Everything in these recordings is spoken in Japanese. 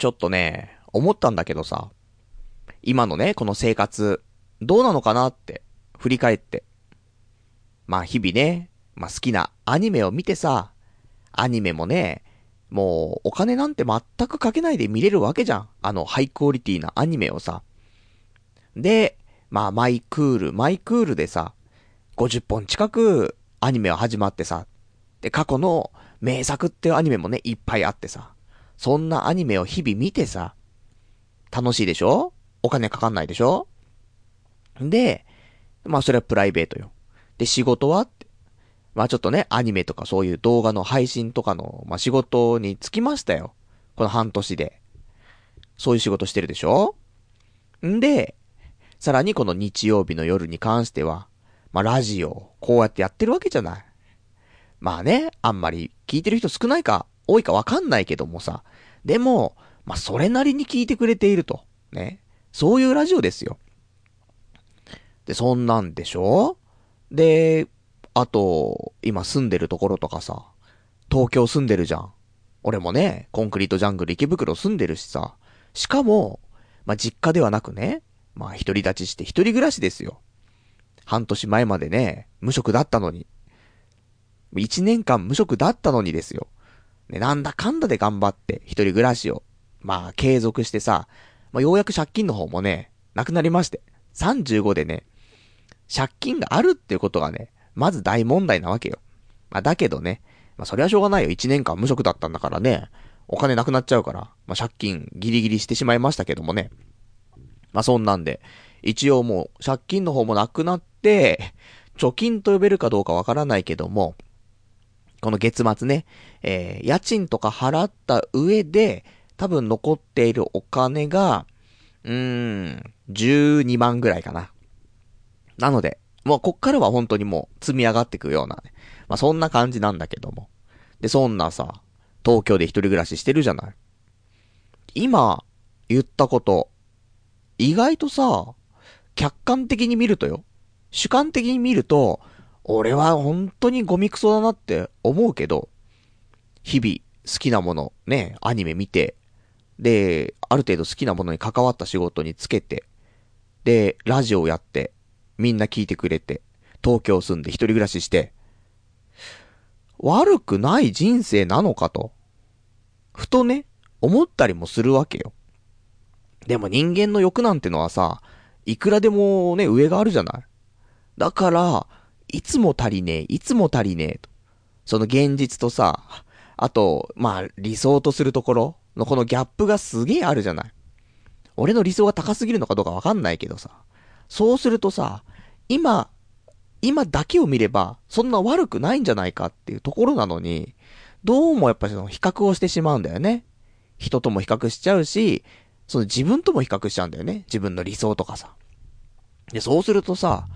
ちょっとね、思ったんだけどさ、今のね、この生活、どうなのかなって、振り返って。まあ日々ね、まあ好きなアニメを見てさ、アニメもね、もうお金なんて全くかけないで見れるわけじゃん。あのハイクオリティなアニメをさ。で、まあマイクール、マイクールでさ、50本近くアニメは始まってさ、で、過去の名作っていうアニメもね、いっぱいあってさ、そんなアニメを日々見てさ、楽しいでしょ？お金かかんないでしょ？で、まあそれはプライベートよ。で、仕事は。まあちょっとね、アニメとかそういう動画の配信とかの、まあ仕事につきましたよ。この半年で。そういう仕事してるでしょ？んで、さらにこの日曜日の夜に関しては、まあラジオ、こうやってやってるわけじゃない。まあね、あんまり聞いてる人少ないか、多いかわかんないけどもさ。でも、まあそれなりに聞いてくれていると。ね。そういうラジオですよ。で、そんなんでしょ？で、あと、今住んでるところとかさ、東京住んでるじゃん。俺もね、コンクリートジャングル池袋住んでるしさ。しかも、まあ、実家ではなくね、まあ、独り立ちして一人暮らしですよ。半年前までね、無職だったのに。一年間無職だったのにですよ。ね、なんだかんだで頑張って、一人暮らしを、まあ、継続してさ、まあ、ようやく借金の方もね、なくなりまして。35でね、借金があるっていうことがね、まず大問題なわけよ。まあ、だけどね、まあ、それはしょうがないよ。1年間無職だったんだからね、お金なくなっちゃうから、まあ、借金ギリギリしてしまいましたけどもね。まあ、そんなんで、一応もう、借金の方もなくなって、貯金と呼べるかどうかわからないけども、この月末ね、えー、家賃とか払った上で、多分残っているお金が、うーん、12万ぐらいかな。なので、もうこっからは本当にもう積み上がっていくようなね。まあそんな感じなんだけども。で、そんなさ、東京で一人暮らししてるじゃない。今、言ったこと、意外とさ、客観的に見るとよ。主観的に見ると、俺は本当にゴミクソだなって思うけど、日々好きなもの、ね、アニメ見て、で、ある程度好きなものに関わった仕事につけて、で、ラジオやって、みんな聞いてくれて、東京住んで一人暮らしして、悪くない人生なのかと、ふとね、思ったりもするわけよ。でも人間の欲なんてのはさ、いくらでもね、上があるじゃない。だから、いつも足りねえ、いつも足りねえと。その現実とさ、あと、まあ、理想とするところのこのギャップがすげえあるじゃない。俺の理想が高すぎるのかどうかわかんないけどさ。そうするとさ、今、今だけを見れば、そんな悪くないんじゃないかっていうところなのに、どうもやっぱりその比較をしてしまうんだよね。人とも比較しちゃうし、その自分とも比較しちゃうんだよね。自分の理想とかさ。で、そうするとさ、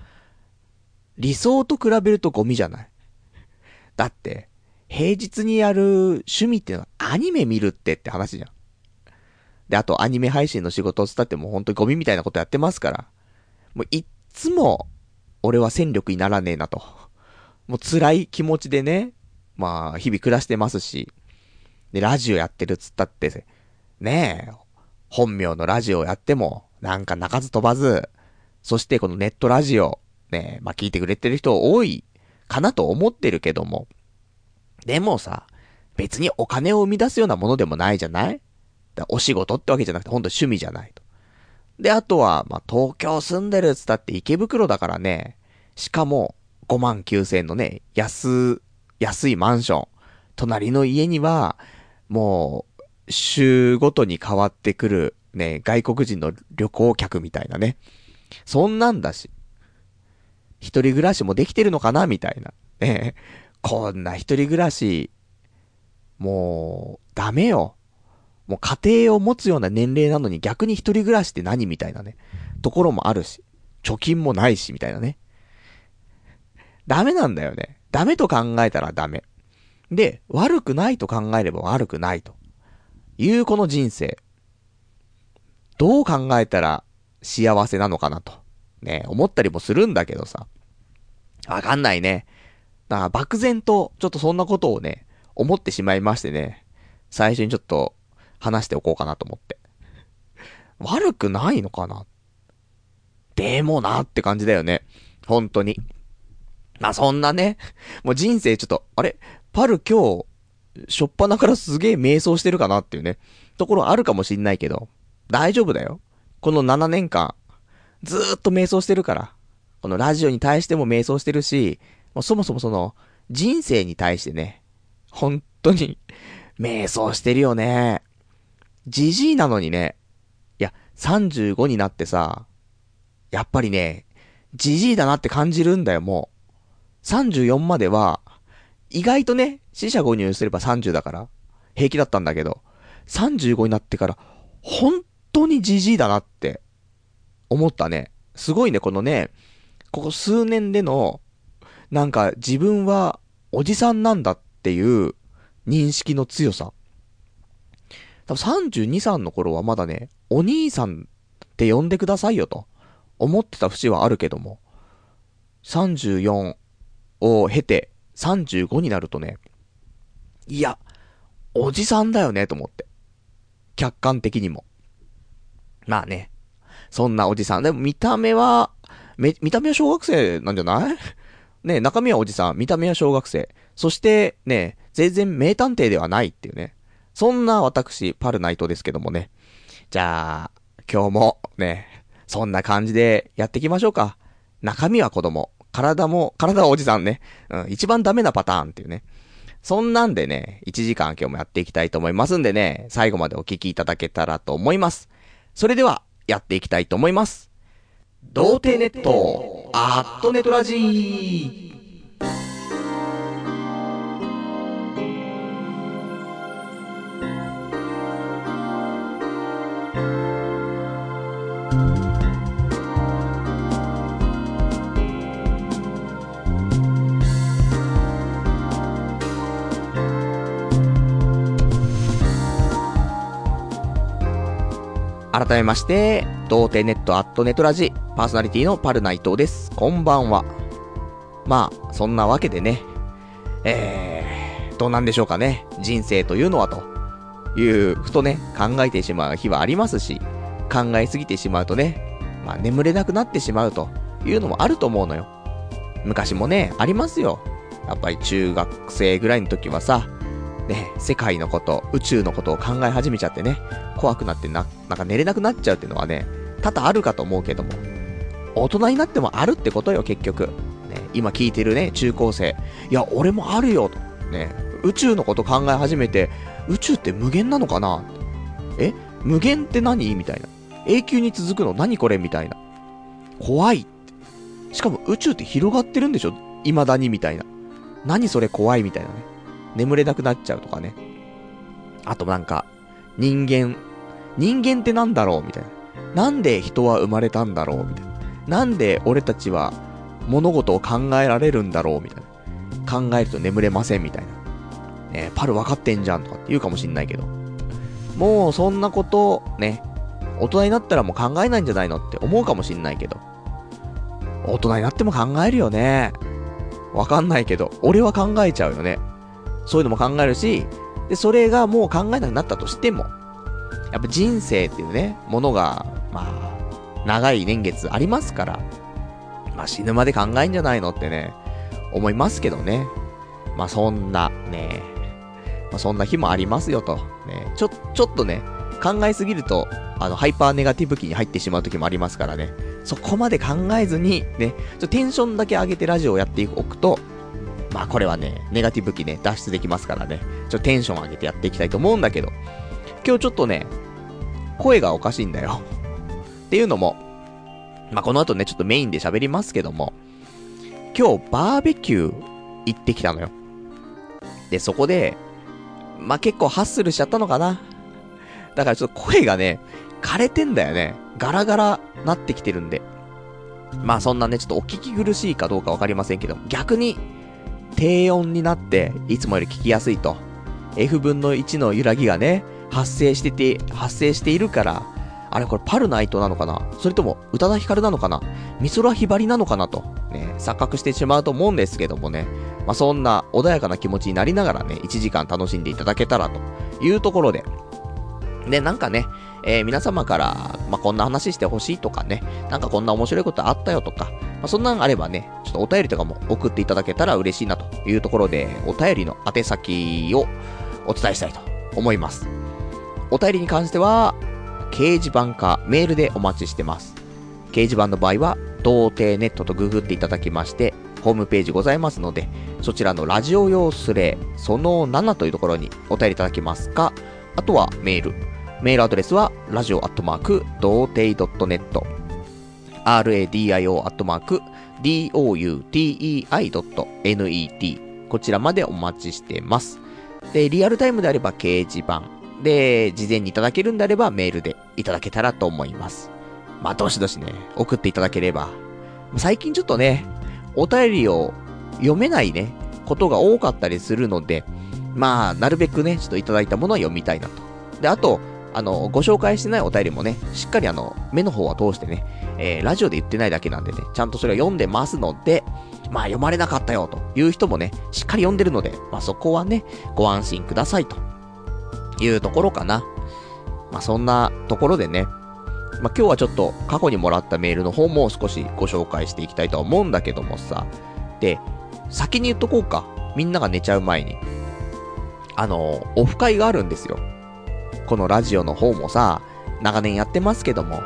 理想と比べるとゴミじゃない？だって、平日にやる趣味っていうのはアニメ見るってって話じゃん。で、あとアニメ配信の仕事を伝ってもう本当にゴミみたいなことやってますから。もういっつも俺は戦力にならねえなと。もう辛い気持ちでね、まあ、日々暮らしてますし、で、ラジオやってるっつったって、ねえ、本名のラジオやっても、なんか鳴かず飛ばず、そしてこのネットラジオ、ねまあ聞いてくれてる人多いかなと思ってるけども、でもさ、別にお金を生み出すようなものでもないじゃない？お仕事ってわけじゃなくて、ほんと趣味じゃないと。で、あとは、まあ、東京住んでるっつったって池袋だからね、しかも、5万9千のね、安、安いマンション。隣の家には、もう、週ごとに変わってくる、ね、外国人の旅行客みたいなね。そんなんだし。一人暮らしもできてるのかな？みたいな。ね、こんな一人暮らし、もう、ダメよ。もう家庭を持つような年齢なのに逆に一人暮らしって何？みたいなね、ところもあるし、貯金もないし、みたいなね。ダメなんだよね。ダメと考えたらダメ。で、悪くないと考えれば悪くないと。いうこの人生。どう考えたら幸せなのかなと。ね、思ったりもするんだけどさ。わかんないね。だから漠然と、ちょっとそんなことをね、思ってしまいましてね。最初にちょっと話しておこうかなと思って。悪くないのかな？でもなって感じだよね。本当に。まあそんなね、もう人生ちょっと、あれ？パル今日、しょっぱなからすげえ瞑想してるかなっていうね、ところあるかもしんないけど、大丈夫だよ。この7年間、ずーっと瞑想してるから。このラジオに対しても瞑想してるし、もうそもそもその、人生に対してね、本当に、瞑想してるよね。じじいなのにね、いや、35になってさ、やっぱりね、じじいだなって感じるんだよ、もう。34までは、意外とね、死者誤入すれば30だから、平気だったんだけど、35になってから、本当にじじいだなって、思ったね。すごいね、このね、ここ数年での、なんか自分はおじさんなんだっていう認識の強さ。多分32、3の頃はまだね、お兄さんって呼んでくださいよと思ってた節はあるけども、34を経て35になるとね、いや、おじさんだよねと思って。客観的にも。まあね、そんなおじさん。でも見た目は、め、見た目は小学生なんじゃない？ね中身はおじさん、見た目は小学生。そして、ね、全然名探偵ではないっていうね。そんな私、パルナイトですけどもね。じゃあ、今日も、ね、そんな感じでやっていきましょうか。中身は子供。体も、体はおじさんね。うん、一番ダメなパターンっていうね。そんなんでね、1時間今日もやっていきたいと思いますんでね、最後までお聞きいただけたらと思います。それでは、やっていきたいと思います。童貞ネット、アットネトラジー。改めまして、童貞ネットアットネトラジ、パーソナリティのパルナイトです。こんばんは。まあ、そんなわけでね、えー、どうなんでしょうかね。人生というのはという、ふとね、考えてしまう日はありますし、考えすぎてしまうとね、まあ眠れなくなってしまうというのもあると思うのよ。昔もね、ありますよ。やっぱり中学生ぐらいの時はさ、ね、世界のこと、宇宙のことを考え始めちゃってね、怖くなってな、なんか寝れなくなっちゃうっていうのはね、多々あるかと思うけども、大人になってもあるってことよ、結局。ね、今聞いてるね、中高生。いや、俺もあるよ、と。ね、宇宙のこと考え始めて、宇宙って無限なのかな？え無限って何？みたいな。永久に続くの？何これ？みたいな。怖いって。しかも宇宙って広がってるんでしょ？未だにみたいな。何それ？怖いみたいなね。眠れなくなっちゃうとかね。あとなんか、人間、人間ってなんだろうみたいな。なんで人は生まれたんだろうみたいな。なんで俺たちは物事を考えられるんだろうみたいな。考えると眠れませんみたいな。ねパル分かってんじゃんとかって言うかもしんないけど。もうそんなこと、ね、大人になったらもう考えないんじゃないのって思うかもしんないけど。大人になっても考えるよね。わかんないけど、俺は考えちゃうよね。そういうのも考えるし、で、それがもう考えなくなったとしても、やっぱ人生っていうね、ものが、まあ、長い年月ありますから、まあ死ぬまで考えんじゃないのってね、思いますけどね。まあそんな、ね、まあ、そんな日もありますよと。ね、ちょ、ちょっとね、考えすぎると、あの、ハイパーネガティブ期に入ってしまう時もありますからね。そこまで考えずに、ね、ちょテンションだけ上げてラジオをやっておくと、まあこれはね、ネガティブ期ね、脱出できますからね、ちょっとテンション上げてやっていきたいと思うんだけど、今日ちょっとね、声がおかしいんだよ。っていうのも、まあこの後ね、ちょっとメインで喋りますけども、今日バーベキュー行ってきたのよ。で、そこで、まあ結構ハッスルしちゃったのかな。だからちょっと声がね、枯れてんだよね。ガラガラなってきてるんで。まあそんなね、ちょっとお聞き苦しいかどうかわかりませんけど、逆に低音になって、いつもより聞きやすいと。F 分の1の揺らぎがね、発生してて、発生しているから、あれこれパルナイトなのかな？それとも宇多田ヒカルなのかな？美空ひばりなのかなと、ね、錯覚してしまうと思うんですけどもね。まあ、そんな穏やかな気持ちになりながらね、1時間楽しんでいただけたらというところで、で、なんかね、えー、皆様から、まあ、こんな話してほしいとかね、なんかこんな面白いことあったよとか、まあ、そんなんあればね、ちょっとお便りとかも送っていただけたら嬉しいなというところで、お便りの宛先をお伝えしたいと思います。お便りに関しては、掲示板かメールでお待ちしてます。掲示板の場合は、童貞ネットとググっていただきまして、ホームページございますので、そちらのラジオ用スレその7というところにお便りいただきますか、あとはメール。メールアドレスは、ラジオアットマーク、童貞 .net、radio.doutei.net、こちらまでお待ちしてます。で、リアルタイムであれば掲示板。で、事前にいただけるんであればメールでいただけたらと思います。まあ、どしどしね、送っていただければ。最近ちょっとね、お便りを読めないね、ことが多かったりするので、まあ、なるべくね、ちょっといただいたものは読みたいなと。で、あと、あの、ご紹介してないお便りもね、しっかりあの、目の方は通してね、えー、ラジオで言ってないだけなんでね、ちゃんとそれを読んでますので、まあ読まれなかったよという人もね、しっかり読んでるので、まあそこはね、ご安心くださいというところかな。まあそんなところでね、まあ今日はちょっと過去にもらったメールの方も少しご紹介していきたいと思うんだけどもさ、で、先に言っとこうか。みんなが寝ちゃう前に。あの、オフ会があるんですよ。このラジオの方もさ、長年やってますけども、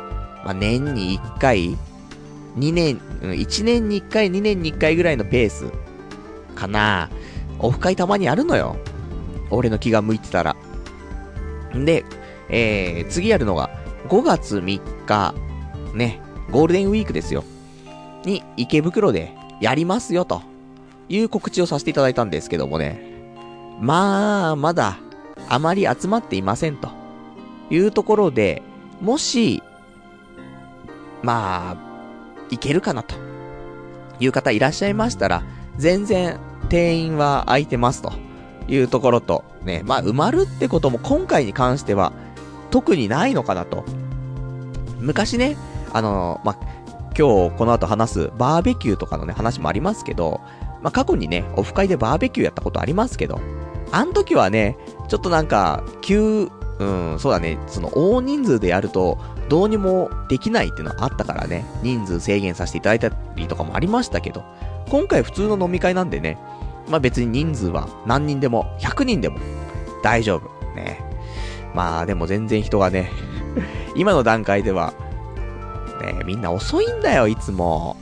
まあ、年に1回、2年、1年に1回、2年に1回ぐらいのペースかな。オフ会たまにあるのよ。俺の気が向いてたら。んで、えー、次やるのが、5月3日、ね、ゴールデンウィークですよ。に、池袋でやりますよ、という告知をさせていただいたんですけどもね。まあ、まだ、あまり集まっていませんと。いうところで、もし、まあ、いけるかなと。いう方いらっしゃいましたら、全然定員は空いてますというところと、ね、まあ埋まるってことも今回に関しては特にないのかなと。昔ね、あのまあ、今日この後話すバーベキューとかのね話もありますけど、まあ過去にね、オフ会でバーベキューやったことありますけど、あの時はね、ちょっとなんか、急、うん、そうだね、その大人数でやると、どうにもできないっていうのはあったからね、人数制限させていただいたりとかもありましたけど、今回普通の飲み会なんでね、まあ別に人数は何人でも、100人でも大丈夫。ね。まあでも全然人がね、今の段階では、ね、みんな遅いんだよ、いつも。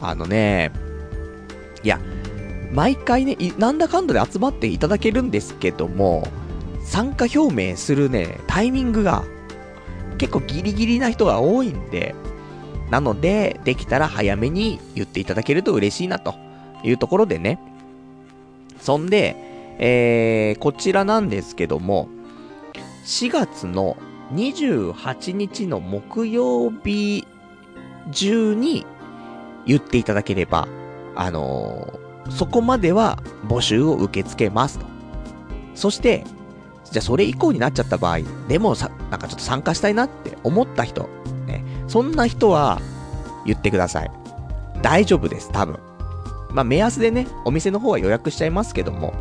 あのね、いや、毎回ね、なんだかんだで集まっていただけるんですけども、参加表明するね、タイミングが結構ギリギリな人が多いんで、なので、できたら早めに言っていただけると嬉しいなというところでね。そんで、えー、こちらなんですけども、4月の28日の木曜日中に言っていただければ、あのー、そこまでは募集を受け付けますと。そして、じゃあそれ以降になっちゃった場合、でもさ、なんかちょっと参加したいなって思った人、ね、そんな人は言ってください。大丈夫です、多分。まあ目安でね、お店の方は予約しちゃいますけども、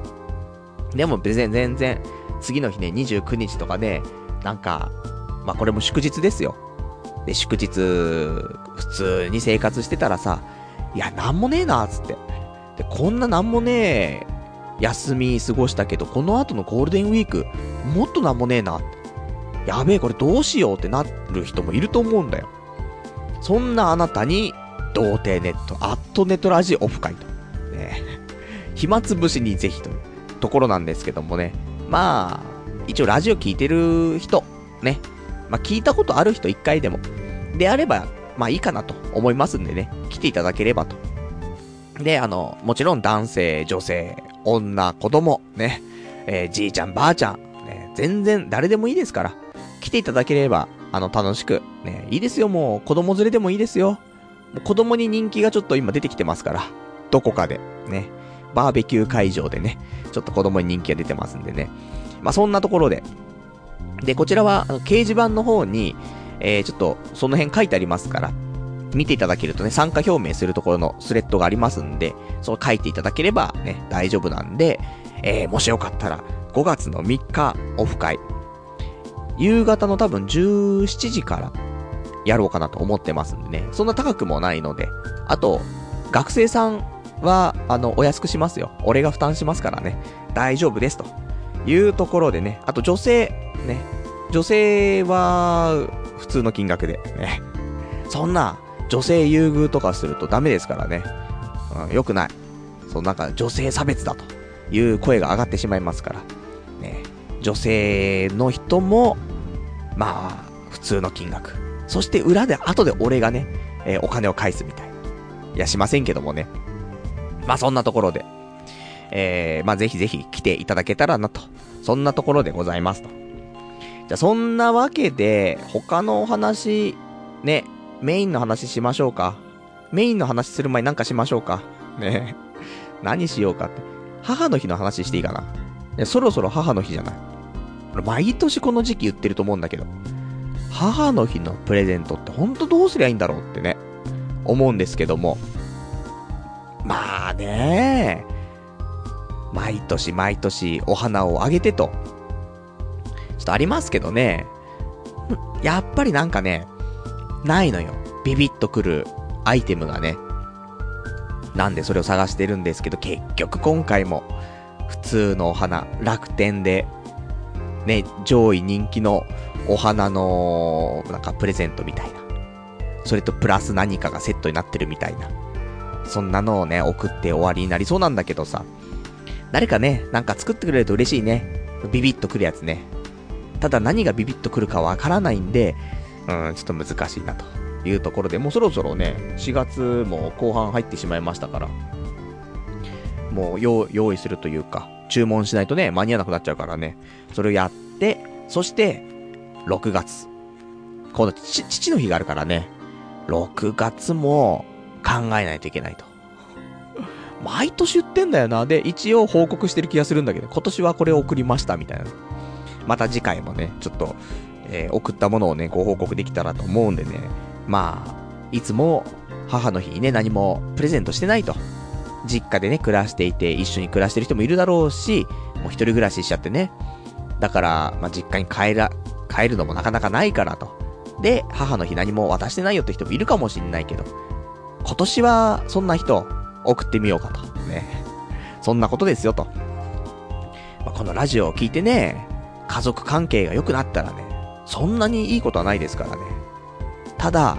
でも別に全然、次の日ね、29日とかで、なんか、まあこれも祝日ですよ。で、祝日、普通に生活してたらさ、いや、なんもねえな、つって。で、こんななんもねえ休み過ごしたけど、この後のゴールデンウィーク、もっとなんもねえな。やべえ、これどうしようってなる人もいると思うんだよ。そんなあなたに、童貞ネット、アットネットラジオフ会と。ね、暇つぶしにぜひというところなんですけどもね。まあ、一応ラジオ聞いてる人、ね。まあ聞いたことある人一回でも。であれば、まあいいかなと思いますんでね。来ていただければと。で、あの、もちろん男性、女性、女、子供、ね、えー、じいちゃん、ばあちゃん、ね、全然誰でもいいですから、来ていただければ、あの、楽しく、ね、いいですよ、もう、子供連れでもいいですよ。もう子供に人気がちょっと今出てきてますから、どこかで、ね、バーベキュー会場でね、ちょっと子供に人気が出てますんでね。まあ、そんなところで。で、こちらは、掲示板の方に、えー、ちょっと、その辺書いてありますから、見ていただけるとね、参加表明するところのスレッドがありますんで、そう書いていただければね、大丈夫なんで、えー、もしよかったら、5月の3日、オフ会。夕方の多分17時からやろうかなと思ってますんでね。そんな高くもないので。あと、学生さんは、あの、お安くしますよ。俺が負担しますからね。大丈夫です。というところでね。あと女性、ね。女性は、普通の金額で、ね。そんな、女性優遇とかするとダメですからね。うん、よくない。そのなんか女性差別だという声が上がってしまいますから。ね。女性の人も、まあ、普通の金額。そして裏で、後で俺がね、えー、お金を返すみたい。いや、しませんけどもね。まあそんなところで、えー、まあぜひぜひ来ていただけたらなと。そんなところでございますと。じゃそんなわけで、他のお話、ね、メインの話しましょうか。メインの話する前なんかしましょうか。ね何しようかって。母の日の話していいかな。そろそろ母の日じゃない。毎年この時期言ってると思うんだけど。母の日のプレゼントってほんとどうすりゃいいんだろうってね。思うんですけども。まあね毎年毎年お花をあげてと。ちょっとありますけどね。やっぱりなんかね、ないのよ。ビビッとくるアイテムがね。なんでそれを探してるんですけど、結局今回も、普通のお花、楽天で、ね、上位人気のお花の、なんかプレゼントみたいな。それとプラス何かがセットになってるみたいな。そんなのをね、送って終わりになりそうなんだけどさ。誰かね、なんか作ってくれると嬉しいね。ビビッとくるやつね。ただ何がビビッとくるかわからないんで、うん、ちょっと難しいなというところで、もうそろそろね、4月も後半入ってしまいましたから、もう用意するというか、注文しないとね、間に合わなくなっちゃうからね、それをやって、そして、6月。今度、父の日があるからね、6月も考えないといけないと。毎年言ってんだよな。で、一応報告してる気がするんだけど、今年はこれを送りましたみたいな。また次回もね、ちょっと、えー、送ったものをね、ご報告できたらと思うんでね。まあ、いつも母の日にね、何もプレゼントしてないと。実家でね、暮らしていて、一緒に暮らしてる人もいるだろうし、もう一人暮らししちゃってね。だから、まあ、実家に帰ら、帰るのもなかなかないからと。で、母の日何も渡してないよって人もいるかもしんないけど、今年はそんな人送ってみようかと。ね。そんなことですよと。まあ、このラジオを聞いてね、家族関係が良くなったらね、そんなにいいことはないですからね。ただ、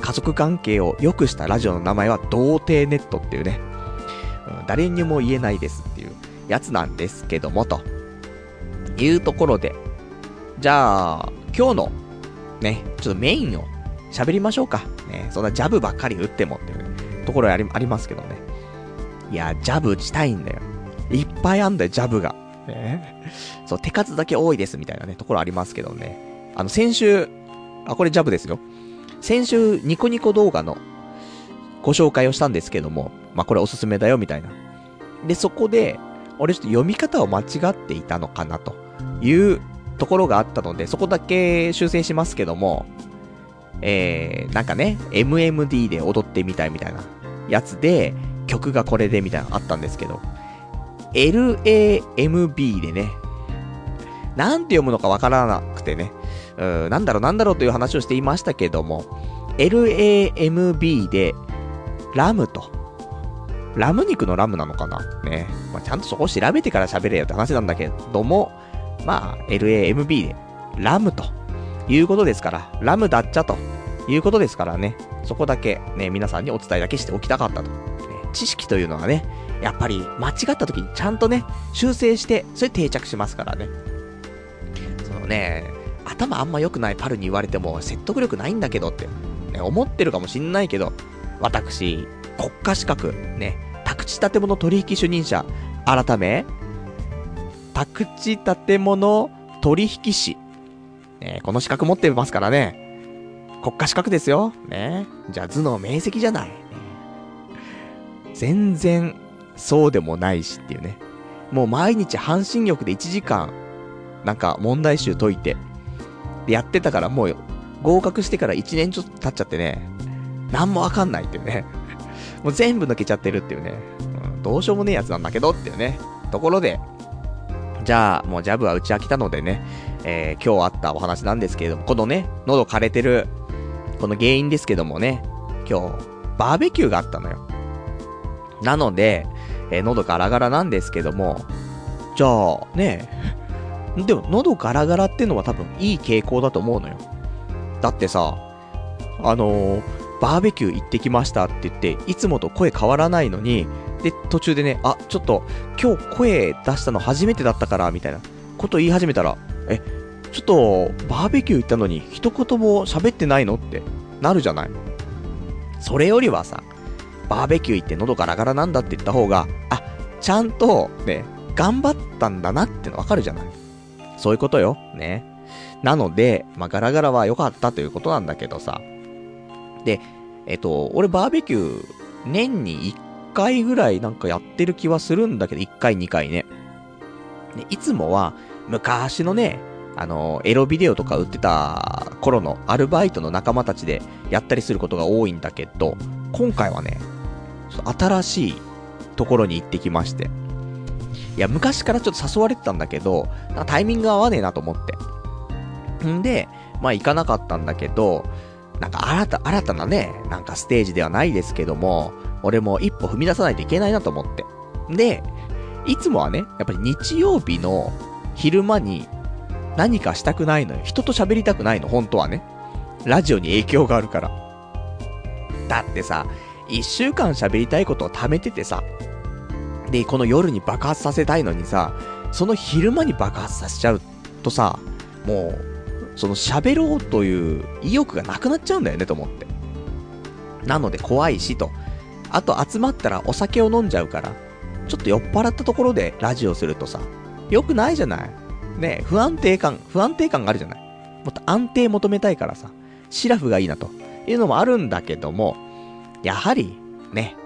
家族関係を良くしたラジオの名前は童貞ネットっていうね、誰にも言えないですっていうやつなんですけども、というところで、じゃあ、今日のね、ちょっとメインを喋りましょうか。ね、そんなジャブばっかり打ってもっていう、ところありありますけどね。いや、ジャブ打ちたいんだよ。いっぱいあんだよ、ジャブが。ね。そう、手数だけ多いですみたいなね、ところありますけどね。あの、先週、あ、これジャブですよ。先週、ニコニコ動画のご紹介をしたんですけども、まあ、これおすすめだよみたいな。で、そこで、俺ちょっと読み方を間違っていたのかなというところがあったので、そこだけ修正しますけども、えー、なんかね、MMD で踊ってみたいみたいなやつで、曲がこれでみたいなのあったんですけど、LAMB でね、なんて読むのかわからなくてね、うん、なんだろうなんだろうという話をしていましたけども、LAMB で、ラムと、ラム肉のラムなのかな？ね。まあ、ちゃんとそこ調べてから喋れよって話なんだけども、まあ、LAMB で、ラムということですから、ラムだっちゃということですからね、そこだけね、皆さんにお伝えだけしておきたかったと。ね、知識というのはね、やっぱり間違った時にちゃんとね、修正して、それ定着しますからね。そのね、頭あんま良くないパルに言われても説得力ないんだけどって、ね、思ってるかもしんないけど、私、国家資格、ね、宅地建物取引主任者、改め、宅地建物取引士。ね、この資格持ってますからね。国家資格ですよ。ね。じゃあ頭脳明晰じゃない。全然、そうでもないしっていうね。もう毎日半身浴で1時間、なんか問題集解いて、やってたからもう、合格してから1年ちょっと経っちゃってね、なんもわかんないっていうね。もう全部抜けちゃってるっていうね。うん、どうしようもねえやつなんだけどっていうね。ところで、じゃあ、もうジャブは打ち飽きたのでね、えー、今日あったお話なんですけれども、このね、喉枯れてる、この原因ですけどもね、今日、バーベキューがあったのよ。なので、えー、喉ガラガラなんですけども、じゃあ、ね、でも喉ガラガラってのは多分いい傾向だと思うのよ。だってさ、あのー、バーベキュー行ってきましたって言って、いつもと声変わらないのに、で、途中でね、あ、ちょっと、今日声出したの初めてだったから、みたいなこと言い始めたら、え、ちょっと、バーベキュー行ったのに、一言も喋ってないのってなるじゃない。それよりはさ、バーベキュー行って喉ガラガラなんだって言った方が、あ、ちゃんと、ね、頑張ったんだなってのわかるじゃない。そういうことよ。ね。なので、まあ、ガラガラは良かったということなんだけどさ。で、えっと、俺バーベキュー、年に1回ぐらいなんかやってる気はするんだけど、1回2回ね。でいつもは、昔のね、あの、エロビデオとか売ってた頃のアルバイトの仲間たちでやったりすることが多いんだけど、今回はね、新しいところに行ってきまして。いや、昔からちょっと誘われてたんだけど、なんかタイミング合わねえなと思って。んで、まあ行かなかったんだけど、なんか新た、新たなね、なんかステージではないですけども、俺も一歩踏み出さないといけないなと思って。で、いつもはね、やっぱり日曜日の昼間に何かしたくないのよ。人と喋りたくないの、本当はね。ラジオに影響があるから。だってさ、一週間喋りたいことを貯めててさ、で、この夜に爆発させたいのにさ、その昼間に爆発させちゃうとさ、もう、その喋ろうという意欲がなくなっちゃうんだよねと思って。なので怖いしと。あと集まったらお酒を飲んじゃうから、ちょっと酔っ払ったところでラジオするとさ、良くないじゃないね不安定感、不安定感があるじゃないもっと安定求めたいからさ、シラフがいいなというのもあるんだけども、やはり、ね、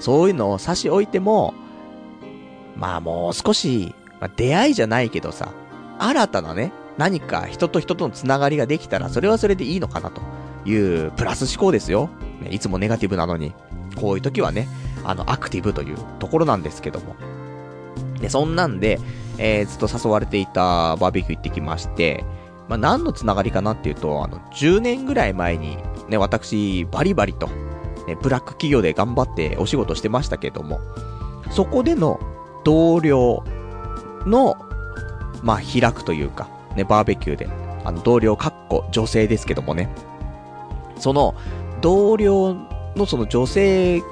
そういうのを差し置いても、まあもう少し、まあ、出会いじゃないけどさ、新たなね、何か人と人とのつながりができたら、それはそれでいいのかなというプラス思考ですよ。ね、いつもネガティブなのに。こういう時はね、あの、アクティブというところなんですけども。で、そんなんで、えー、ずっと誘われていたバーベキュー行ってきまして、まあ、何のつながりかなっていうと、あの、10年ぐらい前に、ね、私、バリバリと、ね、ブラック企業で頑張ってお仕事してましたけども、そこでの同僚の、まあ、開くというか、ね、バーベキューで、あの、同僚かっこ女性ですけどもね、その、同僚のその女性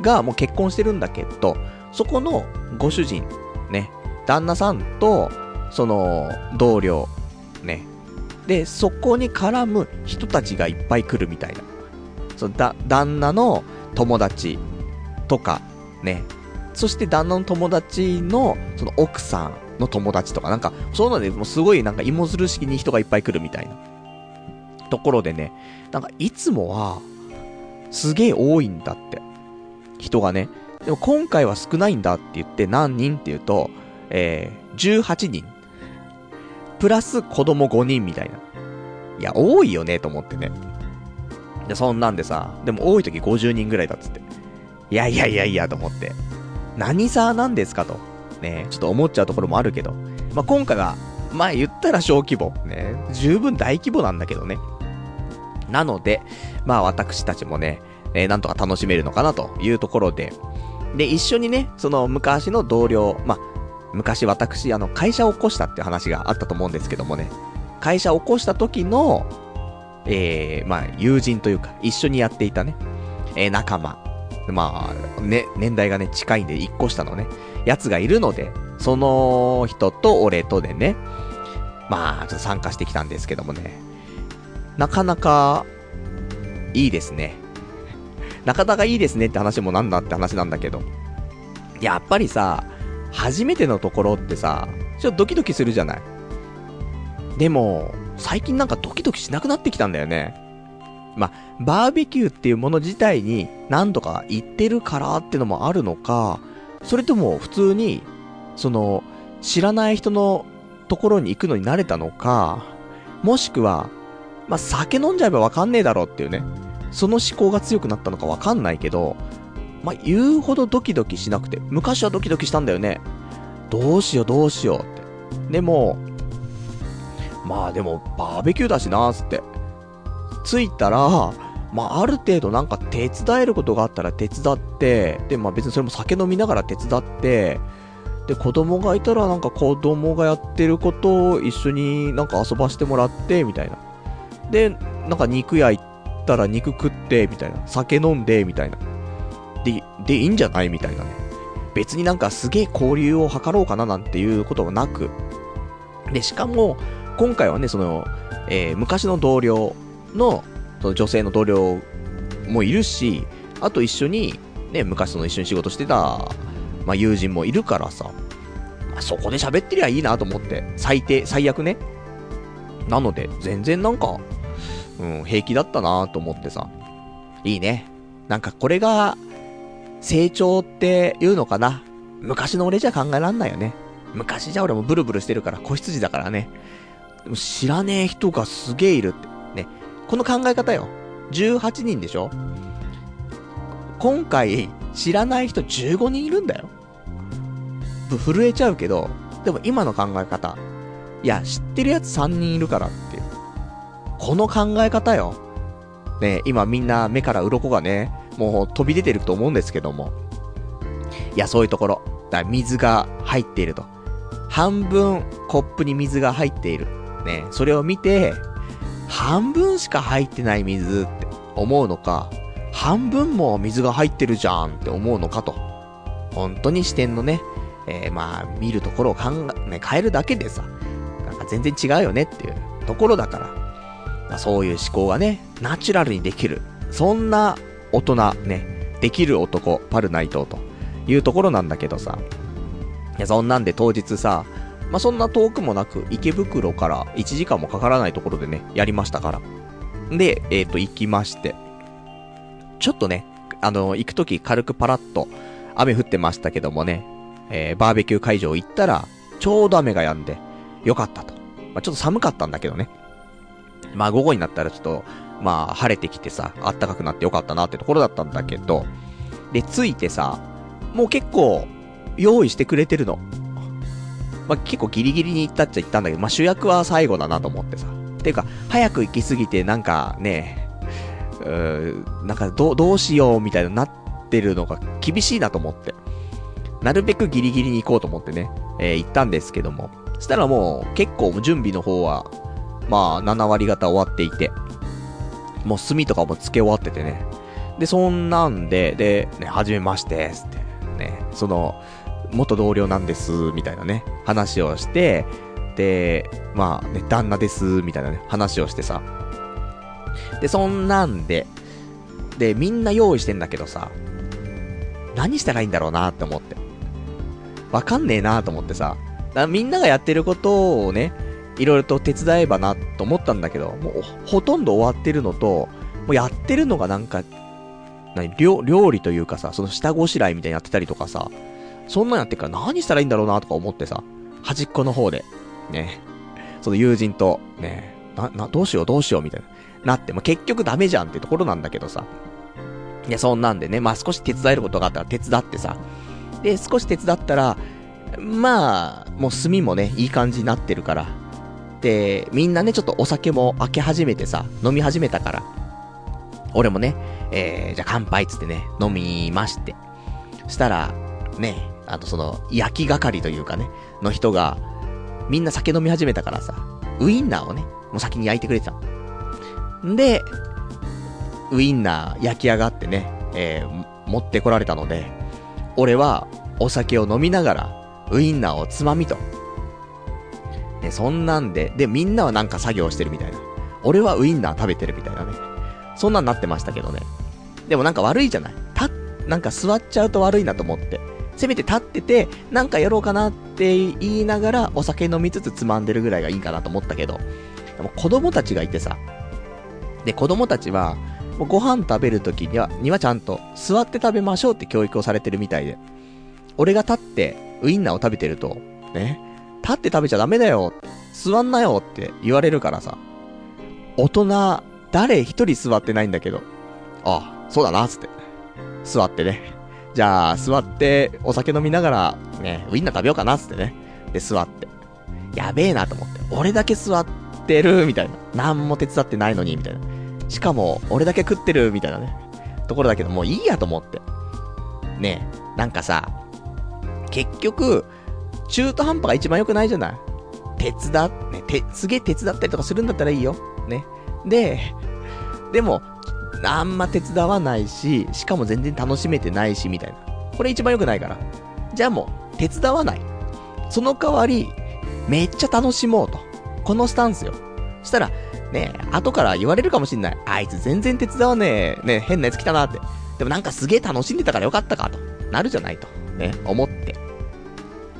がもう結婚してるんだけど、そこのご主人、ね、旦那さんと、その、同僚、ね。で、そこに絡む人たちがいっぱい来るみたいな。そのだ、旦那の友達とか、ね。そして旦那の友達の、その奥さんの友達とか、なんか、そういうので、もうすごいなんか芋づる式に人がいっぱい来るみたいな。ところでね、なんかいつもは、すげえ多いんだって。人がね。でも今回は少ないんだって言って何人って言うと、えー、18人。プラス子供5人みたいな。いや、多いよね、と思ってね。で、そんなんでさ、でも多い時50人ぐらいだっつって。いやいやいやいや、と思って。何さなんですかと。ね、ちょっと思っちゃうところもあるけど。まあ、今回は、まあ言ったら小規模。ね、十分大規模なんだけどね。なので、まあ私たちもね、えー、なんとか楽しめるのかなというところで、で、一緒にね、その昔の同僚、まあ、昔私、あの、会社を起こしたって話があったと思うんですけどもね、会社を起こした時の、えー、まあ、友人というか、一緒にやっていたね、えー、仲間、まあ、ね、年代がね、近いんで、一個下のね、やつがいるので、その人と俺とでね、まあ、ちょっと参加してきたんですけどもね、なかなか、いいですね。なかなかいいですねって話もなんだって話なんだけど、やっぱりさ、初めてのところってさ、ちょっとドキドキするじゃない。でも、最近なんかドキドキしなくなってきたんだよね。まバーベキューっていうもの自体に何度か行ってるからってのもあるのか、それとも普通に、その、知らない人のところに行くのに慣れたのか、もしくは、まあ、酒飲んじゃえばわかんねえだろうっていうね。その思考が強くなったのかわかんないけど、まあ、言うほどドキドキしなくて、昔はドキドキしたんだよね。どうしようどうしようって。でも、まあでも、バーベキューだしなーつって。着いたら、まあある程度なんか手伝えることがあったら手伝って、で、まあ別にそれも酒飲みながら手伝って、で、子供がいたらなんか子供がやってることを一緒になんか遊ばしてもらって、みたいな。で、なんか肉焼いたら肉食って、みたいな。酒飲んで、みたいな。で、で、いいんじゃない？みたいなね。別になんかすげえ交流を図ろうかななんていうことはなく。で、しかも、今回はね、その、えー、昔の同僚の、その女性の同僚もいるし、あと一緒に、ね、昔その一緒に仕事してた、まあ、友人もいるからさ、まあ、そこで喋ってりゃいいなと思って、最低、最悪ね。なので、全然なんか、うん、平気だったなと思ってさ、いいね。なんかこれが、成長っていうのかな。昔の俺じゃ考えらんないよね。昔じゃ俺もブルブルしてるから子羊だからね。でも知らねえ人がすげえいるって。ね。この考え方よ。18人でしょ今回、知らない人15人いるんだよ。震えちゃうけど、でも今の考え方。いや、知ってるやつ3人いるからっていう。この考え方よ。ね、今みんな目から鱗がね、もう飛び出てると思うんですけども。いや、そういうところ。だ水が入っていると。半分コップに水が入っている。ね、それを見て、半分しか入ってない水って思うのか、半分も水が入ってるじゃんって思うのかと。本当に視点のね、えー、まあ、見るところを考え、ね、変えるだけでさ、なんか全然違うよねっていうところだから、まあ、そういう思考がね、ナチュラルにできる。そんな大人、ね、できる男、パルナイトというところなんだけどさ。いや、そんなんで当日さ、まあ、そんな遠くもなく、池袋から1時間もかからないところでね、やりましたから。で、えっ、ー、と、行きまして。ちょっとね、あの、行くとき軽くパラッと雨降ってましたけどもね、えー、バーベキュー会場行ったら、ちょうど雨が止んで、よかったと。まあ、ちょっと寒かったんだけどね。まあ、午後になったらちょっと、まあ、晴れてきてさ、暖かくなってよかったなってところだったんだけど、で、着いてさ、もう結構、用意してくれてるの。まあ、結構ギリギリに行ったっちゃ行ったんだけど、まあ、主役は最後だなと思ってさ。ていうか、早く行きすぎて、なんかね、うーなんかど、どうしようみたいになってるのが厳しいなと思って。なるべくギリギリに行こうと思ってね、えー、行ったんですけども。そしたらもう、結構準備の方は、まあ、7割方終わっていて、もう炭とかも付け終わっててね。で、そんなんで、で、ね、はじめまして、つって、ね、その、元同僚なんです、みたいなね、話をして、で、まあね、旦那です、みたいなね、話をしてさ。で、そんなんで、で、みんな用意してんだけどさ、何したらいいんだろうなって思って。わかんねえなと思ってさ、みんながやってることをね、いろいろと手伝えばなと思ったんだけど、もうほとんど終わってるのと、もうやってるのがなんか、何料料理というかさ、その下ごしらえみたいにやってたりとかさ、そんなんやってから何したらいいんだろうなとか思ってさ、端っこの方で、ね、その友人と、ね、な、な、どうしようどうしようみたいな、なって、まあ、結局ダメじゃんってところなんだけどさ。いや、そんなんでね、まあ少し手伝えることがあったら手伝ってさ。で、少し手伝ったら、まあ、もう炭もね、いい感じになってるから。で、みんなね、ちょっとお酒も開け始めてさ、飲み始めたから。俺もね、えー、じゃあ乾杯っつってね、飲みまして。したら、ね、あとその、焼き係というかね、の人が、みんな酒飲み始めたからさ、ウインナーをね、もう先に焼いてくれてたんで、ウインナー焼き上がってね、えー、持ってこられたので、俺はお酒を飲みながら、ウインナーをつまみと。ね、そんなんで、で、みんなはなんか作業してるみたいな。俺はウインナー食べてるみたいなね。そんなんなってましたけどね。でもなんか悪いじゃない。た、なんか座っちゃうと悪いなと思って。せめて立ってて、なんかやろうかなって言いながら、お酒飲みつつつまんでるぐらいがいいかなと思ったけど、でも子供たちがいてさ、で、子供たちは、ご飯食べるときには、にはちゃんと座って食べましょうって教育をされてるみたいで。俺が立ってウインナーを食べてると、ね、立って食べちゃダメだよ、座んなよって言われるからさ、大人、誰一人座ってないんだけど、ああ、そうだな、つって。座ってね。じゃあ、座って、お酒飲みながら、ね、ウインナー食べようかな、つってね。で、座って。やべえなと思って。俺だけ座ってる、みたいな。何も手伝ってないのに、みたいな。しかも、俺だけ食ってる、みたいなね。ところだけど、もういいやと思って。ねえ、なんかさ、結局、中途半端が一番良くないじゃない手伝ね、て、すげえ手伝ったりとかするんだったらいいよ。ね。で、でも、あんま手伝わないし、しかも全然楽しめてないし、みたいな。これ一番良くないから。じゃあもう、手伝わない。その代わり、めっちゃ楽しもうと。このスタンスよ。したら、ね後から言われるかもしんない。あいつ全然手伝わねえ。ね変なやつ来たなって。でもなんかすげえ楽しんでたからよかったかと。なるじゃないと。ね、思って。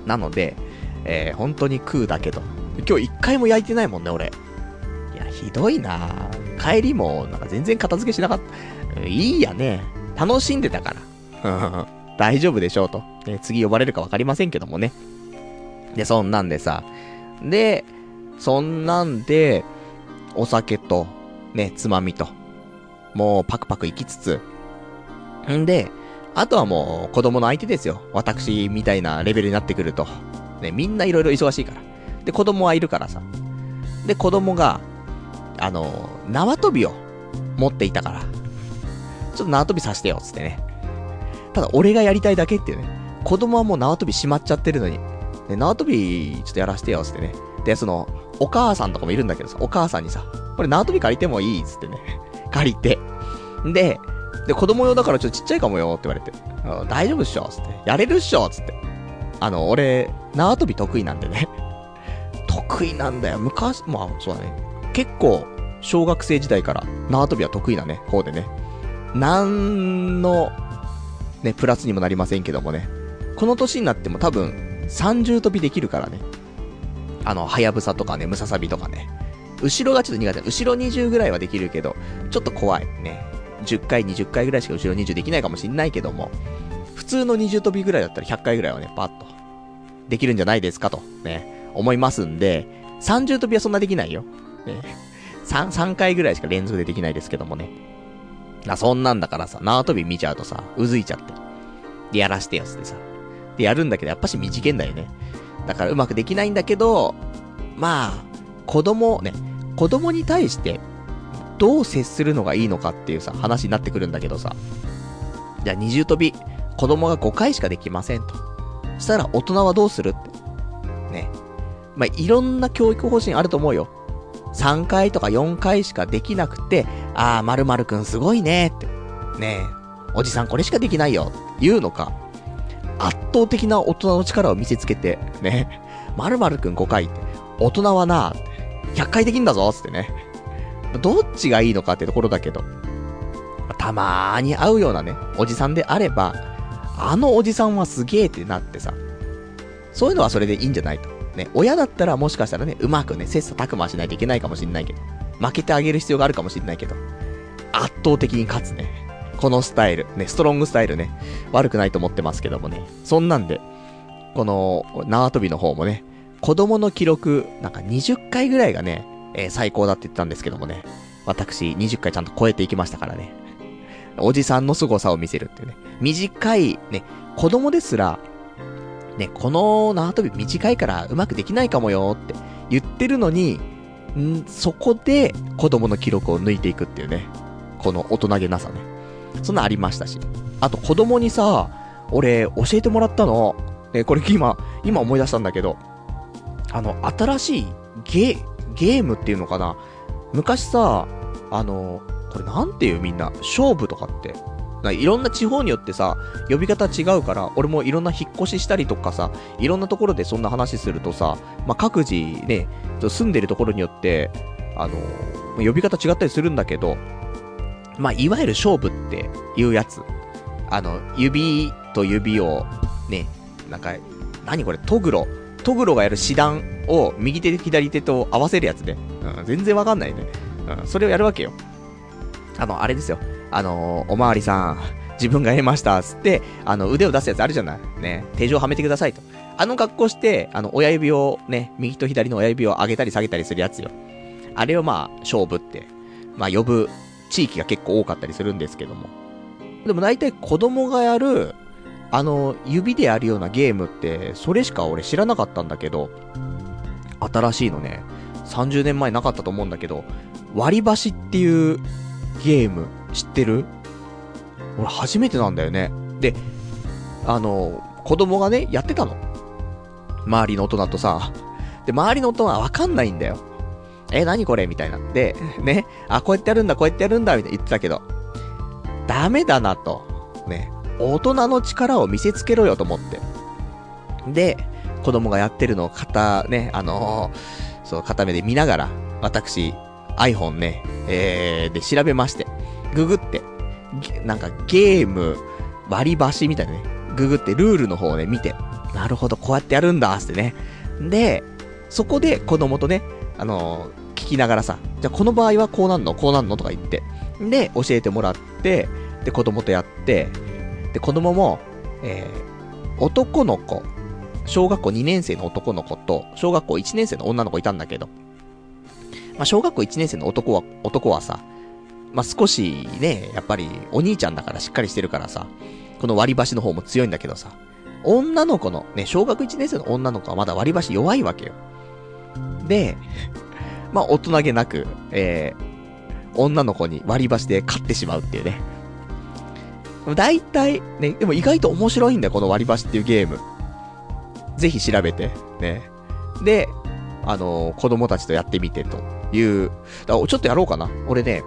なので、えー、本当に食うだけど。今日一回も焼いてないもんね、俺。ひどいな帰りも、なんか全然片付けしなかった。いいやね。楽しんでたから。大丈夫でしょうと。ね、次呼ばれるかわかりませんけどもね。で、そんなんでさ。で、そんなんで、お酒と、ね、つまみと。もうパクパク行きつつ。んで、あとはもう子供の相手ですよ。私みたいなレベルになってくると。ね、みんないろいろ忙しいから。で、子供はいるからさ。で、子供が、あの、縄跳びを持っていたから。ちょっと縄跳びさせてよ、つってね。ただ、俺がやりたいだけっていうね。子供はもう縄跳びしまっちゃってるのに。ね、縄跳び、ちょっとやらせてよ、つってね。で、その、お母さんとかもいるんだけどさ、お母さんにさ、これ縄跳び借りてもいいっつってね。借りて。で、で、子供用だからちょっとちっちゃいかもよって言われて。大丈夫っしょつって。やれるっしょつって。あの、俺、縄跳び得意なんでね。得意なんだよ。昔、まあ、そうだね。結構、小学生時代から縄跳びは得意なね、方でね。なんの、ね、プラスにもなりませんけどもね。この年になっても多分、30跳びできるからね。あの、はやぶさとかね、ムササビとかね。後ろがちょっと苦手。後ろ20ぐらいはできるけど、ちょっと怖いね。10回、20回ぐらいしか後ろ20できないかもしんないけども、普通の20跳びぐらいだったら100回ぐらいはね、パッと、できるんじゃないですかと、ね、思いますんで、30跳びはそんなできないよ。ね、3、3回ぐらいしか連続でできないですけどもね。な、そんなんだからさ、縄跳び見ちゃうとさ、うずいちゃって。で、やらしてよってさ。で、やるんだけど、やっぱし短いんだよね。だからうまくできないんだけど、まあ、子供、ね、子供に対して、どう接するのがいいのかっていうさ、話になってくるんだけどさ。じゃあ二重跳び、子供が5回しかできませんと。したら大人はどうするって。ね。まあ、いろんな教育方針あると思うよ。3回とか4回しかできなくて、あー、〇〇くんすごいねって。ねえ、おじさんこれしかできないよ。言うのか。圧倒的な大人の力を見せつけて、ねえ。〇〇くん5回って。大人はな、100回できんだぞつってね。どっちがいいのかってところだけど、たまーに会うようなね、おじさんであれば、あのおじさんはすげーってなってさ、そういうのはそれでいいんじゃないと。ね、親だったらもしかしたらね、うまくね、切磋琢磨しないといけないかもしんないけど、負けてあげる必要があるかもしんないけど、圧倒的に勝つね。このスタイル、ね、ストロングスタイルね、悪くないと思ってますけどもね、そんなんで、この、縄跳びの方もね、子供の記録、なんか20回ぐらいがね、えー、最高だって言ったんですけどもね、私20回ちゃんと超えていきましたからね。おじさんの凄さを見せるっていうね。短い、ね、子供ですら、ね、この縄跳び短いからうまくできないかもよって言ってるのに、んそこで子供の記録を抜いていくっていうね。この大人げなさね。そんなありましたし。あと子供にさ、俺教えてもらったの。ね、これ今、今思い出したんだけど、あの、新しいゲ、ゲームっていうのかな昔さ、あの、これなんていうみんな、勝負とかって。いろんな地方によってさ、呼び方違うから、俺もいろんな引っ越ししたりとかさ、いろんなところでそんな話するとさ、まあ、各自ね、住んでるところによって、あの、呼び方違ったりするんだけど、まあ、いわゆる勝負っていうやつ。あの、指と指を、ね、なんか、何これ、トグロ。トグロがやる師団を右手左手と合わせるやつね。うん、全然わかんないね。うん、それをやるわけよ。あの、あれですよ。あのー、おまわりさん、自分が得ました、つって、あの、腕を出すやつあるじゃない。ね、手錠はめてくださいと。あの格好して、あの、親指をね、右と左の親指を上げたり下げたりするやつよ。あれをまあ、勝負って、まあ、呼ぶ地域が結構多かったりするんですけども。でも大体子供がやる、あの、指でやるようなゲームって、それしか俺知らなかったんだけど、新しいのね、30年前なかったと思うんだけど、割り箸っていうゲーム知ってる？俺初めてなんだよね。で、あの、子供がね、やってたの。周りの大人とさ。で、周りの大人はわかんないんだよ。え、何これ？みたいな。で、ね、あ、こうやってやるんだ、こうやってやるんだ、みたいな言ってたけど、ダメだなと。ね、大人の力を見せつけろよと思って。で、子供がやってるのを肩、ね、あのー、そう、片目で見ながら、私、iPhone ね、えー、で調べまして、ググって、なんかゲーム割り箸みたいなね、ググってルールの方をね、見て、なるほど、こうやってやるんだ、ってね。で、そこで子供とね、あのー、聞きながらさ、じゃあこの場合はこうなんの？こうなんの？とか言って、で、教えてもらって、で、子供とやって、で、子供も、えー、男の子、小学校2年生の男の子と、小学校1年生の女の子いたんだけど、まあ、小学校1年生の男は、男はさ、まあ、少しね、やっぱりお兄ちゃんだからしっかりしてるからさ、この割り箸の方も強いんだけどさ、女の子の、ね、小学1年生の女の子はまだ割り箸弱いわけよ。で、まあ、大人げなく、えー、女の子に割り箸で勝ってしまうっていうね。大体、ね、でも意外と面白いんだよ、この割り箸っていうゲーム。ぜひ調べて、ね。で、あのー、子供たちとやってみてという。だちょっとやろうかな。俺ね、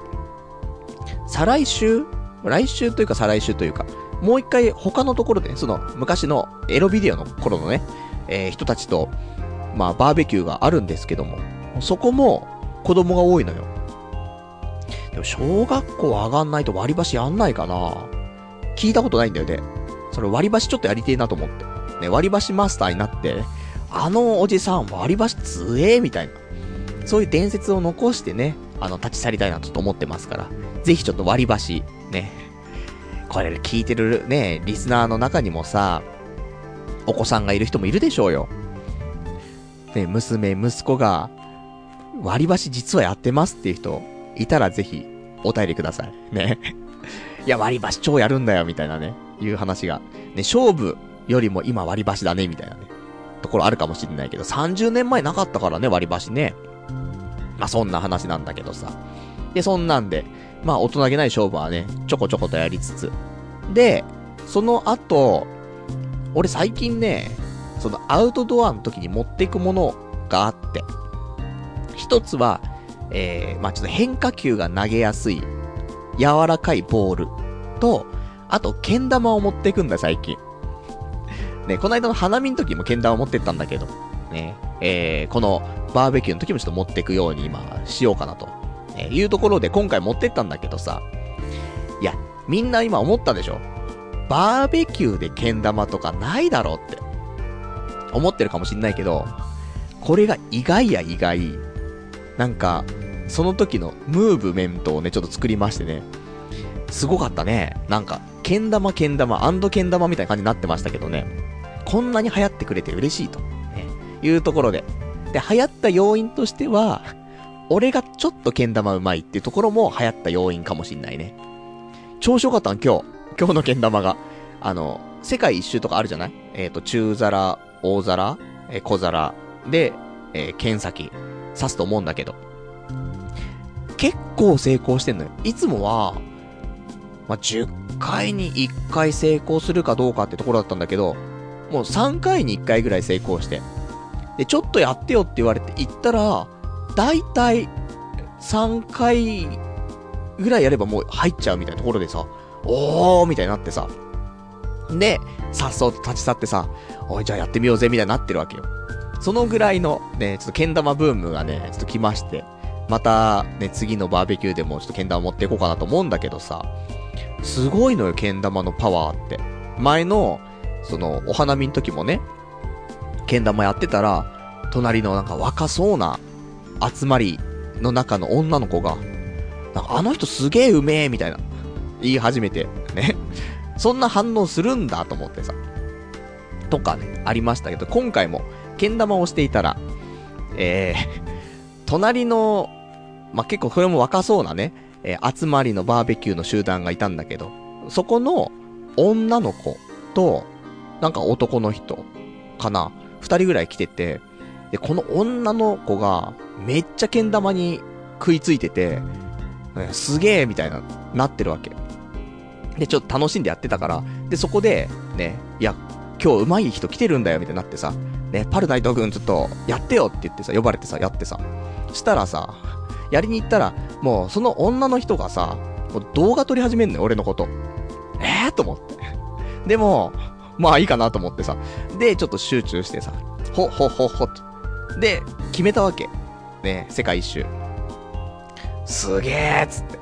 再来週？来週というか再来週というか、もう一回他のところで、ね、その昔のエロビデオの頃のね、えー、人たちと、まあバーベキューがあるんですけども、そこも子供が多いのよ。でも小学校上がんないと割り箸やんないかな聞いたことないんだよね。それ割り箸ちょっとやりてえなと思って。ね、割り箸マスターになって、あのおじさん割り箸強えーみたいな。そういう伝説を残してね、あの、立ち去りたいなと思ってますから。ぜひちょっと割り箸、ね。これ聞いてるね、リスナーの中にもさ、お子さんがいる人もいるでしょうよ。ね、娘、息子が、割り箸実はやってますっていう人、いたらぜひ、お便りください。ね。いや、割り箸超やるんだよ、みたいなね、いう話が。ね、勝負よりも今割り箸だね、みたいなね、ところあるかもしれないけど、30年前なかったからね、割り箸ね。まあ、そんな話なんだけどさ。で、そんなんで、まあ、大人げない勝負はね、ちょこちょことやりつつ。で、その後、俺最近ね、そのアウトドアの時に持っていくものがあって、一つは、えー、まあちょっと変化球が投げやすい、柔らかいボールと、あと、けん玉を持っていくんだ、最近。ね、この間の花見の時もけん玉持ってったんだけど、ね、えー、このバーベキューの時もちょっと持っていくように今、しようかなと、えいうところで今回持ってったんだけどさ、いや、みんな今思ったでしょ？バーベキューでけん玉とかないだろうって、思ってるかもしんないけど、これが意外や意外、なんか、その時のムーブメントをね、ちょっと作りましてね、すごかったね。なんか、けん玉けん玉けん玉みたいな感じになってましたけどね。こんなに流行ってくれて嬉しいと、ね、いうところで。で、流行った要因としては、俺がちょっとけん玉うまいっていうところも流行った要因かもしんないね。調子よかったん、今日。今日のけん玉が。あの、世界一周とかあるじゃない？えっ、ー、と、中皿、大皿、えー、小皿で、えー、剣先、刺すと思うんだけど。結構成功してんのよ。いつもは、まあ、10回に1回成功するかどうかってところだったんだけど、もう3回に1回ぐらい成功して。で、ちょっとやってよって言われて行ったら、だいたい3回ぐらいやればもう入っちゃうみたいなところでさ、おーみたいになってさ。で、さっそうと立ち去ってさ、おい、じゃあやってみようぜみたいになってるわけよ。そのぐらいのね、ちょっとけん玉ブームがね、ちょっと来まして、またね、次のバーベキューでもちょっとけん玉持っていこうかなと思うんだけどさ、すごいのよ、けん玉のパワーって。前の、その、お花見の時もね、けん玉やってたら、隣のなんか若そうな集まりの中の女の子が、なんかあの人すげえうめえみたいな、言い始めて、ね。そんな反応するんだと思ってさ。とかね、ありましたけど、今回も、けん玉をしていたら、えー、隣の、まあ、結構これも若そうなね、えー、集まりのバーベキューの集団がいたんだけど、そこの女の子と、なんか男の人かな二人ぐらい来てて、で、この女の子が、めっちゃけん玉に食いついてて、すげえみたいな、なってるわけ。で、ちょっと楽しんでやってたから、で、そこで、ね、いや、今日上手い人来てるんだよ、みたいになってさ、ね、パルナイト君ちょっと、やってよって言ってさ、呼ばれてさ、やってさ。したらさ、やりに行ったら、もう、その女の人がさ、動画撮り始めんのよ、俺のこと。えー？と思って。でも、まあいいかなと思ってさ。で、ちょっと集中してさ、ほ、ほ、ほ、ほ、と。で、決めたわけ。ね、世界一周。すげえっつって。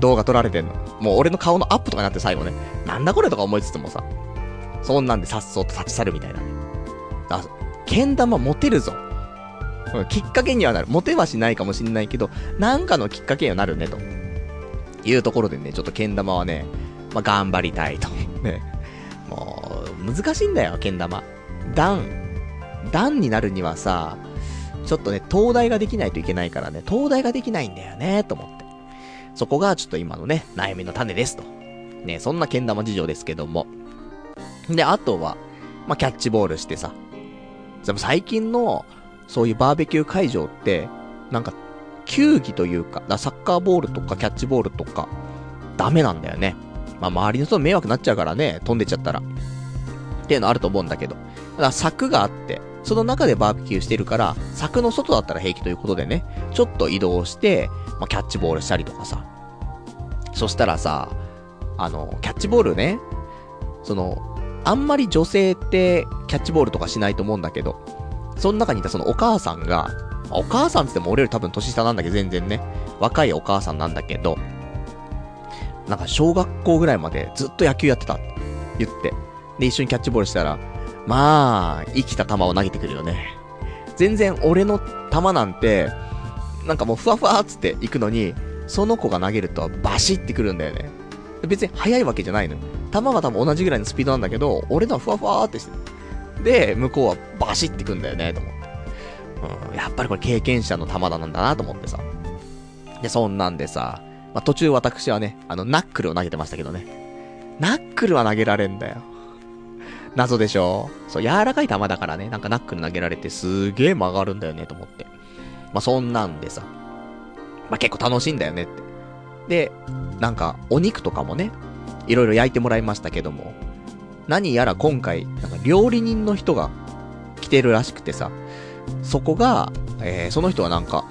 動画撮られてんの。もう俺の顔のアップとかになって最後ね、なんだこれとか思いつつもさ、そんなんでさっそうと立ち去るみたいなね。あ、けん玉持てるぞ。きっかけにはなる。モテはしないかもしんないけど、なんかのきっかけにはなるね、というところでね、ちょっとけん玉はね、まあ、頑張りたいと。ね。もう、難しいんだよ、けん玉。段。段になるにはさ、ちょっとね、東大ができないといけないからね、東大ができないんだよね、と思って。そこがちょっと今のね、悩みの種ですと。ね、そんなけん玉事情ですけども。で、あとは、まあ、キャッチボールしてさ。でも最近の、そういうバーベキュー会場って、なんか、球技というか、かサッカーボールとかキャッチボールとか、ダメなんだよね。まあ、周りの人迷惑になっちゃうからね、飛んでっちゃったら。っていうのあると思うんだけど。だから柵があって、その中でバーベキューしてるから、柵の外だったら平気ということでね、ちょっと移動して、まあ、キャッチボールしたりとかさ。そしたらさ、あの、キャッチボールね、その、あんまり女性ってキャッチボールとかしないと思うんだけど、その中にいたそのお母さんが、お母さんつっても俺より多分年下なんだけど全然ね、若いお母さんなんだけど、なんか小学校ぐらいまでずっと野球やってた。って言って、で一緒にキャッチボールしたら、まあ、生きた球を投げてくるよね。全然俺の球なんて、なんかもうふわふわっつって行くのに、その子が投げるとバシってくるんだよね。別に速いわけじゃないの。球は多分同じぐらいのスピードなんだけど、俺のはふわふわってしてで、向こうはバシってくんだよね、と思って。うん、やっぱりこれ経験者の玉田なんだなと思ってさ。で、そんなんでさ、まあ、途中私はね、あの、ナックルを投げてましたけどね。ナックルは投げられんだよ。謎でしょ？そう、柔らかい球だからね、なんかナックル投げられてすげえ曲がるんだよね、と思って。まあ、そんなんでさ。まあ、結構楽しいんだよねって。で、なんか、お肉とかもね、いろいろ焼いてもらいましたけども、何やら今回、なんか料理人の人が来てるらしくてさ、そこが、えー、その人はなんか、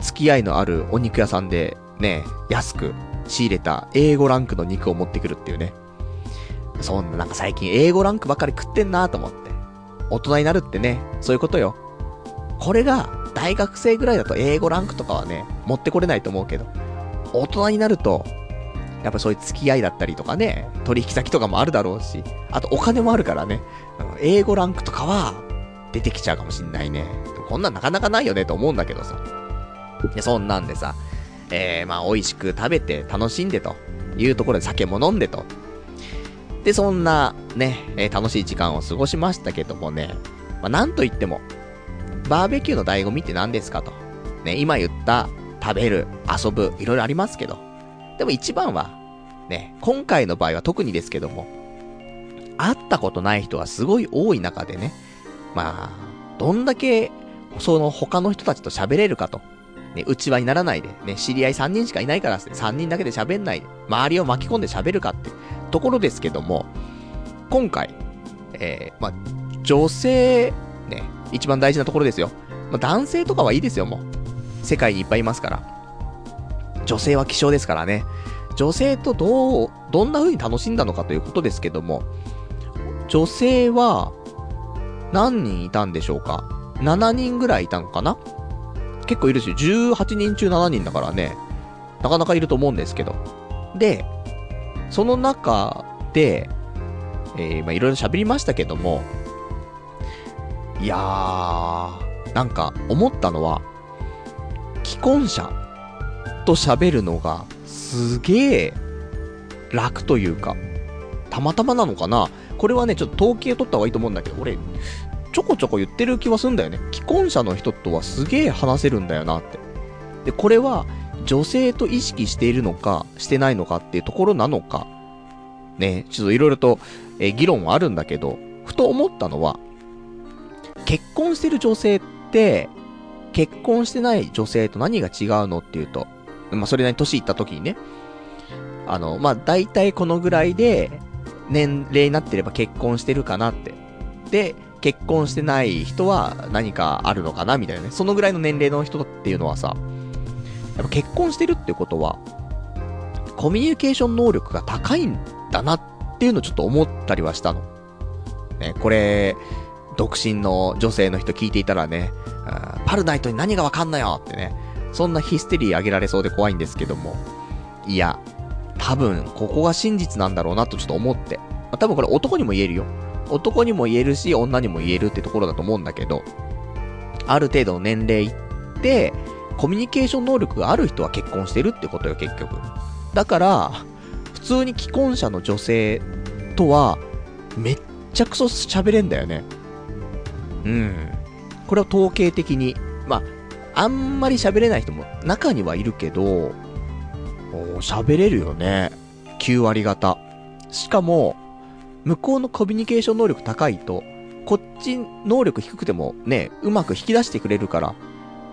付き合いのあるお肉屋さんで、ね、安く仕入れた A5 ランクの肉を持ってくるっていうね。そんな、なんか最近 A5 ランクばっかり食ってんなと思って。大人になるってね、そういうことよ。これが、大学生ぐらいだと A5 ランクとかはね、持ってこれないと思うけど、大人になると、やっぱそういう付き合いだったりとかね、取引先とかもあるだろうし、あとお金もあるからね、英語ランクとかは出てきちゃうかもしんないね。こんなんなかなかないよねと思うんだけどさ。で、そんなんでさ、えー、まあ美味しく食べて楽しんでというところで酒も飲んでと。で、そんなね、えー、楽しい時間を過ごしましたけどもね、まあなんといっても、バーベキューの醍醐味って何ですかと。ね、今言った食べる、遊ぶ、いろいろありますけど、でも一番は、ね、今回の場合は特にですけども、会ったことない人はすごい多い中でね、まあ、どんだけ、その他の人たちと喋れるかと。ね、内輪にならないで、ね、知り合い3人しかいないから3人だけで喋んないで、周りを巻き込んで喋るかってところですけども、今回、えー、まあ、女性、ね、一番大事なところですよ。まあ、男性とかはいいですよ、もう。世界にいっぱいいますから。女性は希少ですからね。女性とどう、どんな風に楽しんだのかということですけども、女性は、何人いたんでしょうか ?7 人ぐらいいたのかな？結構いるし、18人中7人だからね、なかなかいると思うんですけど。で、その中で、えー、まあいろいろ喋りましたけども、いやー、なんか思ったのは、既婚者と喋るのがすげえ楽というか、たまたまなのかなこれはね、ちょっと統計を取った方がいいと思うんだけど、俺、ちょこちょこ言ってる気はすんだよね。既婚者の人とはすげえ話せるんだよなって。で、これは女性と意識しているのか、してないのかっていうところなのか、ね、ちょっといろいろと、え議論はあるんだけど、ふと思ったのは、結婚してる女性って、結婚してない女性と何が違うのっていうと、まあ、それなりに年いった時にね、あの、まあ、大体このぐらいで、年齢になってれば結婚してるかなって。で、結婚してない人は何かあるのかなみたいなね。そのぐらいの年齢の人っていうのはさ、やっぱ結婚してるってことは、コミュニケーション能力が高いんだなっていうのをちょっと思ったりはしたの。ね、これ、独身の女性の人聞いていたらね、パルナイトに何がわかんのよってね、そんなヒステリーあげられそうで怖いんですけども、いや、多分、ここが真実なんだろうなとちょっと思って。多分これ男にも言えるよ。男にも言えるし、女にも言えるってところだと思うんだけど、ある程度の年齢いって、コミュニケーション能力がある人は結婚してるってことよ、結局。だから、普通に既婚者の女性とは、めっちゃくそ喋れんだよね。うん。これは統計的に。まあ、あんまり喋れない人も中にはいるけど、喋れるよね。9割方。しかも、向こうのコミュニケーション能力高いと、こっち能力低くてもね、うまく引き出してくれるから。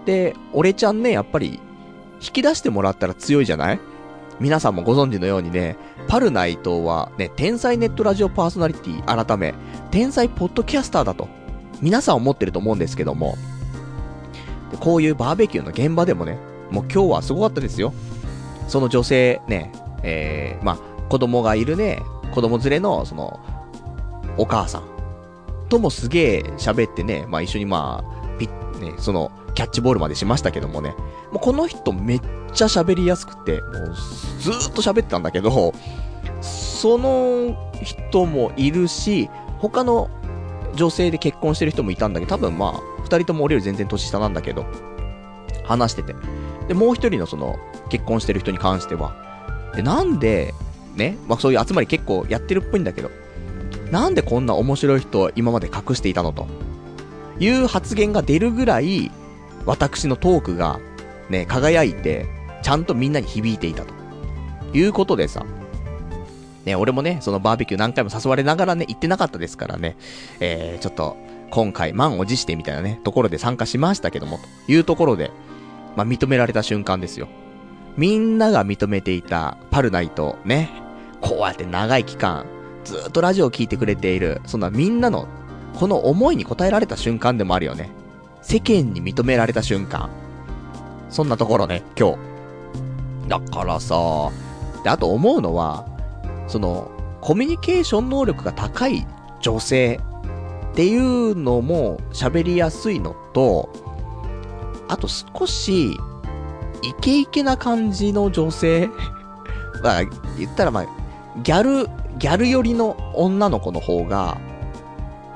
で、俺ちゃんね、やっぱり、引き出してもらったら強いじゃない？皆さんもご存知のようにね、パルナイトはね、天才ネットラジオパーソナリティ改め、天才ポッドキャスターだと、皆さん思ってると思うんですけども、こういうバーベキューの現場でもね、もう今日はすごかったですよ。その女性ね、えー、まあ、子供がいるね、子供連れの、その、お母さんともすげえ喋ってね、まあ一緒にまあ、ピ、ね、その、キャッチボールまでしましたけどもね、もうこの人めっちゃ喋りやすくて、もうずーっと喋ってたんだけど、その人もいるし、他の女性で結婚してる人もいたんだけど、多分まあ、二人とも俺より全然年下なんだけど、話してて。で、もう一人のその、結婚してる人に関しては、で、なんで、ね、まあそういう集まり結構やってるっぽいんだけど、なんでこんな面白い人を今まで隠していたのと、いう発言が出るぐらい、私のトークが、ね、輝いて、ちゃんとみんなに響いていたと。いうことでさ、ね、俺もね、そのバーベキュー何回も誘われながらね、行ってなかったですからね、えー、ちょっと、今回満を持してみたいなね、ところで参加しましたけども、というところで、まあ、認められた瞬間ですよ。みんなが認めていたパルナイト、ね。こうやって長い期間、ずっとラジオを聴いてくれている、そんなみんなの、この思いに応えられた瞬間でもあるよね。世間に認められた瞬間。そんなところね、今日。だからさ、で、あと思うのは、その、コミュニケーション能力が高い女性っていうのも喋りやすいのと、あと少し、イケイケな感じの女性 まあ、言ったらまあ、ギャル、ギャル寄りの女の子の方が、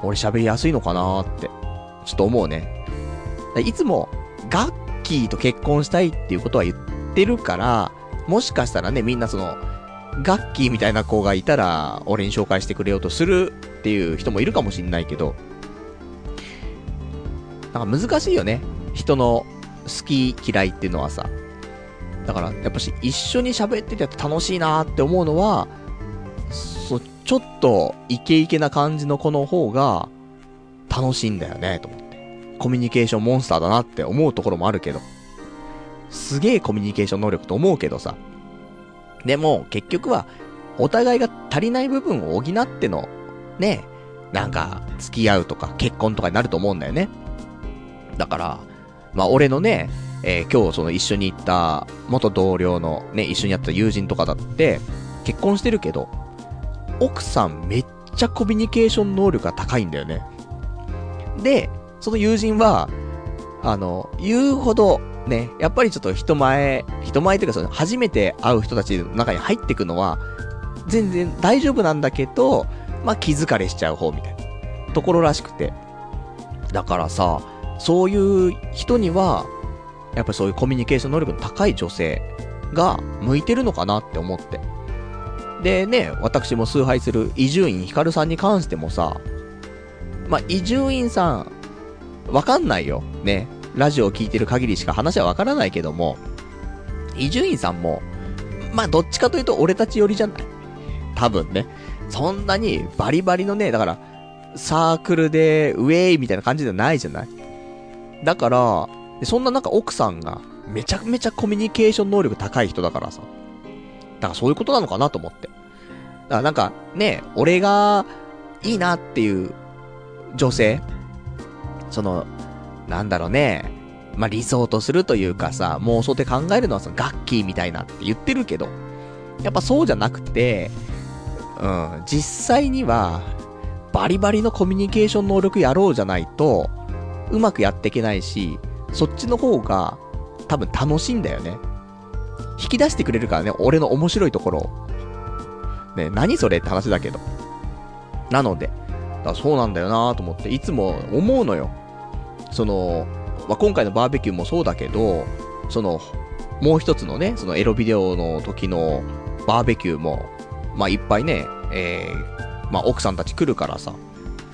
俺喋りやすいのかなって、ちょっと思うね。いつも、ガッキーと結婚したいっていうことは言ってるから、もしかしたらね、みんなその、ガッキーみたいな子がいたら、俺に紹介してくれようとするっていう人もいるかもしんないけど、なんか難しいよね。人の好き嫌いっていうのはさ。だから、やっぱし一緒に喋ってて楽しいなって思うのは、そうちょっとイケイケな感じの子の方が楽しいんだよね、と思って。コミュニケーションモンスターだなって思うところもあるけど。すげえコミュニケーション能力と思うけどさ。でも、結局は、お互いが足りない部分を補っての、ね、なんか、付き合うとか、結婚とかになると思うんだよね。だから、まあ、俺のね、えー、今日その一緒に行った元同僚のね、一緒にやった友人とかだって、結婚してるけど、奥さんめっちゃコミュニケーション能力が高いんだよね。で、その友人は、あの、言うほど、ね、やっぱりちょっと人前、人前というかその初めて会う人たちの中に入っていくのは、全然大丈夫なんだけど、まあ、気疲れしちゃう方みたいなところらしくて。だからさ、そういう人には、やっぱりそういうコミュニケーション能力の高い女性が向いてるのかなって思って。でね、私も崇拝する伊集院光さんに関してもさ、ま、伊集院さん、わかんないよ。ね。ラジオを聴いてる限りしか話はわからないけども、伊集院さんも、まあ、どっちかというと俺たち寄りじゃない？多分ね。そんなにバリバリのね、だから、サークルで、ウェイみたいな感じじゃないじゃない？だから、そんな中奥さんが、めちゃめちゃコミュニケーション能力高い人だからさ。だからそういうことなのかなと思って。だからなんか、ね、俺が、いいなっていう、女性その、なんだろうね。まあ、理想とするというかさ、妄想で考えるのはそのガッキーみたいなって言ってるけど、やっぱそうじゃなくて、うん、実際には、バリバリのコミュニケーション能力やろうじゃないと、うまくやっていけないし、そっちの方が、多分楽しいんだよね。引き出してくれるからね、俺の面白いところを。ね、何それって話だけど。なので、だそうなんだよなと思って、いつも思うのよ。その、まあ、今回のバーベキューもそうだけど、その、もう一つのね、そのエロビデオの時のバーベキューも、まあ、いっぱいね、えー、まあ、奥さんたち来るからさ、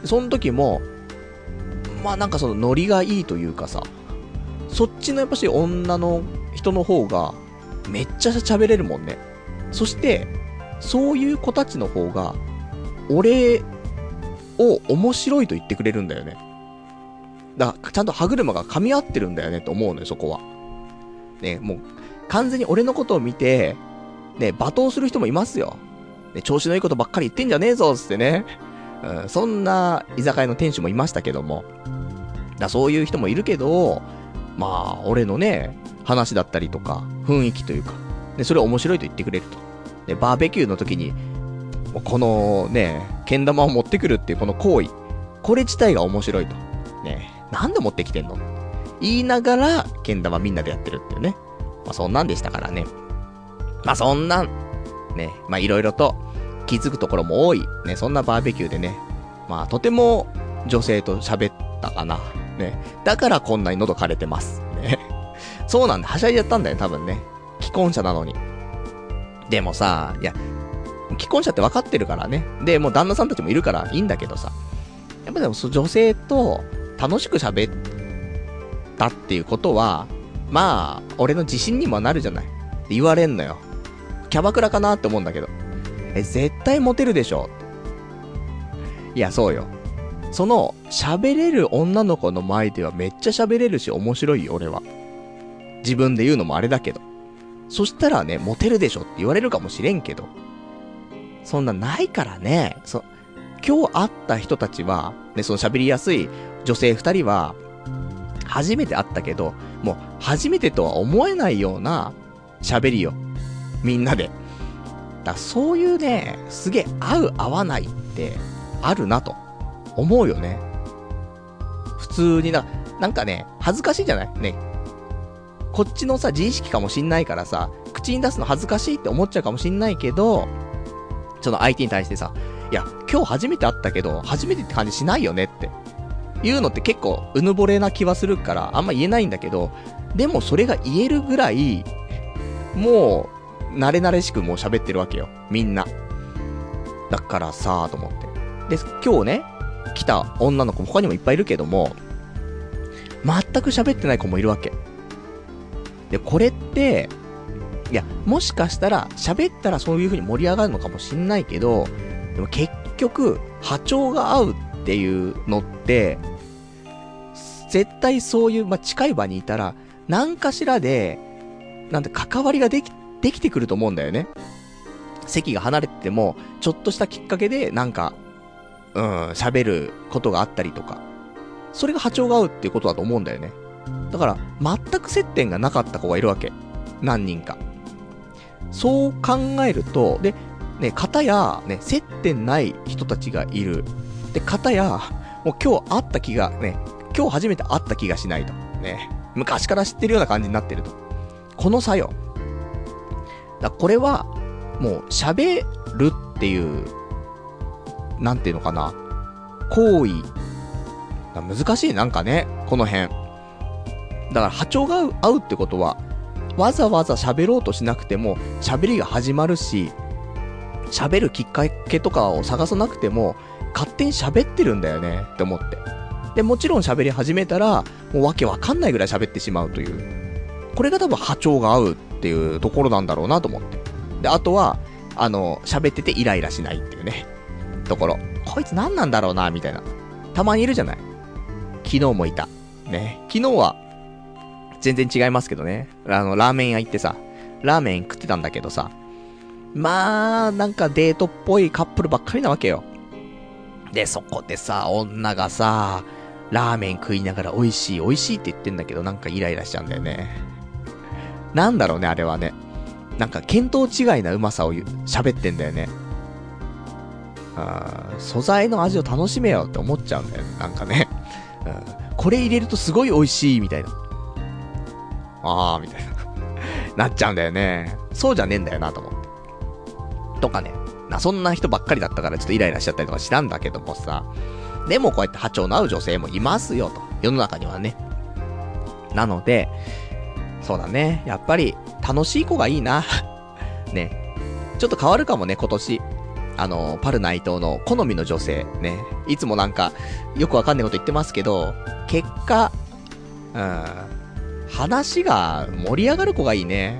その時も、まあ、なんかそのノリがいいというかさ、そっちのやっぱし女の人の方が、めっちゃ喋れるもんね。そして、そういう子たちの方が、俺を面白いと言ってくれるんだよね。だから、ちゃんと歯車が噛み合ってるんだよねと思うのよ、そこは。ね、もう、完全に俺のことを見て、ね、罵倒する人もいますよ。ね、調子のいいことばっかり言ってんじゃねえぞ、つってね。うん、そんな居酒屋の店主もいましたけども。だそういう人もいるけど、まあ、俺のね、話だったりとか、雰囲気というか、で、それ面白いと言ってくれると。で、バーベキューの時に、このね、剣玉を持ってくるっていうこの行為、これ自体が面白いと。ね、なんで持ってきてんの？言いながら、剣玉みんなでやってるっていうね。まあそんなんでしたからね。まあそんなん、ね、まあいろいろと気づくところも多い、ね、そんなバーベキューでね。まあとても女性と喋ったかな。ね。だからこんなに喉枯れてます。ね。そうなんだ。はしゃいじゃったんだよ、多分ね。既婚者なのに。でもさ、いや、既婚者って分かってるからね。で、もう旦那さんたちもいるからいいんだけどさ。やっぱでも、女性と楽しく喋ったっていうことは、まあ、俺の自信にもなるじゃない。って言われんのよ。キャバクラかなって思うんだけど。え、絶対モテるでしょ。いや、そうよ。その、喋れる女の子の前ではめっちゃ喋れるし面白いよ、俺は。自分で言うのもあれだけど。そしたらね、モテるでしょって言われるかもしれんけど。そんなないからね。そ、今日会った人たちは、ね、その喋りやすい女性二人は、初めて会ったけど、もう初めてとは思えないような喋りよ。みんなで。だそういうね、すげえ合う合わないってあるなと思うよね。普通にな、なんかね、恥ずかしいじゃない？ね。こっちのさ、自意識かもしんないからさ、口に出すの恥ずかしいって思っちゃうかもしんないけど、その相手に対してさ、いや、今日初めて会ったけど、初めてって感じしないよねって。言うのって結構、うぬぼれな気はするから、あんま言えないんだけど、でもそれが言えるぐらい、もう、慣れ慣れしくもう喋ってるわけよ。みんな。だからさ、と思って。で、今日ね、来た女の子も他にもいっぱいいるけども、全く喋ってない子もいるわけ。で、これって、いや、もしかしたら、喋ったらそういう風に盛り上がるのかもしんないけど、でも結局、波長が合うっていうのって、絶対そういう、まあ、近い場にいたら、何かしらで、なんて関わりができ、できてくると思うんだよね。席が離れてても、ちょっとしたきっかけで、なんか、うん、喋ることがあったりとか。それが波長が合うっていうことだと思うんだよね。だから、全く接点がなかった子がいるわけ。何人か。そう考えると、で、ね、方や、ね、接点ない人たちがいる。で、方や、もう今日会った気が、ね、今日初めて会った気がしないと。ね、昔から知ってるような感じになってると。この作用。だこれは、もう喋るっていう、なんていうのかな、行為、難しいなんかね、この辺。だから波長が合うってことは、わざわざ喋ろうとしなくても、喋りが始まるし、喋るきっかけとかを探さなくても、勝手に喋ってるんだよねって思って。で、もちろん喋り始めたら、もうわけわかんないぐらい喋ってしまうという。これが多分波長が合うっていうところなんだろうなと思って。で、あとは、あの、喋っててイライラしないっていうね、ところ。こいつ何なんだろうな、みたいな。たまにいるじゃない。昨日もいた。ね。昨日は、全然違いますけどね。あの、ラーメン屋行ってさ、ラーメン食ってたんだけどさ、まあ、なんかデートっぽいカップルばっかりなわけよ。で、そこでさ、女がさ、ラーメン食いながら美味しい美味しいって言ってんだけど、なんかイライラしちゃうんだよね。なんだろうね、あれはね。なんか見当違いなうまさを喋ってんだよね。あ素材の味を楽しめよって思っちゃうんだよね。なんかね。うん、これ入れるとすごい美味しいみたいな。あー、みたいな。なっちゃうんだよね。そうじゃねえんだよなと思って。とかね。な、そんな人ばっかりだったからちょっとイライラしちゃったりとかしたんだけどもさ。でもこうやって波長の合う女性もいますよと。世の中にはね。なので、そうだね。やっぱり楽しい子がいいな。ね。ちょっと変わるかもね、今年。あの、パル内藤の好みの女性。ね。いつもなんか、よくわかんないこと言ってますけど、結果、うん、話が盛り上がる子がいいね。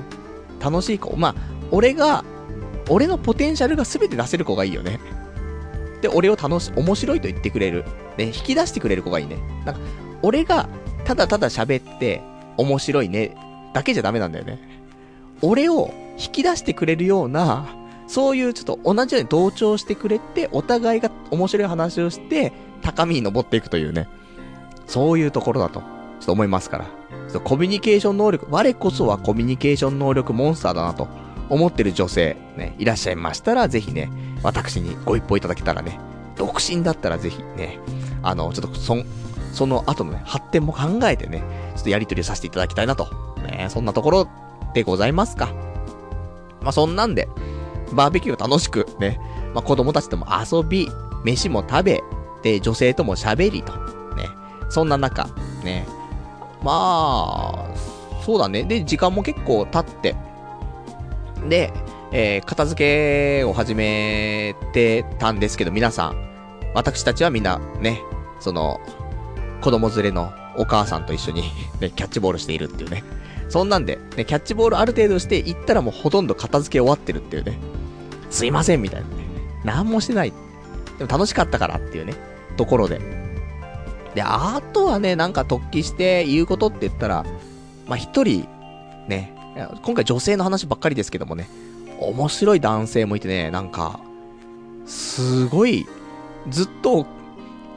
楽しい子。まあ、俺が、俺のポテンシャルが全て出せる子がいいよね。で、俺を楽し、面白いと言ってくれる。ね、引き出してくれる子がいいね。なんか、俺が、ただただ喋って、面白いね、だけじゃダメなんだよね。俺を引き出してくれるような、そういうちょっと同じように同調してくれて、お互いが面白い話をして、高みに登っていくというね。そういうところだと、ちょっと思いますから。ちょっとコミュニケーション能力、我こそはコミュニケーション能力モンスターだなと思ってる女性、ね、いらっしゃいましたら、ぜひね、私にご一報いただけたらね、独身だったらぜひね、あの、ちょっとそ、その後のね、発展も考えてね、ちょっとやりとりさせていただきたいなと。ね、そんなところでございますか。まあ、そんなんで、バーベキューを楽しく、ね、まあ、子供たちとも遊び、飯も食べ、で、女性とも喋りと、ね、そんな中、ね、まあ、そうだね。で、時間も結構経って、で、えー、片付けを始めてたんですけど、皆さん、私たちはみんな、ね、その、子供連れのお母さんと一緒にね、キャッチボールしているっていうね。そんなんで、ね、キャッチボールある程度して行ったらもうほとんど片付け終わってるっていうね。すいません、みたいなね。何もしてない。でも楽しかったからっていうね、ところで。で、あとはね、なんか突起して言うことって言ったら、まあ、一人、ね、今回女性の話ばっかりですけどもね、面白い男性もいてね、なんか、すごい、ずっと、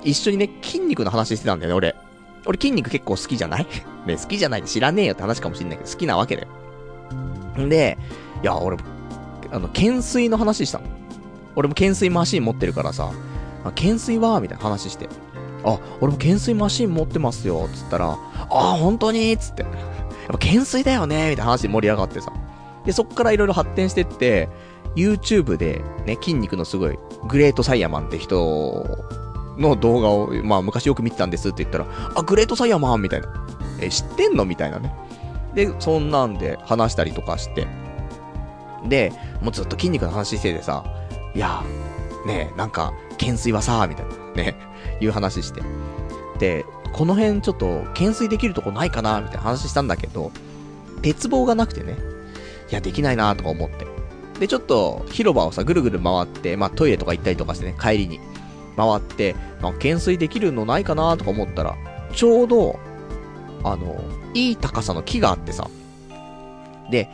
一緒にね、筋肉の話してたんだよね、俺。俺筋肉結構好きじゃない？ね、好きじゃないって知らねえよって話かもしんないけど、好きなわけだよ。んで、いや、俺、あの、懸垂の話したの。俺も懸垂マシン持ってるからさ、懸垂は？みたいな話して。あ、俺も懸垂マシン持ってますよ、つったら、あ、本当に？つって。やっぱ懸垂だよね？みたいな話で盛り上がってさ。で、そっからいろいろ発展してって、YouTube でね、筋肉のすごい、グレートサイヤマンって人の動画を、まあ昔よく見てたんですって言ったら、あ、グレートサイヤマンみたいな。え、知ってんの？みたいなね。で、そんなんで話したりとかして。で、もうずっと筋肉の話しててさ、いや、ねえなんか、懸垂はさ、みたいな、ね、いう話して。で、この辺ちょっと、懸垂できるとこないかな、みたいな話したんだけど、鉄棒がなくてね、いや、できないなとか思って。で、ちょっと、広場をさ、ぐるぐる回って、まあ、トイレとか行ったりとかしてね、帰りに。回って、まあ、懸垂できるのないかなとか思ったら、ちょうど、あの、いい高さの木があってさ。で、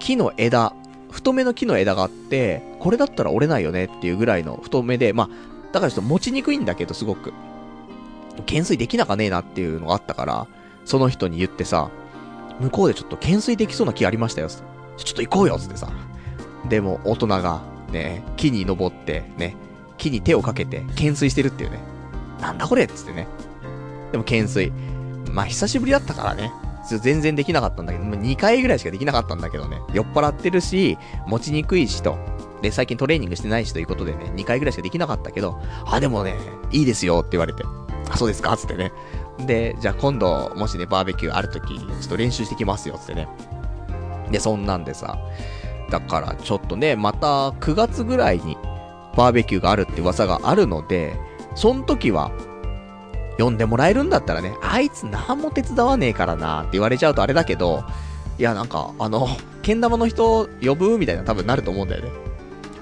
木の枝、太めの木の枝があって、これだったら折れないよねっていうぐらいの太めで、まあ、だからちょっと持ちにくいんだけど、すごく。懸垂できなかねえなっていうのがあったから、その人に言ってさ、向こうでちょっと懸垂できそうな木ありましたよ。ちょっと行こうよつってさ。でも、大人が、ね、木に登って、ね、木に手をかけて、懸垂してるっていうね。なんだこれっつってね。でも懸垂。まあ、久しぶりだったからね。全然できなかったんだけど、2回ぐらいしかできなかったんだけどね。酔っ払ってるし、持ちにくいしと。で、最近トレーニングしてないしということでね、2回ぐらいしかできなかったけど、あ、でもね、いいですよって言われて。あ、そうですかつってね。で、じゃあ今度、もしね、バーベキューあるとき、ちょっと練習してきますよ、つってね。で、そんなんでさ、だからちょっとね、また9月ぐらいにバーベキューがあるって噂があるので、そん時は、呼んでもらえるんだったらね、あいつ何も手伝わねえからなって言われちゃうとあれだけど、いやなんか、あの、けん玉の人呼ぶみたいな多分なると思うんだよね。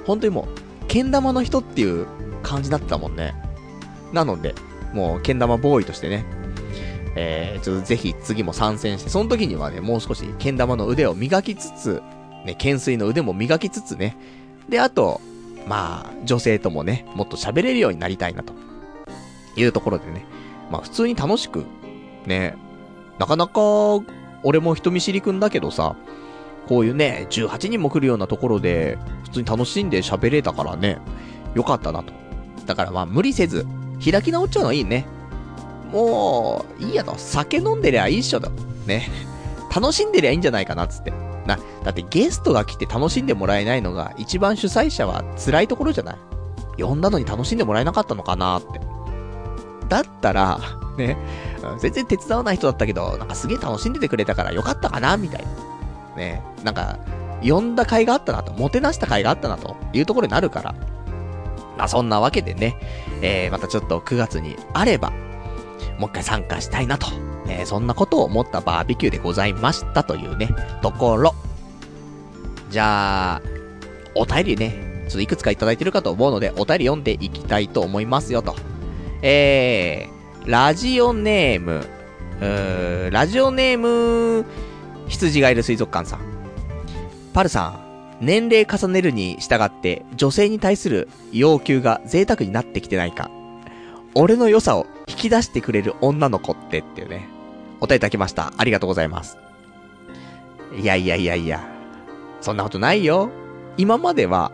本当にもう、けん玉の人っていう感じだったもんね。なので、もう、けん玉ボーイとしてね、えー、ちょっとぜひ次も参戦して、その時にはね、もう少しけん玉の腕を磨きつつ、ね、懸垂の腕も磨きつつね、で、あと、まあ、女性ともね、もっと喋れるようになりたいなと。いうところでね。まあ、普通に楽しく、ね、なかなか、俺も人見知りくんだけどさ、こういうね、18人も来るようなところで、普通に楽しんで喋れたからね、よかったなと。だからまあ、無理せず、開き直っちゃうのいいね。もう、いいやと。酒飲んでりゃいいっしょだ。ね。楽しんでりゃいいんじゃないかな、つって。な、だってゲストが来て楽しんでもらえないのが一番主催者は辛いところじゃない？呼んだのに楽しんでもらえなかったのかなって。だったら、ね、全然手伝わない人だったけど、なんかすげえ楽しんでてくれたからよかったかなみたいな。ね、なんか、呼んだ甲斐があったなと、もてなした甲斐があったなというところになるから。まあそんなわけでね、えー、またちょっと9月にあれば、もう一回参加したいなと、えー、そんなことを思ったバーベキューでございましたというね、ところ。じゃあ、お便りね、ちょっといくつかいただいてるかと思うので、お便り読んでいきたいと思いますよと。えー、ラジオネーム、うーラジオネーム、羊がいる水族館さん。パルさん、年齢重ねるに従って女性に対する要求が贅沢になってきてないか。俺の良さを引き出してくれる女の子ってっていうね、お答えいただきました。ありがとうございます。いやいやいやいや、そんなことないよ。今までは、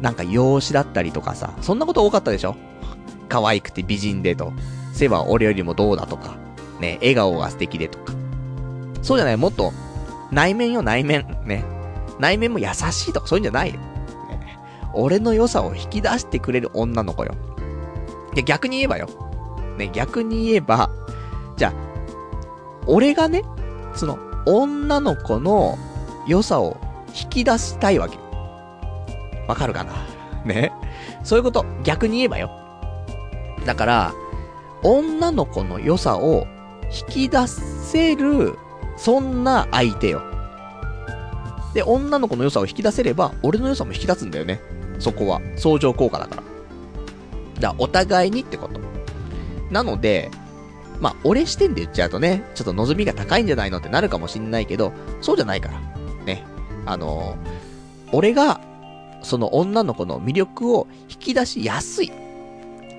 なんか容姿だったりとかさ、そんなこと多かったでしょ？可愛くて美人でと、背は俺よりもどうだとか、ね、笑顔が素敵でとか。そうじゃない、もっと、内面よ内面、ね。内面も優しいとかそういうんじゃないよ。ね、俺の良さを引き出してくれる女の子よ。で、逆に言えばよ。ね、逆に言えば、じゃあ、俺がね、その、女の子の良さを引き出したいわけ。わかるかな？ね？そういうこと、逆に言えばよ。だから、女の子の良さを引き出せる、そんな相手よ。で、女の子の良さを引き出せれば、俺の良さも引き出すんだよね。そこは。相乗効果だから。だからお互いにってこと。なので、まあ、俺視点で言っちゃうとね、ちょっと望みが高いんじゃないのってなるかもしんないけど、そうじゃないから。ね。あのー、俺が、その女の子の魅力を引き出しやすい。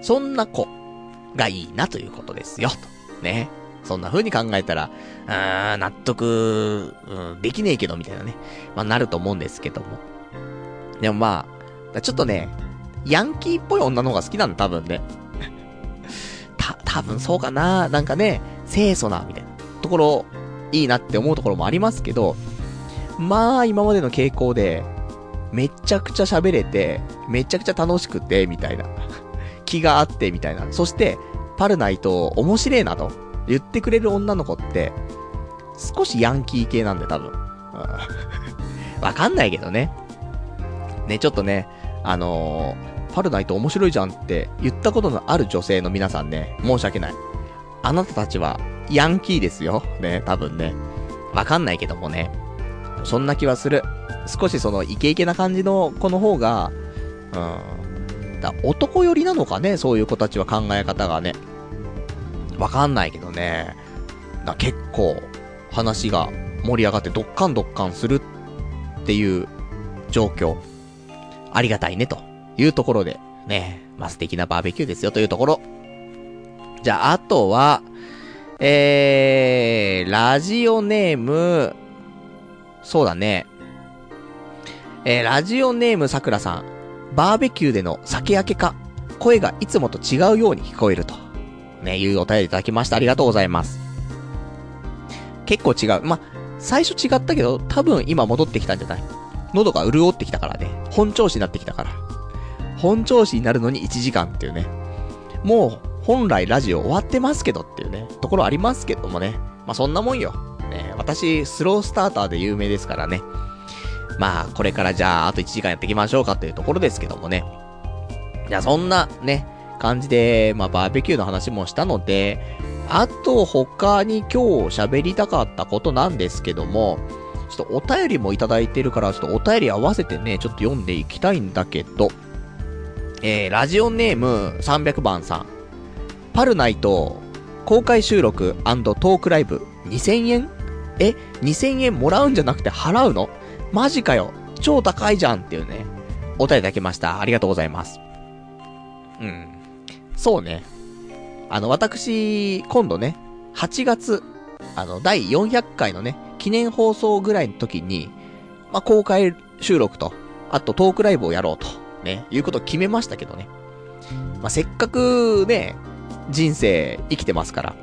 そんな子がいいなということですよ。と。ね。そんな風に考えたら、うーん、納得、うん、できねえけど、みたいなね。まあ、なると思うんですけども。でもまあ、ちょっとね、ヤンキーっぽい女の方が好きなんだ、多分ね。た、多分そうかな。なんかね、清楚な、みたいなところ、いいなって思うところもありますけど、まあ、今までの傾向で、めちゃくちゃ喋れて、めちゃくちゃ楽しくて、みたいな。気があって、みたいな。そして、パルナイト、面白えなと言ってくれる女の子って、少しヤンキー系なんで、多分。わかんないけどね。ね、ちょっとね、あのーパルナイト面白いじゃんって言ったことのある女性の皆さんね、申し訳ない。あなたたちはヤンキーですよ。ね、多分ね。わかんないけどもね。そんな気はする。少しそのイケイケな感じの子の方が、うん。だ男寄りなのかね、そういう子たちは考え方がね。わかんないけどね。だ結構、話が盛り上がってドッカンドッカンするっていう状況。ありがたいね、というところで、ね、まあ、素敵なバーベキューですよというところ。じゃあ、あとは、えー、ラジオネーム、そうだね。えー、ラジオネームさくらさん。バーベキューでの酒焼けか、声がいつもと違うように聞こえると。ね、いうお便りいただきました。ありがとうございます。結構違う。ま、最初違ったけど、多分今戻ってきたんじゃない？喉が潤ってきたからね。本調子になってきたから。本調子になるのに1時間っていうね。もう、本来ラジオ終わってますけどっていうね、ところありますけどもね。まあ、そんなもんよ。ね、私、スロースターターで有名ですからね。まあ、これからじゃあ、あと1時間やっていきましょうかというところですけどもね。じゃあ、そんな、ね、感じで、まあ、バーベキューの話もしたので、あと、他に今日喋りたかったことなんですけども、ちょっとお便りもいただいてるから、ちょっとお便り合わせてね、ちょっと読んでいきたいんだけど、えー、ラジオネーム300番さん。パルナイト、公開収録トークライブ2000円？え ?2000 円もらうんじゃなくて払うの？マジかよ。超高いじゃんっていうね。お便りいただきました。ありがとうございます。うん。そうね。あの、私、今度ね、8月、あの、第400回のね、記念放送ぐらいの時に、まあ、公開収録と、あとトークライブをやろうと、ね、いうことを決めましたけどね。まあ、せっかくね、人生生きてますから、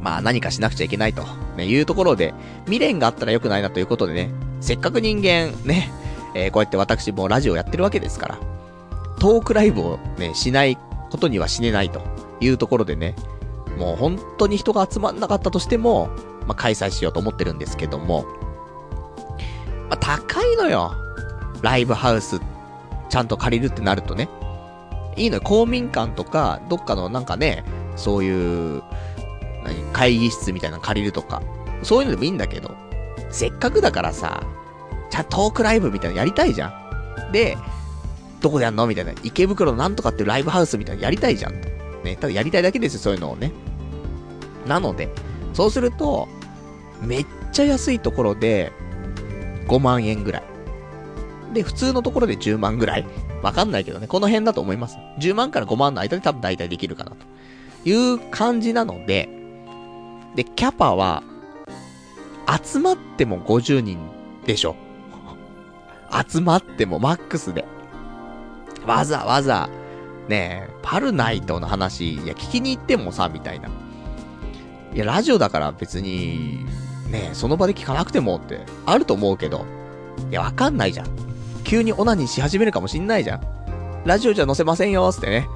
まあ何かしなくちゃいけないと、ね、いうところで、未練があったら良くないなということでね、せっかく人間、ね、えー、こうやって私もラジオやってるわけですから、トークライブをね、しないことには死ねないというところでね、もう本当に人が集まんなかったとしても、まあ、開催しようと思ってるんですけども、まあ、高いのよ。ライブハウスっ、ちゃんと借りるってなるとね。いいのよ。公民館とか、どっかのなんかね、そういう、何、会議室みたいなの借りるとか、そういうのでもいいんだけど、せっかくだからさ、ちゃんとトークライブみたいなのやりたいじゃん。で、どこでやんの？みたいな。池袋なんとかっていうライブハウスみたいなのやりたいじゃん。ね、ただやりたいだけですよ、そういうのをね。なので、そうすると、めっちゃ安いところで、5万円ぐらい。で、普通のところで10万ぐらい。わかんないけどね、この辺だと思います。10万から5万の間で多分大体できるかなと。いう感じなので、で、キャパは、集まっても50人でしょ。集まってもマックスで。わざわざ、ねえ、パルナイトの話、いや、聞きに行ってもさ、みたいな。いや、ラジオだから別に、ねえ、その場で聞かなくてもって、あると思うけど、いや、わかんないじゃん。急にオナニーし始めるかもしんないじゃん。ラジオじゃ載せませんよ、つってね。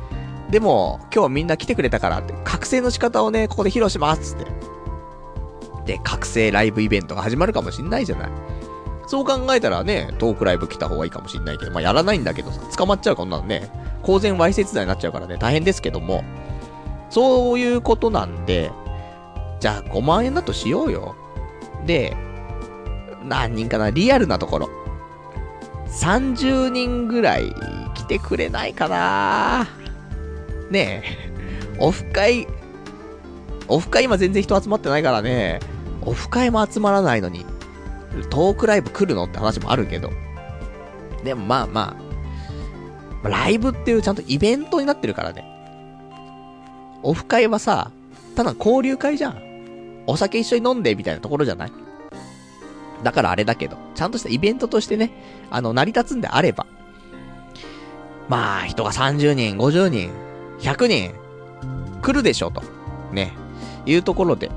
でも、今日はみんな来てくれたからって、覚醒の仕方をね、ここで披露します、つって。で、覚醒ライブイベントが始まるかもしんないじゃない。そう考えたらね、トークライブ来た方がいいかもしんないけど、まあ、やらないんだけどさ、捕まっちゃう、こんなのね、公然わいせつ罪になっちゃうからね、大変ですけども、そういうことなんで、じゃあ5万円だとしようよ。で、何人かな、リアルなところ。30人ぐらい来てくれないかなねえ、オフ会、オフ会今全然人集まってないからね、オフ会も集まらないのに、トークライブ来るのって話もあるけど。でもまあまあ、ライブっていうちゃんとイベントになってるからね。オフ会はさ、ただ交流会じゃん。お酒一緒に飲んでみたいなところじゃない？だからあれだけど、ちゃんとしたイベントとしてね、あの、成り立つんであれば、まあ、人が30人、50人、100人、来るでしょ、と。ね。いうところで。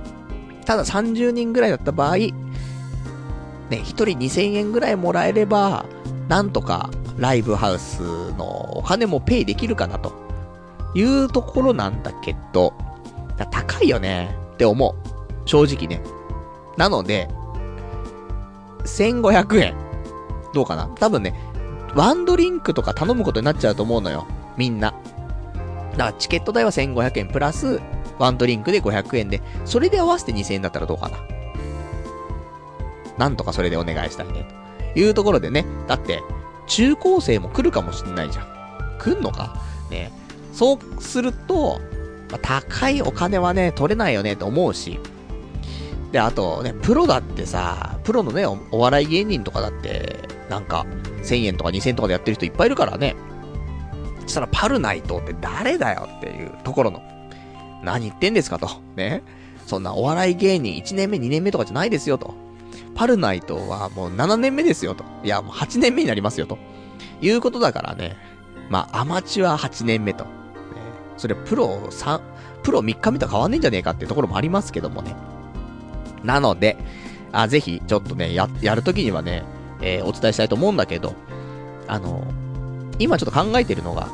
ただ30人ぐらいだった場合、ね、1人2000円ぐらいもらえれば、なんとかライブハウスのお金もペイできるかなと。いうところなんだけど、高いよねって思う。正直ね。なので、1500円。どうかな？多分ね、ワンドリンクとか頼むことになっちゃうと思うのよ。みんな。だからチケット代は1500円プラス、ワンドリンクで500円で、それで合わせて2000円だったらどうかな？なんとかそれでお願いしたいね。というところでね、だって、中高生も来るかもしんないじゃん。来んのか？ね。そうすると、まあ、高いお金はね、取れないよねと思うし、で、あとね、プロだってさ、プロのねお、お笑い芸人とかだって、なんか、1000円とか2000円とかでやってる人いっぱいいるからね。そしたら、パルナイトって誰だよっていうところの。何言ってんですかと。ね。そんなお笑い芸人1年目2年目とかじゃないですよと。パルナイトはもう7年目ですよと。いや、もう8年目になりますよと。いうことだからね。まあ、アマチュア8年目と。ね、それプロ3、プロ3日目と変わんねえんじゃねえかっていうところもありますけどもね。なので、あ、ぜひ、ちょっとね、や、やるときにはね、えー、お伝えしたいと思うんだけど、あの、今ちょっと考えてるのが、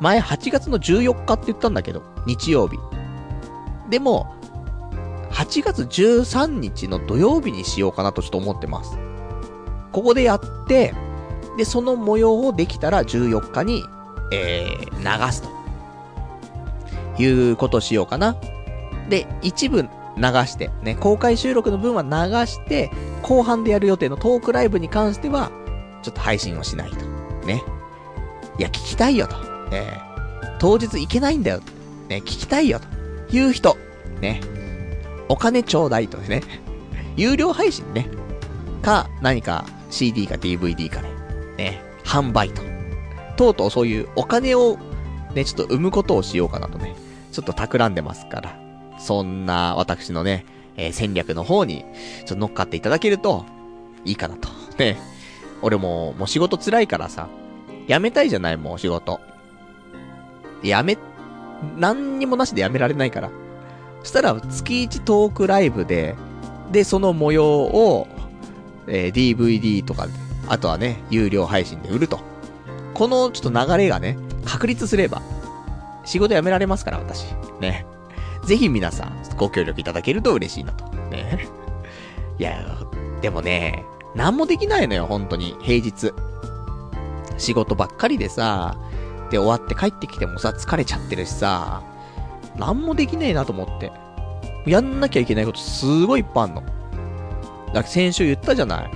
前8月の14日って言ったんだけど、日曜日。でも、8月13日の土曜日にしようかなとちょっと思ってます。ここでやって、で、その模様をできたら14日に、えー、流すと。いうことしようかな。で、一部流して、ね、公開収録の分は流して、後半でやる予定のトークライブに関しては、ちょっと配信をしないと。ね。いや、聞きたいよと。ね、当日行けないんだよ。ね、聞きたいよと。いう人。ね。お金ちょうだいとね。有料配信ね。か、何か CD か DVD かね。ね。販売と。とうとうそういうお金をね、ちょっと生むことをしようかなとね。ちょっと企んでますから。そんな私のね、えー、戦略の方に、ちょっと乗っかっていただけると、いいかなと。ね。俺も、もう仕事辛いからさ、辞めたいじゃない、もう仕事。辞め、何にもなしで辞められないから。そしたら、月1トークライブで、で、その模様を、えー、DVD とか、あとはね、有料配信で売ると。このちょっと流れがね、確立すれば、仕事辞められますから、私。ね。ぜひ皆さん、ご協力いただけると嬉しいなと。ね。いや、でもね、何もできないのよ、本当に、平日。仕事ばっかりでさ、で終わって帰ってきてもさ、疲れちゃってるしさ、何もできねえなと思って。やんなきゃいけないことすごいいっぱいあんの。だから先週言ったじゃない。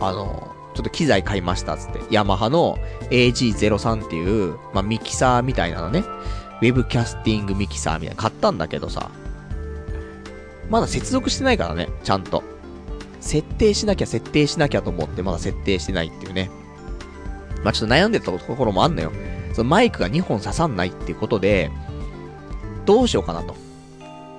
あの、ちょっと機材買いましたっつって。ヤマハの AG03 っていう、まあ、ミキサーみたいなのね。ウェブキャスティングミキサーみたいな買ったんだけどさ。まだ接続してないからね、ちゃんと。設定しなきゃ設定しなきゃと思ってまだ設定してないっていうね。まあ、ちょっと悩んでたところもあんのよ。そのマイクが2本刺さんないっていうことで、どうしようかなと。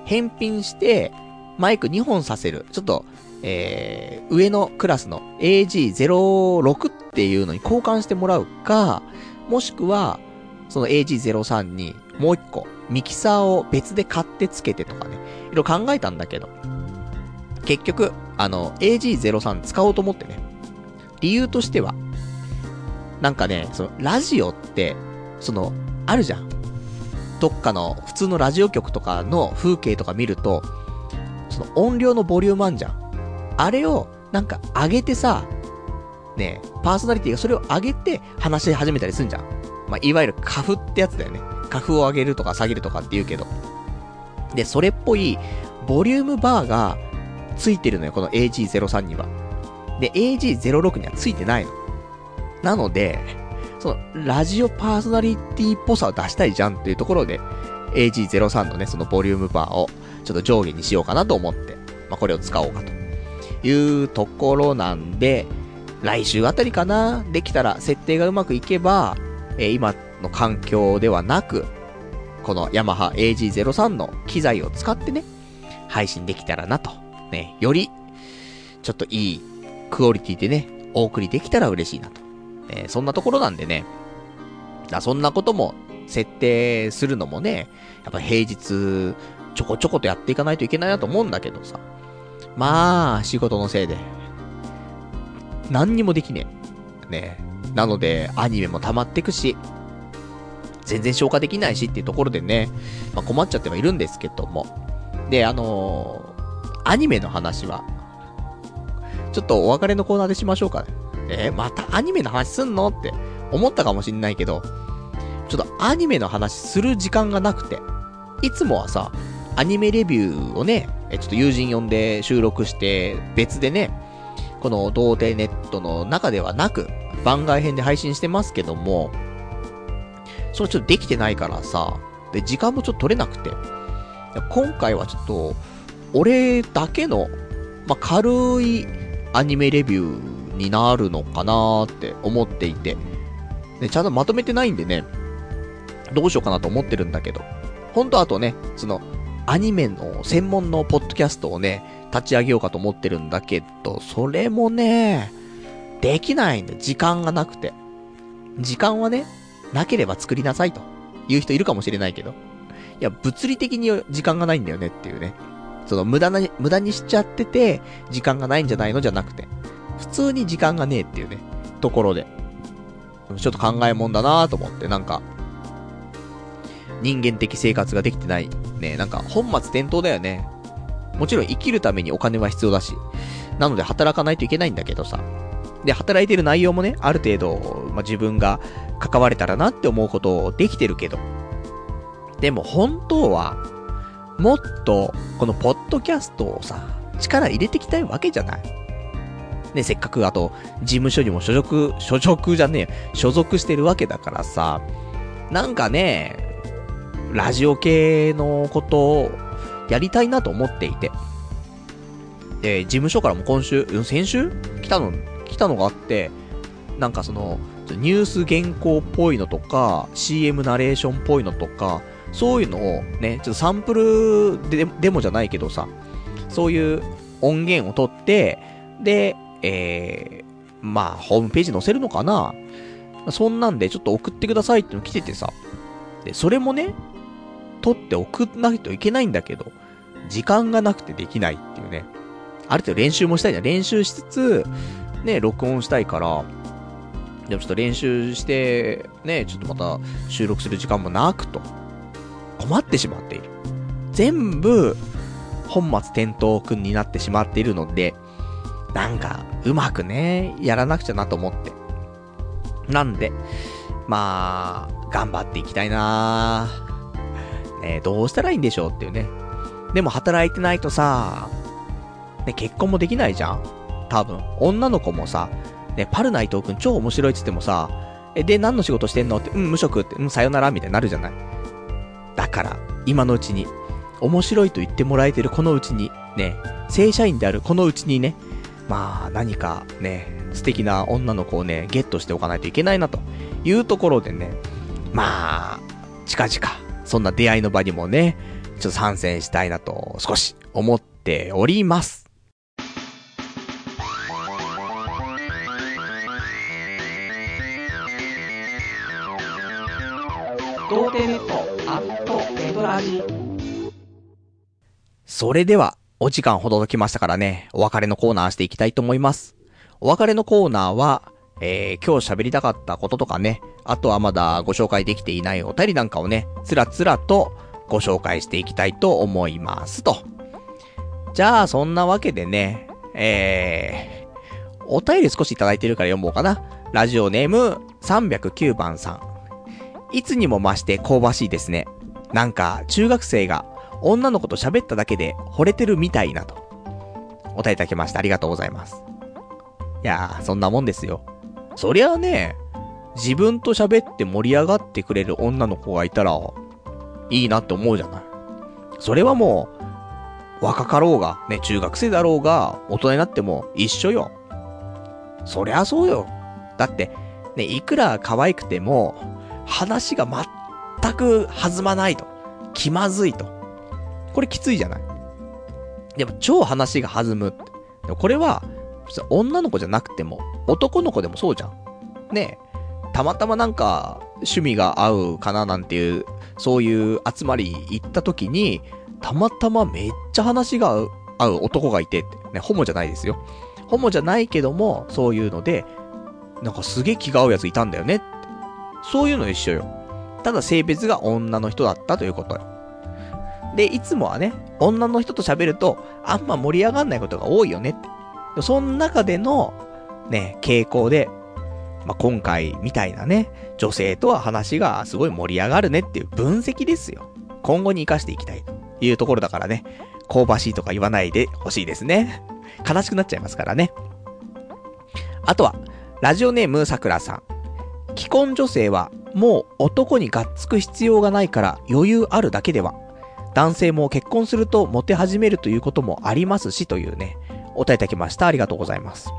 返品して、マイク2本させる。ちょっと、えー、上のクラスの AG06 っていうのに交換してもらうか、もしくは、その AG03 にもう一個、ミキサーを別で買ってつけてとかね、いろいろ考えたんだけど、結局、あの、AG03 使おうと思ってね、理由としては、なんかね、その、ラジオって、その、あるじゃん。どっかの、普通のラジオ局とかの風景とか見ると、その音量のボリュームあんじゃん。あれを、なんか上げてさ、ねパーソナリティがそれを上げて話し始めたりすんじゃん。まあ、いわゆるカフってやつだよね。カフを上げるとか下げるとかって言うけど。で、それっぽい、ボリュームバーがついてるのよ、この AG03 には。で、AG06 にはついてないの。なので、その、ラジオパーソナリティっぽさを出したいじゃんっていうところで、AG03 のね、そのボリュームバーを、ちょっと上下にしようかなと思って、まあ、これを使おうかというところなんで、来週あたりかなできたら、設定がうまくいけば、えー、今の環境ではなく、このヤマハ AG03 の機材を使ってね、配信できたらなと。ね、より、ちょっといいクオリティでね、お送りできたら嬉しいなと。え、そんなところなんでね。だそんなことも設定するのもね、やっぱ平日ちょこちょことやっていかないといけないなと思うんだけどさ。まあ、仕事のせいで。何にもできねえ。ねなので、アニメも溜まってくし、全然消化できないしっていうところでね、まあ、困っちゃってはいるんですけども。で、あのー、アニメの話は、ちょっとお別れのコーナーでしましょうかね。えー、またアニメの話すんのって思ったかもしんないけど、ちょっとアニメの話する時間がなくて、いつもはさ、アニメレビューをね、ちょっと友人呼んで収録して、別でね、この童貞ネットの中ではなく、番外編で配信してますけども、それちょっとできてないからさ、で、時間もちょっと取れなくて、今回はちょっと、俺だけの、まあ、軽いアニメレビューになるのかなーって思っていて、ね、ちゃんとまとめてないんでね、どうしようかなと思ってるんだけど、本当あとね、その、アニメの専門のポッドキャストをね、立ち上げようかと思ってるんだけど、それもね、できないんだ。時間がなくて。時間はね、なければ作りなさいという人いるかもしれないけど。いや、物理的に時間がないんだよねっていうね。その無駄な、無駄にしちゃってて、時間がないんじゃないのじゃなくて、普通に時間がねえっていうね、ところで。ちょっと考えもんだなぁと思って、なんか、人間的生活ができてない。ね、なんか本末転倒だよね。もちろん生きるためにお金は必要だし。なので働かないといけないんだけどさ。で、働いてる内容もね、ある程度、まあ、自分が関われたらなって思うことできてるけど。でも本当は、もっと、このポッドキャストをさ、力入れていきたいわけじゃない。ね、せっかくあと、事務所にも所属、所属じゃねえ、所属してるわけだからさ、なんかね、ラジオ系のことをやりたいなと思っていて。で、事務所からも今週、先週？来たの、来たのがあって、なんかその、ニュース原稿っぽいのとか、CM ナレーションっぽいのとか、そういうのをね、ちょっとサンプルで、デモじゃないけどさ、そういう音源を取って、で、えー、まあ、ホームページ載せるのかなそんなんでちょっと送ってくださいっての来ててさ。で、それもね、取って送らないといけないんだけど、時間がなくてできないっていうね。ある程度練習もしたいじゃん。練習しつつ、ね、録音したいから、ちょっと練習して、ね、ちょっとまた収録する時間もなくと、困ってしまっている。全部、本末転倒くんになってしまっているので、なんか、うまくね、やらなくちゃなと思って。なんで、まあ、頑張っていきたいなねどうしたらいいんでしょうっていうね。でも働いてないとさ、ね、結婚もできないじゃん多分。女の子もさ、ね、パルナイトくん超面白いって言ってもさ、え、で、何の仕事してんの？って、うん、無職って、うん、さよならみたいになるじゃない。だから、今のうちに、面白いと言ってもらえてるこのうちに、ね、正社員であるこのうちにね、まあ、何かね、素敵な女の子をね、ゲットしておかないといけないなというところでね、まあ、近々、そんな出会いの場にもね、ちょっと参戦したいなと少し思っております。童貞ネットアットエドラジそれでは、お時間ほどきましたからね、お別れのコーナーしていきたいと思います。お別れのコーナーは、えー、今日喋りたかったこととかね、あとはまだご紹介できていないお便りなんかをね、つらつらとご紹介していきたいと思いますと。じゃあ、そんなわけでね、えー、お便り少しいただいてるから読もうかな。ラジオネーム309番さん。いつにも増して香ばしいですね。なんか、中学生が女の子と喋っただけで惚れてるみたいなと。お答えいただきました。ありがとうございます。いやー、そんなもんですよ。そりゃあね、自分と喋って盛り上がってくれる女の子がいたら、いいなって思うじゃない。それはもう、若かろうが、ね、中学生だろうが、大人になっても一緒よ。そりゃそうよ。だって、ね、いくら可愛くても、話が全く弾まないと。気まずいと。これきついじゃない？でも超話が弾む。これは、女の子じゃなくても、男の子でもそうじゃん。ねえ。たまたまなんか、趣味が合うかななんていう、そういう集まり行った時に、たまたまめっちゃ話が合う合う男がいてて。ね、ホモじゃないですよ。ホモじゃないけども、そういうので、なんかすげえ気が合うやついたんだよねそういうの一緒よ。ただ性別が女の人だったということよ。で、いつもはね、女の人と喋ると、あんま盛り上がんないことが多いよねって。その中での、ね、傾向で、まあ、今回みたいなね、女性とは話がすごい盛り上がるねっていう分析ですよ。今後に活かしていきたいというところだからね、香ばしいとか言わないでほしいですね。悲しくなっちゃいますからね。あとは、ラジオネームさくらさん。既婚女性はもう男にがっつく必要がないから余裕あるだけでは、男性も結婚するとモテ始めるということもありますしというね、お答えいただきました。ありがとうございます。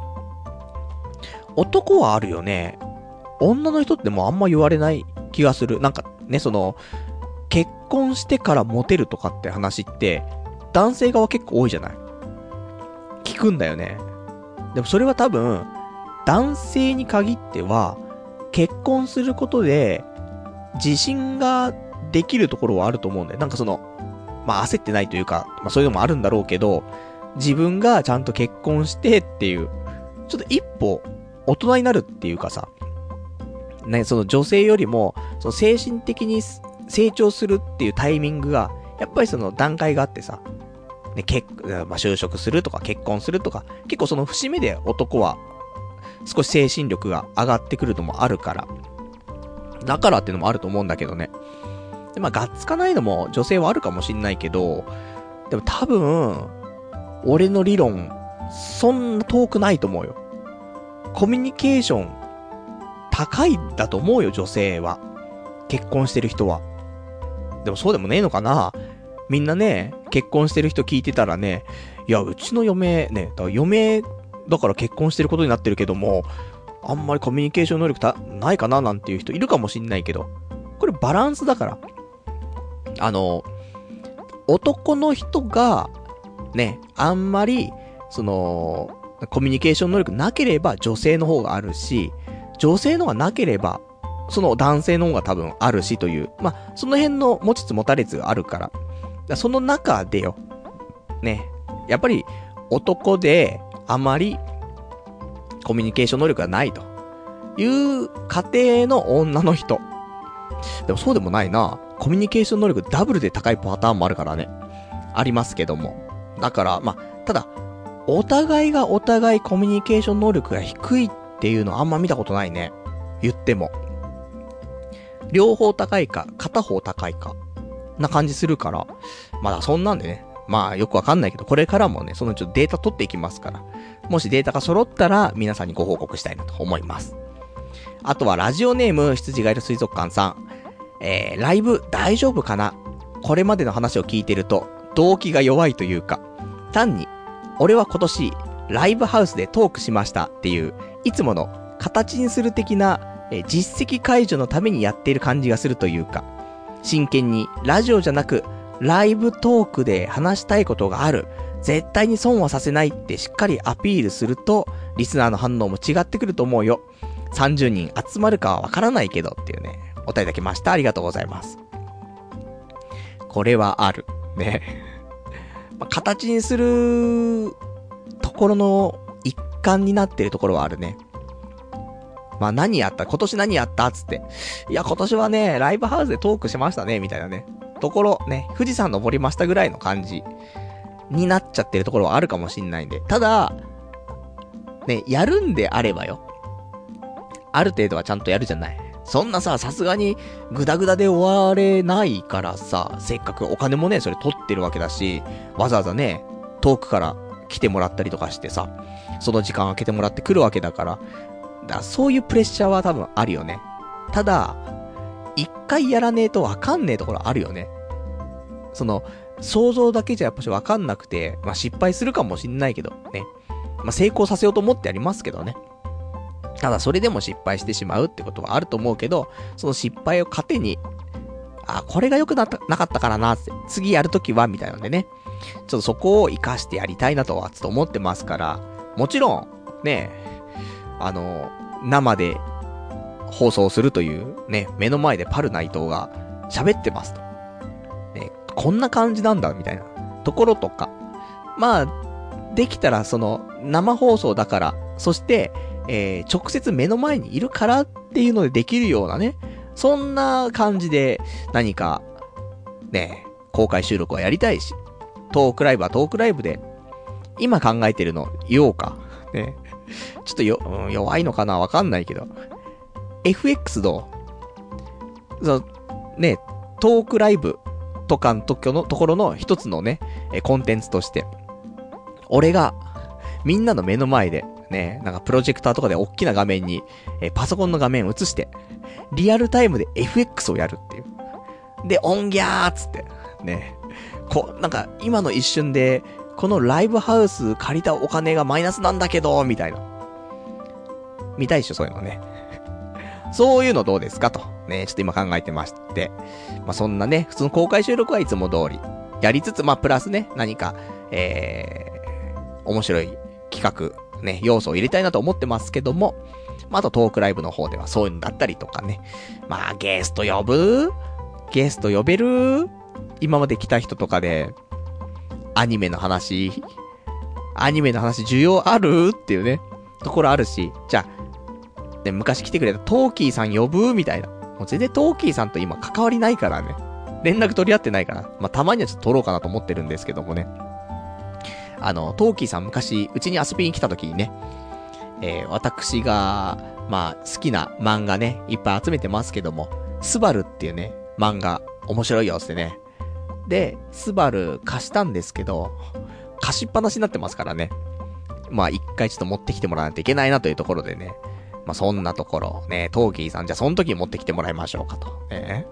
男はあるよね。女の人ってもうあんま言われない気がする。なんかね、その、結婚してからモテるとかって話って、男性側結構多いじゃない聞くんだよね。でもそれは多分、男性に限っては、結婚することで、自信ができるところはあると思うんだよ。なんかその、まあ焦ってないというか、まあそういうのもあるんだろうけど、自分がちゃんと結婚してっていう、ちょっと一歩大人になるっていうかさ、ね、その女性よりも、その精神的に成長するっていうタイミングが、やっぱりその段階があってさ、ね、結、まあ、就職するとか結婚するとか、結構その節目で男は少し精神力が上がってくるのもあるから。だからっていうのもあると思うんだけどね。で、まあ、がっつかないのも女性はあるかもしんないけど、でも多分、俺の理論、そんな遠くないと思うよ。コミュニケーション高いだと思うよ、女性は。結婚してる人は。でもそうでもねえのかなみんなね、結婚してる人聞いてたらね、いや、うちの嫁、ね、だから嫁だから結婚してることになってるけども、あんまりコミュニケーション能力たないかななんていう人いるかもしんないけど、これバランスだから。あの、男の人が、ね、あんまり、その、コミュニケーション能力なければ女性の方があるし、女性の方がなければ、その男性の方が多分あるしという、まあ、その辺の持ちつ持たれつがあるから。からその中でよ、ね、やっぱり男であまりコミュニケーション能力がないという家庭の女の人。でもそうでもないな。コミュニケーション能力ダブルで高いパターンもあるからね。ありますけども。だから、まあ、ただ、お互いがお互いコミュニケーション能力が低いっていうのはあんま見たことないね。言っても。両方高いか、片方高いか。な感じするから。まだそんなんでね。まあよくわかんないけど、これからもね、そのちょっとデータ取っていきますから。もしデータが揃ったら、皆さんにご報告したいなと思います。あとはラジオネーム、羊がいる水族館さん。えー、ライブ大丈夫かな？これまでの話を聞いてると、動機が弱いというか、単に、俺は今年、ライブハウスでトークしましたっていう、いつもの形にする的な、えー、実績解除のためにやっている感じがするというか、真剣にラジオじゃなく、ライブトークで話したいことがある。絶対に損はさせないってしっかりアピールすると、リスナーの反応も違ってくると思うよ。30人集まるかはわからないけどっていうね、お答えいただきました。ありがとうございます。これはある。ね。ま、形にするところの一環になってるところはあるね。まあ何やった？今年何やった？つって。いや、今年はね、ライブハウスでトークしましたね、みたいなね。ところ、ね、富士山登りましたぐらいの感じになっちゃってるところはあるかもしんないんで。ただ、ね、やるんであればよ。ある程度はちゃんとやるじゃない。そんなさ、さすがに、ぐだぐだで終われないからさ、せっかくお金もね、それ取ってるわけだし、わざわざね、遠くから来てもらったりとかしてさ、その時間空けてもらって来るわけだから、だそういうプレッシャーは多分あるよね。ただ、一回やらねえとわかんねえところあるよね。その、想像だけじゃやっぱしわかんなくて、まあ、失敗するかもしんないけど、ね。まあ、成功させようと思ってやりますけどね。ただそれでも失敗してしまうってことはあると思うけど、その失敗を糧に、あ、これが良くなった、なかったからな、次やるときは、みたいなんでね。ちょっとそこを活かしてやりたいなとは、ちょっと思ってますから、もちろん、ね、あの、生で放送するという、ね、目の前でパルナイトが喋ってますと。ね、こんな感じなんだ、みたいなところとか。まあ、できたらその、生放送だから、そして、えー、直接目の前にいるからっていうのでできるようなね、そんな感じで何か、ね、公開収録はやりたいし、トークライブはトークライブで、今考えてるの言おうか。ね。ちょっとよ、うん、弱いのかなわかんないけど。FX の、その、ね、トークライブとかのとのところの一つのね、コンテンツとして、俺が、みんなの目の前で、ね、なんかプロジェクターとかで大きな画面に、えパソコンの画面を映して、リアルタイムで FX をやるっていう。で、オンギャーっつって、ね。こう、なんか、今の一瞬で、このライブハウス借りたお金がマイナスなんだけど、みたいな。見たいっしょ、そういうのね。そういうのどうですかと。ね、ちょっと今考えてまして。まあ、そんなね、普通の公開収録はいつも通り。やりつつ、まあ、プラスね、何か、えー、面白い企画、ね、要素を入れたいなと思ってますけども、まあ、あとトークライブの方ではそういうのだったりとかね。まあ、ゲスト呼ぶ？ゲスト呼べる？今まで来た人とかで、アニメの話、アニメの話需要ある？っていうね、ところあるし、じゃあ、ね、昔来てくれたトーキーさん呼ぶみたいな。もう全然トーキーさんと今関わりないからね。連絡取り合ってないから。まあ、たまにはちょっと取ろうかなと思ってるんですけどもね。あの、トーキーさん昔、うちに遊びに来た時にね、えー、私が、まあ、好きな漫画ね、いっぱい集めてますけども、スバルっていうね、漫画、面白いよってね。で、スバル貸したんですけど、貸しっぱなしになってますからね。まあ一回ちょっと持ってきてもらわないといけないなというところでね。まあそんなところ、ね、トーキーさん、じゃあその時に持ってきてもらいましょうかと。ね。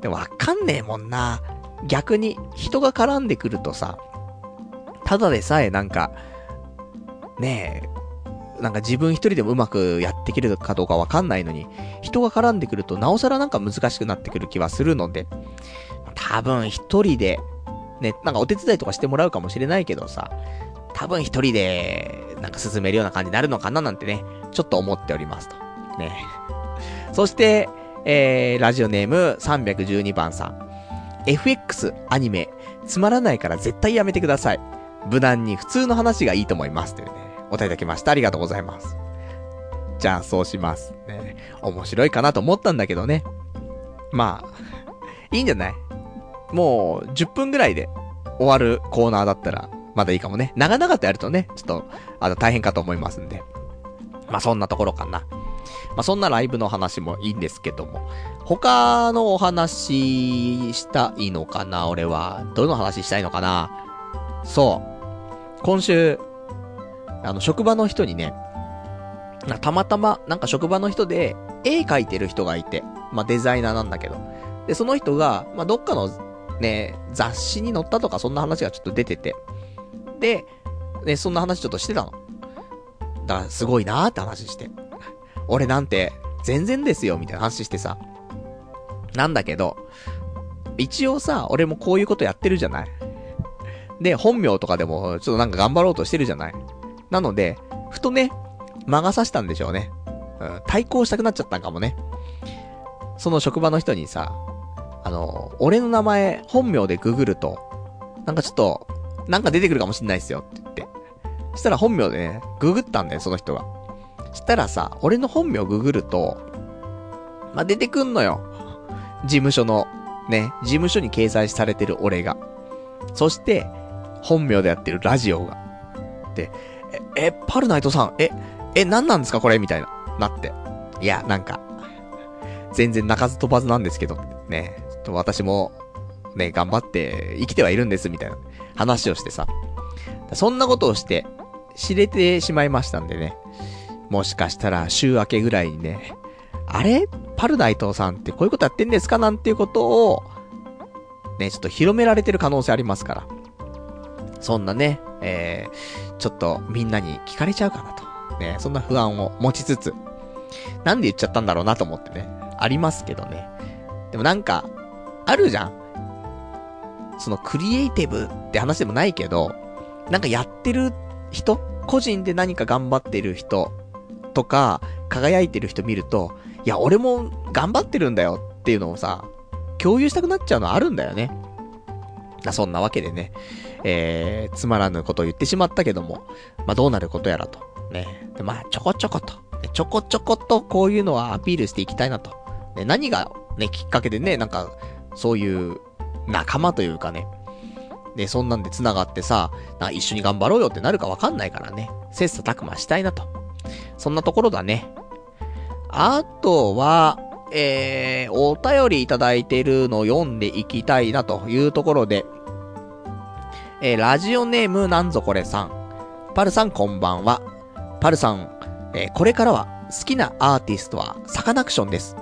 で、わかんねえもんな。逆に、人が絡んでくるとさ、ただでさえなんか、ねえ、なんか自分一人でもうまくやっていけるかどうかわかんないのに、人が絡んでくるとなおさらなんか難しくなってくる気はするので、多分一人で、ね、なんかお手伝いとかしてもらうかもしれないけどさ、多分一人で、なんか進めるような感じになるのかななんてね、ちょっと思っておりますと。ね。そして、えー、ラジオネーム312番さん。FX アニメ、つまらないから絶対やめてください。無難に普通の話がいいと思います。というね、お答えいただきました。ありがとうございます。じゃあ、そうします。ね。面白いかなと思ったんだけどね。まあ、いいんじゃない？もう、10分ぐらいで終わるコーナーだったら、まだいいかもね。長々とやるとね、ちょっと、あの、大変かと思いますんで。まあ、そんなところかな。まあ、そんなライブの話もいいんですけども。他のお話したいのかな俺は。どの話したいのかなそう。今週、あの、職場の人にね、たまたま、なんか職場の人で、絵描いてる人がいて、まあ、デザイナーなんだけど。で、その人が、まあ、どっかの、ね、雑誌に載ったとか、そんな話がちょっと出てて。で、ね、そんな話ちょっとしてたの。だから、すごいなーって話して。俺なんて、全然ですよ、みたいな話してさ。なんだけど、一応さ、俺もこういうことやってるじゃない。で、本名とかでも、ちょっとなんか頑張ろうとしてるじゃない。なので、ふとね、魔が差したんでしょうね。うん、対抗したくなっちゃったんかもね。その職場の人にさ、あの、俺の名前、本名でググると、なんかちょっと、なんか出てくるかもしんないっすよって言って。したら本名でね、ググったんだよ、その人が。したらさ、俺の本名ググると、まあ、出てくんのよ。事務所の、ね、事務所に掲載されてる俺が。そして、本名でやってるラジオが。で、え、え、パルナイトさん、え、え、何なんですかこれ？みたいな、なって。いや、なんか、全然鳴かず飛ばずなんですけど、ね、ちょっと私も、ね、頑張って生きてはいるんです、みたいな話をしてさ。そんなことをして、知れてしまいましたんでね。もしかしたら週明けぐらいにね、あれ？パルナイトさんってこういうことやってんですか？なんていうことを、ね、ちょっと広められてる可能性ありますから。そんなね、えー、ちょっとみんなに聞かれちゃうかなと。ね、そんな不安を持ちつつ、なんで言っちゃったんだろうなと思ってね、ありますけどね。でもなんか、あるじゃん。そのクリエイティブって話でもないけど、なんかやってる人？個人で何か頑張ってる人とか、輝いてる人見ると、いや、俺も頑張ってるんだよっていうのをさ、共有したくなっちゃうのあるんだよね。そんなわけでね、えー、つまらぬことを言ってしまったけども、まあ、どうなることやらと。ね。で、まあ、ちょこちょこと、ちょこちょことこういうのはアピールしていきたいなと。ね、何がね、きっかけでね、なんか、そういう仲間というかね、ね、そんなんで繋がってさ、な一緒に頑張ろうよってなるかわかんないからね、切磋琢磨したいなと。そんなところだね。あとは、えー、お便りいただいてるのを読んでいきたいなというところで、えー、ラジオネームなんぞこれさん。パルさんこんばんは。パルさん、えー、これからは好きなアーティストはサカナクションです。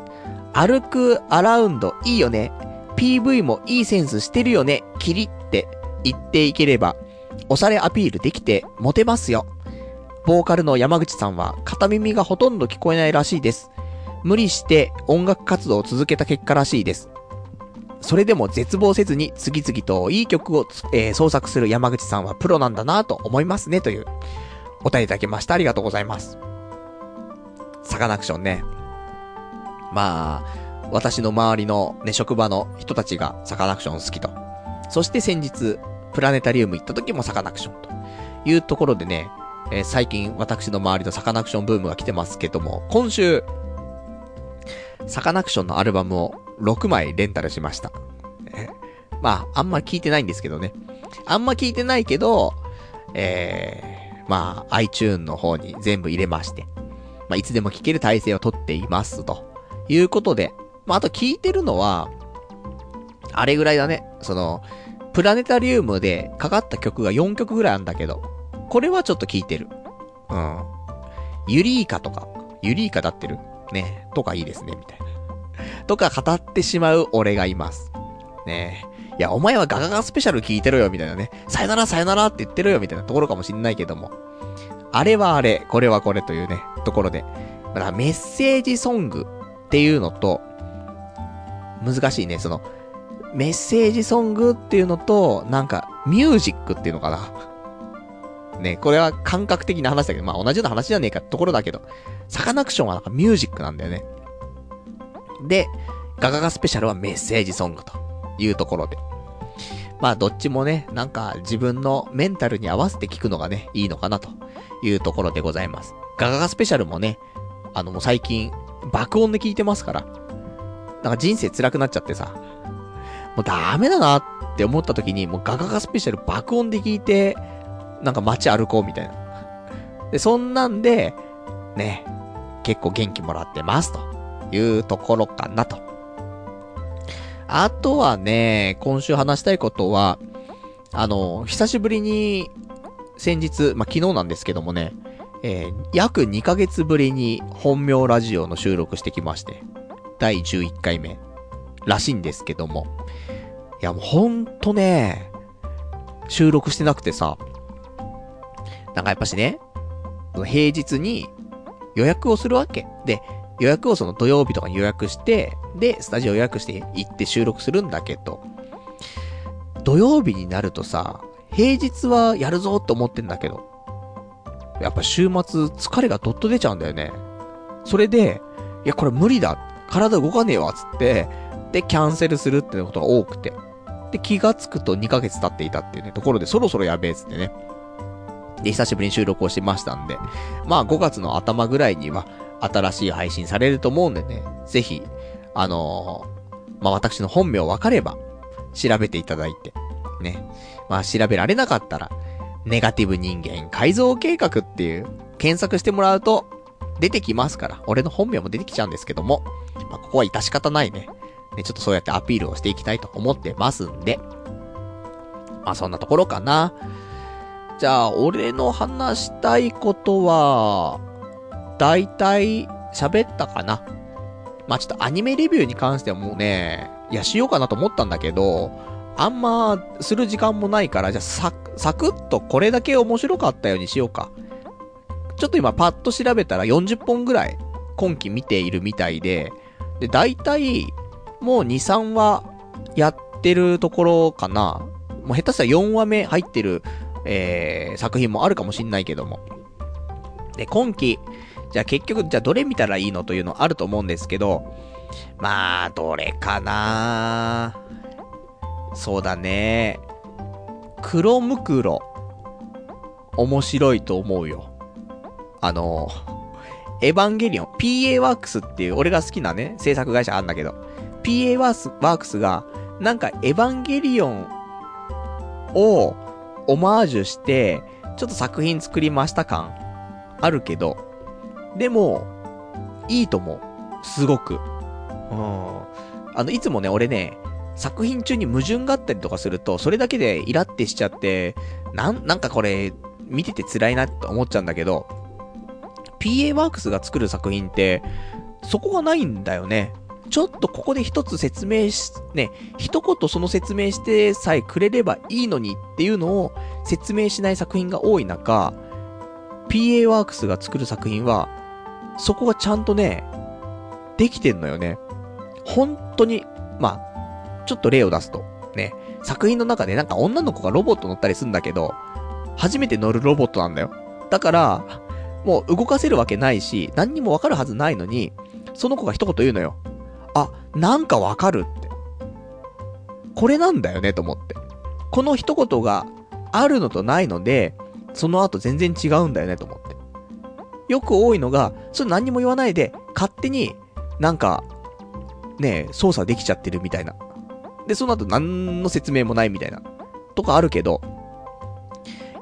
歩くアラウンドいいよね。PV もいいセンスしてるよね。キリって言っていければ、おしゃれアピールできてモテますよ。ボーカルの山口さんは片耳がほとんど聞こえないらしいです。無理して音楽活動を続けた結果らしいです。それでも絶望せずに次々といい曲を、えー、創作する山口さんはプロなんだなと思いますねというお便りいただきました。ありがとうございます。サカナクションね。まあ、私の周りのね、職場の人たちがサカナクション好きと。そして先日、プラネタリウム行った時もサカナクションというところでね、えー、最近私の周りのサカナクションブームが来てますけども、今週、サカナクションのアルバムを6枚レンタルしました。まあ、あんま聞いてないんですけどね。あんま聞いてないけど、えー、まあ、iTune の方に全部入れまして、まあ、いつでも聞ける体制をとっていますと。いうことで、まあ、あと聞いてるのは、あれぐらいだね。その、プラネタリウムでかかった曲が4曲ぐらいあるんだけど、これはちょっと聞いてる。うん。ユリイカとか、ユリイカだってる？ねとかいいですね、みたいな。とか語ってしまう俺がいます。ねいや、お前はガガガスペシャル聞いてろよ、みたいなね。さよならさよならって言ってろよ、みたいなところかもしんないけども。あれはあれ、これはこれというね、ところで。だからメッセージソングっていうのと、難しいね、その、メッセージソングっていうのと、なんか、ミュージックっていうのかな。ね、これは感覚的な話だけど、まあ同じような話じゃねえかってところだけど、サカナクションはなんかミュージックなんだよね。で、ガガガスペシャルはメッセージソングというところで。まあどっちもね、なんか自分のメンタルに合わせて聞くのがね、いいのかなというところでございます。ガガガスペシャルもね、あのもう最近爆音で聞いてますから、なんか人生辛くなっちゃってさ、もうダメだなって思った時に、もうガガガスペシャル爆音で聞いて、なんか街歩こうみたいな。で、そんなんで、ね、結構元気もらってますというところかなと。あとはね、今週話したいことは、あの、久しぶりに、先日、まあ、昨日なんですけどもね、えー、約2ヶ月ぶりに本名ラジオの収録してきまして、第11回目、らしいんですけども、いやもうほんとね、収録してなくてさ、なんかやっぱしね、平日に予約をするわけ。で、予約をその土曜日とかに予約して、で、スタジオ予約して行って収録するんだけど、土曜日になるとさ、平日はやるぞって思ってんだけど、やっぱ週末疲れがどっと出ちゃうんだよね。それで、いやこれ無理だ。体動かねえわ、つって、で、キャンセルするってことが多くて。で、気がつくと2ヶ月経っていたっていうね、ところでそろそろやべえっつってね。で、久しぶりに収録をしてましたんで、まあ5月の頭ぐらいには新しい配信されると思うんでね、ぜひ、あのー、まあ私の本名分かれば、調べていただいて、ね。まあ調べられなかったら、ネガティブ人間改造計画っていう、検索してもらうと、出てきますから、俺の本名も出てきちゃうんですけども、まあここは致し方ないね。ね、ちょっとそうやってアピールをしていきたいと思ってますんで。まあそんなところかな。じゃあ、俺の話したいことは、だいたい喋ったかな。まあちょっとアニメレビューに関してはもうね、いやしようかなと思ったんだけど、あんまする時間もないから、じゃあササクッとこれだけ面白かったようにしようか。ちょっと今パッと調べたら40本ぐらい今期見ているみたいで、で、だいたいもう2、3話やってるところかな。もう下手したら4話目入ってる、えー、作品もあるかもしんないけども。で、今期、じゃあ結局、じゃあどれ見たらいいのというのあると思うんですけど、まあ、どれかなそうだね。黒むくろ。面白いと思うよ。あの、エヴァンゲリオン、PA ワークスっていう俺が好きなね、制作会社あんだけど、PA ワークスが、なんかエヴァンゲリオンをオマージュして、ちょっと作品作りました感あるけど、でも、いいと思う。すごく。うん。あの、いつもね、俺ね、作品中に矛盾があったりとかすると、それだけでイラってしちゃって、なん、なんかこれ、見てて辛いなって思っちゃうんだけど、PA ワークスが作る作品って、そこがないんだよね。ちょっとここで一つ説明し、ね、一言その説明してさえくれればいいのにっていうのを説明しない作品が多い中、PA ワークスが作る作品は、そこがちゃんとね、できてんのよね。本当に、まあ、ちょっと例を出すと、ね、作品の中でなんか女の子がロボット乗ったりするんだけど、初めて乗るロボットなんだよ。だから、もう動かせるわけないし、何にもわかるはずないのに、その子が一言言うのよ。なんかわかるって。これなんだよねと思って。この一言があるのとないので、その後全然違うんだよねと思って。よく多いのが、それ何にも言わないで、勝手になんか、ね操作できちゃってるみたいな。で、その後何の説明もないみたいな。とかあるけど、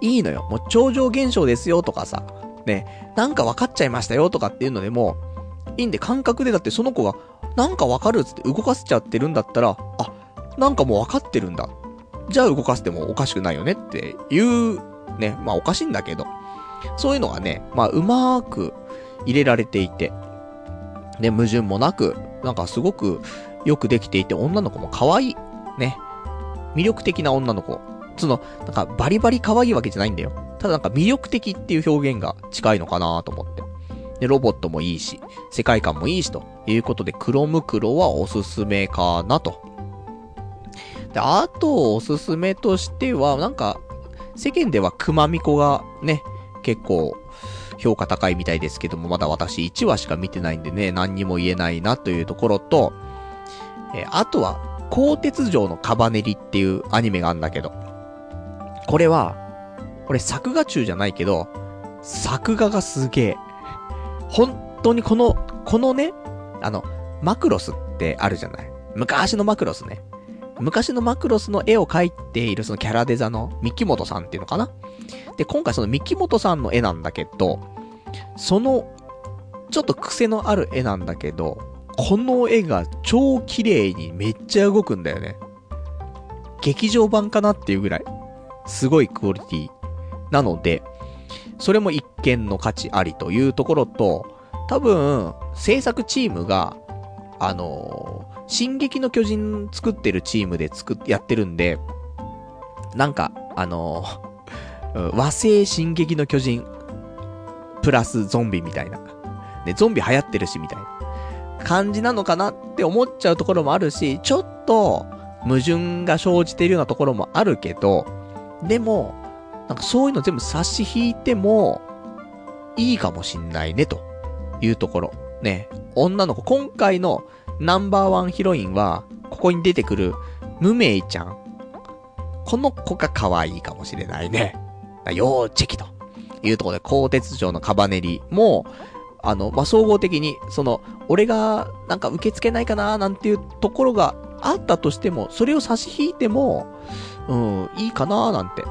いいのよ。もう超常現象ですよとかさ、ね、なんか分かっちゃいましたよとかっていうのでも、いいんで感覚でだってその子が、なんかわかるっつって動かせちゃってるんだったら、あ、なんかもうわかってるんだ。じゃあ動かしてもおかしくないよねっていうね、まあおかしいんだけど、そういうのがね、まあうまーく入れられていて、で、矛盾もなく、なんかすごくよくできていて、女の子も可愛い。ね。魅力的な女の子。その、なんかバリバリ可愛いわけじゃないんだよ。ただなんか魅力的っていう表現が近いのかなと思って。で、ロボットもいいし、世界観もいいし、ということで、黒ムクロはおすすめかなと。で、あと、おすすめとしては、なんか、世間ではクマミコがね、結構、評価高いみたいですけども、まだ私1話しか見てないんでね、何にも言えないなというところと、え、あとは、鋼鉄城のカバネリっていうアニメがあるんだけど、これは、これ作画中じゃないけど、作画がすげえ。本当にこの、このね、あの、マクロスってあるじゃない？昔のマクロスね。昔のマクロスの絵を描いているそのキャラデザの三木本さんっていうのかな？で、今回その三木本さんの絵なんだけど、その、ちょっと癖のある絵なんだけど、この絵が超綺麗にめっちゃ動くんだよね。劇場版かなっていうぐらい。すごいクオリティ。なので、それも一見の価値ありというところと、多分、制作チームが、あのー、進撃の巨人作ってるチームで作っ、やってるんで、なんか、あのー、和製進撃の巨人、プラスゾンビみたいな。ね、ゾンビ流行ってるし、みたいな。感じなのかなって思っちゃうところもあるし、ちょっと、矛盾が生じているようなところもあるけど、でも、なんかそういうの全部差し引いても、いいかもしんないね、というところ。ね。女の子、今回のナンバーワンヒロインは、ここに出てくる、ムメイちゃん。この子が可愛いかもしれないね。要チェキというところで、鋼鉄城のカバネリも、あの、まあ、総合的に、その、俺が、なんか受け付けないかななんていうところがあったとしても、それを差し引いても、うん、いいかななんて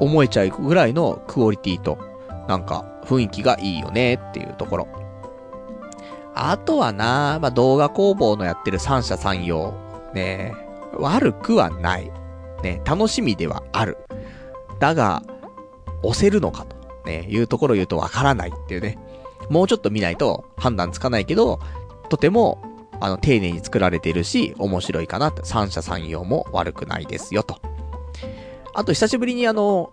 思えちゃうぐらいのクオリティと、なんか雰囲気がいいよねっていうところ。あとはな、まあ、動画工房のやってる三者三様。ね悪くはない。ね楽しみではある。だが、押せるのかと、ね、いうところを言うとわからないっていうね。もうちょっと見ないと判断つかないけど、とても、あの、丁寧に作られてるし、面白いかなって、三者三様も悪くないですよ、と。あと久しぶりにあの、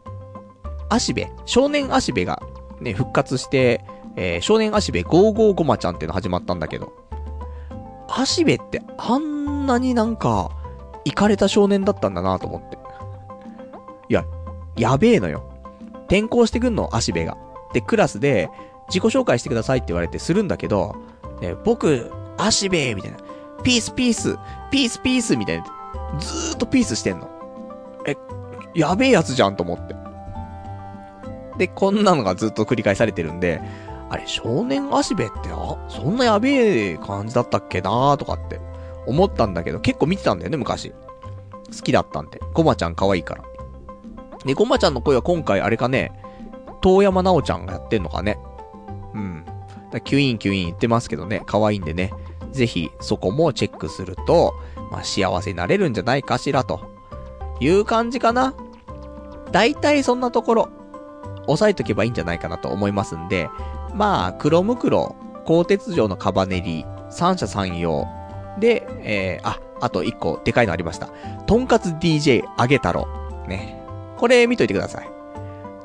足部、少年足部がね、復活して、えー、少年足部55ゴマちゃんっていうの始まったんだけど、足部ってあんなになんか、行かれた少年だったんだなと思って。いや、やべえのよ。転校してくんの、足部が。で、クラスで、自己紹介してくださいって言われてするんだけど、ね、僕、足部みたいな。ピースピース、ピースピースみたいな。ずーっとピースしてんの。え、やべえやつじゃんと思って。で、こんなのがずっと繰り返されてるんで、あれ、少年足部って、あ、そんなやべえ感じだったっけなーとかって思ったんだけど、結構見てたんだよね、昔。好きだったんで。ごまちゃん可愛いから。で、ごまちゃんの声は今回あれかね、遠山奈緒ちゃんがやってんのかね。うん。だキュインキュイン言ってますけどね、可愛いんでね。ぜひ、そこもチェックすると、まあ、幸せになれるんじゃないかしら、という感じかな。大体そんなところ、押さえとけばいいんじゃないかなと思いますんで、まあ、黒ムクロ、鋼鉄城のカバネリ、三者三様、で、えー、あ、あと一個、でかいのありました。とんかつ DJ あげ太郎。ね。これ見といてください。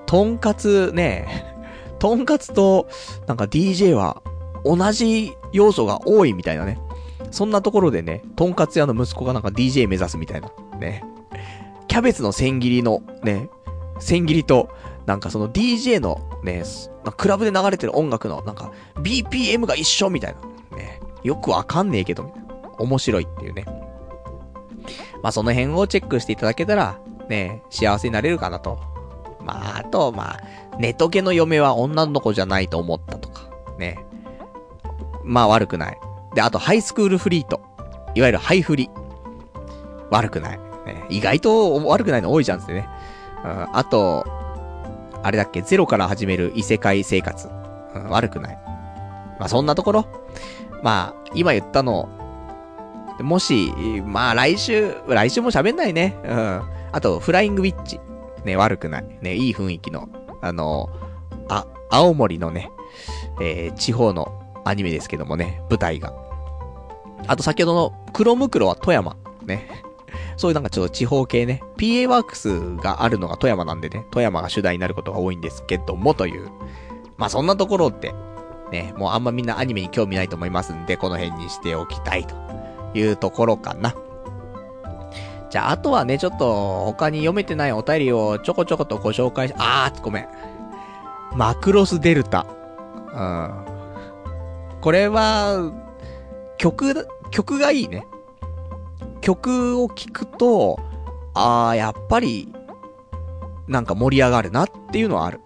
とんかつね、とんかつと、なんか DJ は、同じ要素が多いみたいなね。そんなところでね、とんかつ屋の息子がなんか DJ 目指すみたいな。ね。キャベツの千切りの、ね、千切りと、なんかその DJ のね、クラブで流れてる音楽の、なんか、BPM が一緒みたいな。ね。よくわかんねえけど、みたいな。面白いっていうね。まあ、その辺をチェックしていただけたら、ね、幸せになれるかなと。まあ、あと、まあ、ネトゲの嫁は女の子じゃないと思ったとか、ね。まあ、悪くない。で、あと、ハイスクールフリート。いわゆるハイフリ。悪くない。ね、意外と悪くないの多いじゃんってね。うん、あと、あれだっけ、ゼロから始める異世界生活。悪くない。まあ、そんなところ。まあ、今言ったの、もし、まあ来週、来週も喋んないね。うん。あと、フライングウィッチ。ね、悪くない。ね、いい雰囲気の、あの、あ、青森のね、えー、地方のアニメですけどもね、舞台が。あと先ほどの黒ムクロは富山。ね。そういうなんかちょっと地方系ね。PA ワークスがあるのが富山なんでね、富山が主題になることが多いんですけどもという。まあそんなところって、ね、もうあんまみんなアニメに興味ないと思いますんで、この辺にしておきたいというところかな。じゃあ、あとはね、ちょっと、他に読めてないお便りをちょこちょことご紹介し、あー、ごめん。マクロスデルタ。うん。これは、曲、曲がいいね。曲を聴くと、あー、やっぱり、なんか盛り上がるなっていうのはある。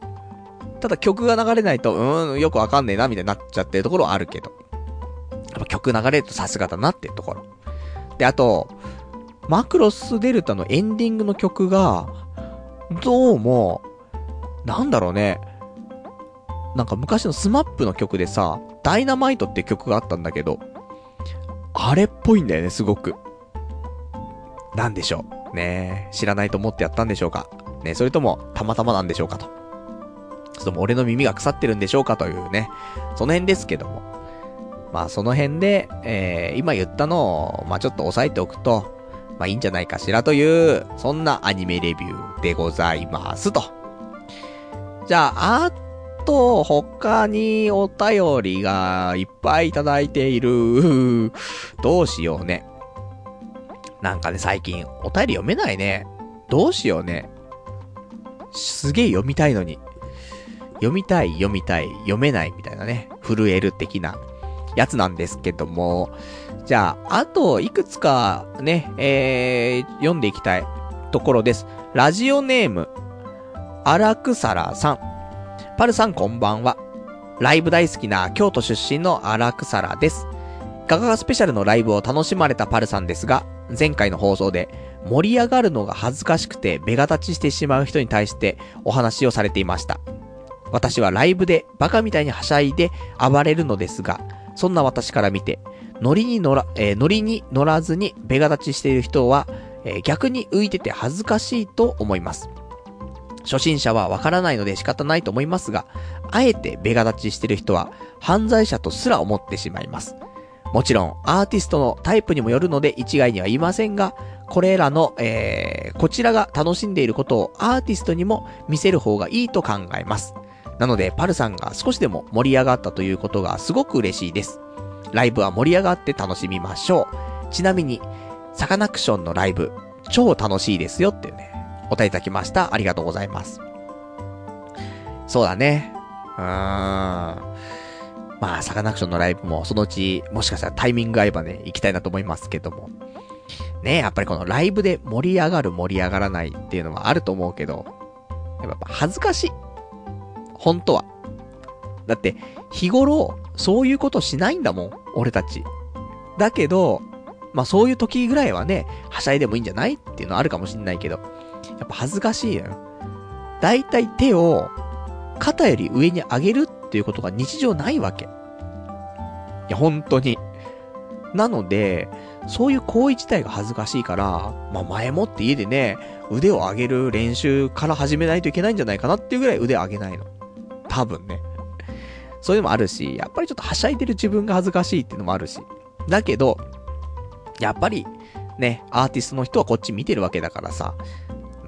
ただ曲が流れないと、うーん、よくわかんねえな、みたいになっちゃってるところはあるけど。やっぱ曲流れるとさすがだなっていうところ。で、あと、マクロスデルタのエンディングの曲が、どうも、なんだろうね。なんか昔の SMAP の曲でさ、ダイナマイトって曲があったんだけど、あれっぽいんだよね、すごく。なんでしょう。ね知らないと思ってやったんでしょうか。ねそれとも、たまたまなんでしょうかと。それとも俺の耳が腐ってるんでしょうかというね。その辺ですけども。まあその辺で、えー、今言ったのを、まあちょっと押さえておくと、まあいいんじゃないかしらという、そんなアニメレビューでございますと。じゃあ、あと、他にお便りがいっぱいいただいている。どうしようね。なんかね、最近、お便り読めないね。どうしようね。すげえ読みたいのに。読みたい、読みたい、読めないみたいなね。震える的なやつなんですけども。じゃあ、あと、いくつかね、えー、読んでいきたいところです。ラジオネーム、荒草らさん。パルさんこんばんは。ライブ大好きな京都出身の荒草らです。ガガガスペシャルのライブを楽しまれたパルさんですが、前回の放送で盛り上がるのが恥ずかしくてベガ立ちしてしまう人に対してお話をされていました。私はライブでバカみたいにはしゃいで暴れるのですが、そんな私から見て、ノリに乗ら、えー、ノリに乗らずにベガ立ちしている人は、えー、逆に浮いてて恥ずかしいと思います。初心者はわからないので仕方ないと思いますが、あえてベガ立ちしている人は犯罪者とすら思ってしまいます。もちろん、アーティストのタイプにもよるので一概には言いませんが、これらの、えー、こちらが楽しんでいることをアーティストにも見せる方がいいと考えます。なので、パルさんが少しでも盛り上がったということがすごく嬉しいです。ライブは盛り上がって楽しみましょう。ちなみに、サカナクションのライブ、超楽しいですよっていうね、お答えいただきました。ありがとうございます。そうだね。うーん。まあ、サカナクションのライブもそのうち、もしかしたらタイミング合えばね、行きたいなと思いますけども。ねやっぱりこのライブで盛り上がる盛り上がらないっていうのはあると思うけど、やっぱ恥ずかしい。本当は。だって、日頃、そういうことしないんだもん、俺たち。だけど、まあそういう時ぐらいはね、はしゃいでもいいんじゃないっていうのはあるかもしんないけど、やっぱ恥ずかしいよ。だいたい手を肩より上に上げるっていうことが日常ないわけ。いや、本当に。なので、そういう行為自体が恥ずかしいから、まあ前もって家でね、腕を上げる練習から始めないといけないんじゃないかなっていうぐらい腕上げないの。多分ね。そういうのもあるし、やっぱりちょっとはしゃいでる自分が恥ずかしいっていうのもあるし。だけど、やっぱり、ね、アーティストの人はこっち見てるわけだからさ、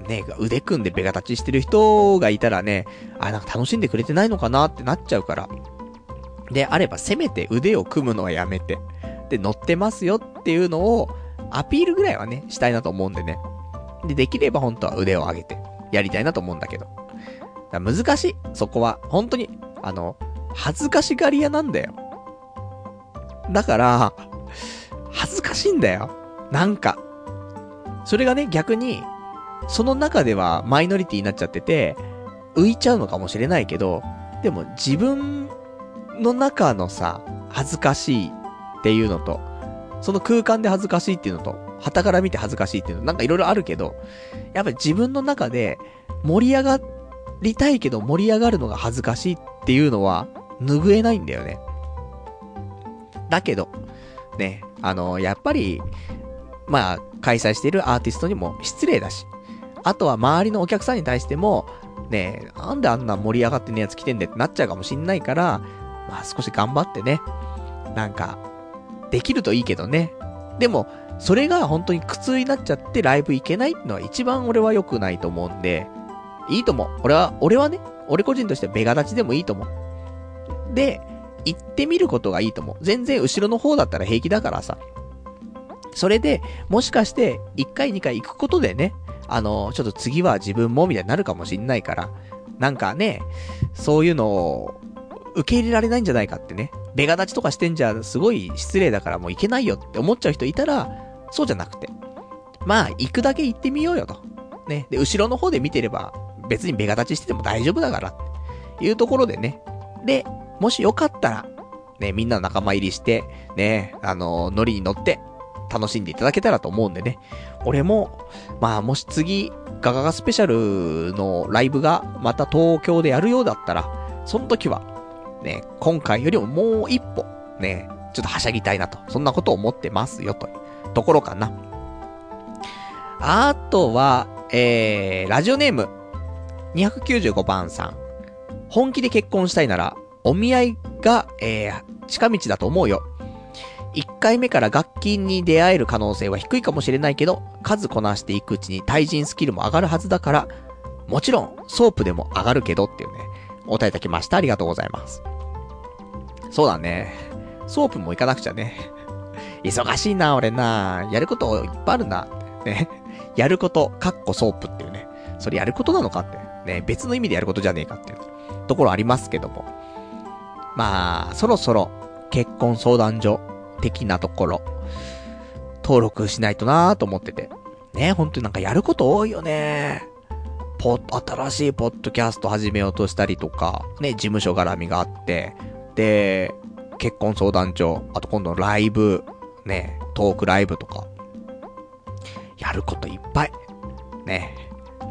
ね、腕組んでベガ立ちしてる人がいたらね、あ、なんか楽しんでくれてないのかなってなっちゃうから。で、あればせめて腕を組むのはやめて、で、乗ってますよっていうのを、アピールぐらいはね、したいなと思うんでね。で、できれば本当は腕を上げて、やりたいなと思うんだけど。難しい。そこは。本当に、あの、恥ずかしがり屋なんだよ。だから、恥ずかしいんだよ。なんか。それがね、逆に、その中ではマイノリティになっちゃってて、浮いちゃうのかもしれないけど、でも自分の中のさ、恥ずかしいっていうのと、その空間で恥ずかしいっていうのと、旗から見て恥ずかしいっていうの、なんかいろいろあるけど、やっぱり自分の中で盛り上がりたいけど盛り上がるのが恥ずかしいっていうのは、拭えないんだよね。だけど、ね、あの、やっぱり、まあ、開催しているアーティストにも失礼だし、あとは周りのお客さんに対しても、ねえ、なんであんな盛り上がってねやつ来てんだってなっちゃうかもしんないから、まあ少し頑張ってね、なんか、できるといいけどね。でも、それが本当に苦痛になっちゃってライブ行けないってのは一番俺は良くないと思うんで、いいと思う。俺は、俺はね、俺個人としてベガ立ちでもいいと思う。で、行ってみることがいいと思う。全然後ろの方だったら平気だからさ。それで、もしかして、1回2回行くことでね、あの、ちょっと次は自分もみたいになるかもしんないから、なんかね、そういうのを、受け入れられないんじゃないかってね、ベガ立ちとかしてんじゃすごい失礼だからもう行けないよって思っちゃう人いたら、そうじゃなくて、まあ、行くだけ行ってみようよと。ね。で、後ろの方で見てれば、別にベガ立ちしてても大丈夫だから、っていうところでね。で、もしよかったら、ね、みんなの仲間入りして、ね、あの、ノリに乗って、楽しんでいただけたらと思うんでね。俺も、まあ、もし次、ガガガスペシャルのライブがまた東京でやるようだったら、その時は、ね、今回よりももう一歩、ね、ちょっとはしゃぎたいなと、そんなことを思ってますよ、というところかな。あとは、えー、ラジオネーム、295番さん。本気で結婚したいなら、お見合いが、えー、近道だと思うよ。1回目からガッキーに出会える可能性は低いかもしれないけど、数こなしていくうちに対人スキルも上がるはずだから、もちろん、ソープでも上がるけどっていうね、お答えいただきました。ありがとうございます。そうだね。ソープも行かなくちゃね。忙しいな、俺な。やることいっぱいあるな。ね。やること、かっこソープっていうね。それやることなのかって。ね。別の意味でやることじゃねえかっていうところありますけども。まあ、そろそろ結婚相談所的なところ、登録しないとなーと思ってて。ね、本当になんかやること多いよね。ポッ、新しいポッドキャスト始めようとしたりとか、ね、事務所絡みがあって、で、結婚相談所、あと今度ライブ、ね、トークライブとか、やることいっぱい。ね、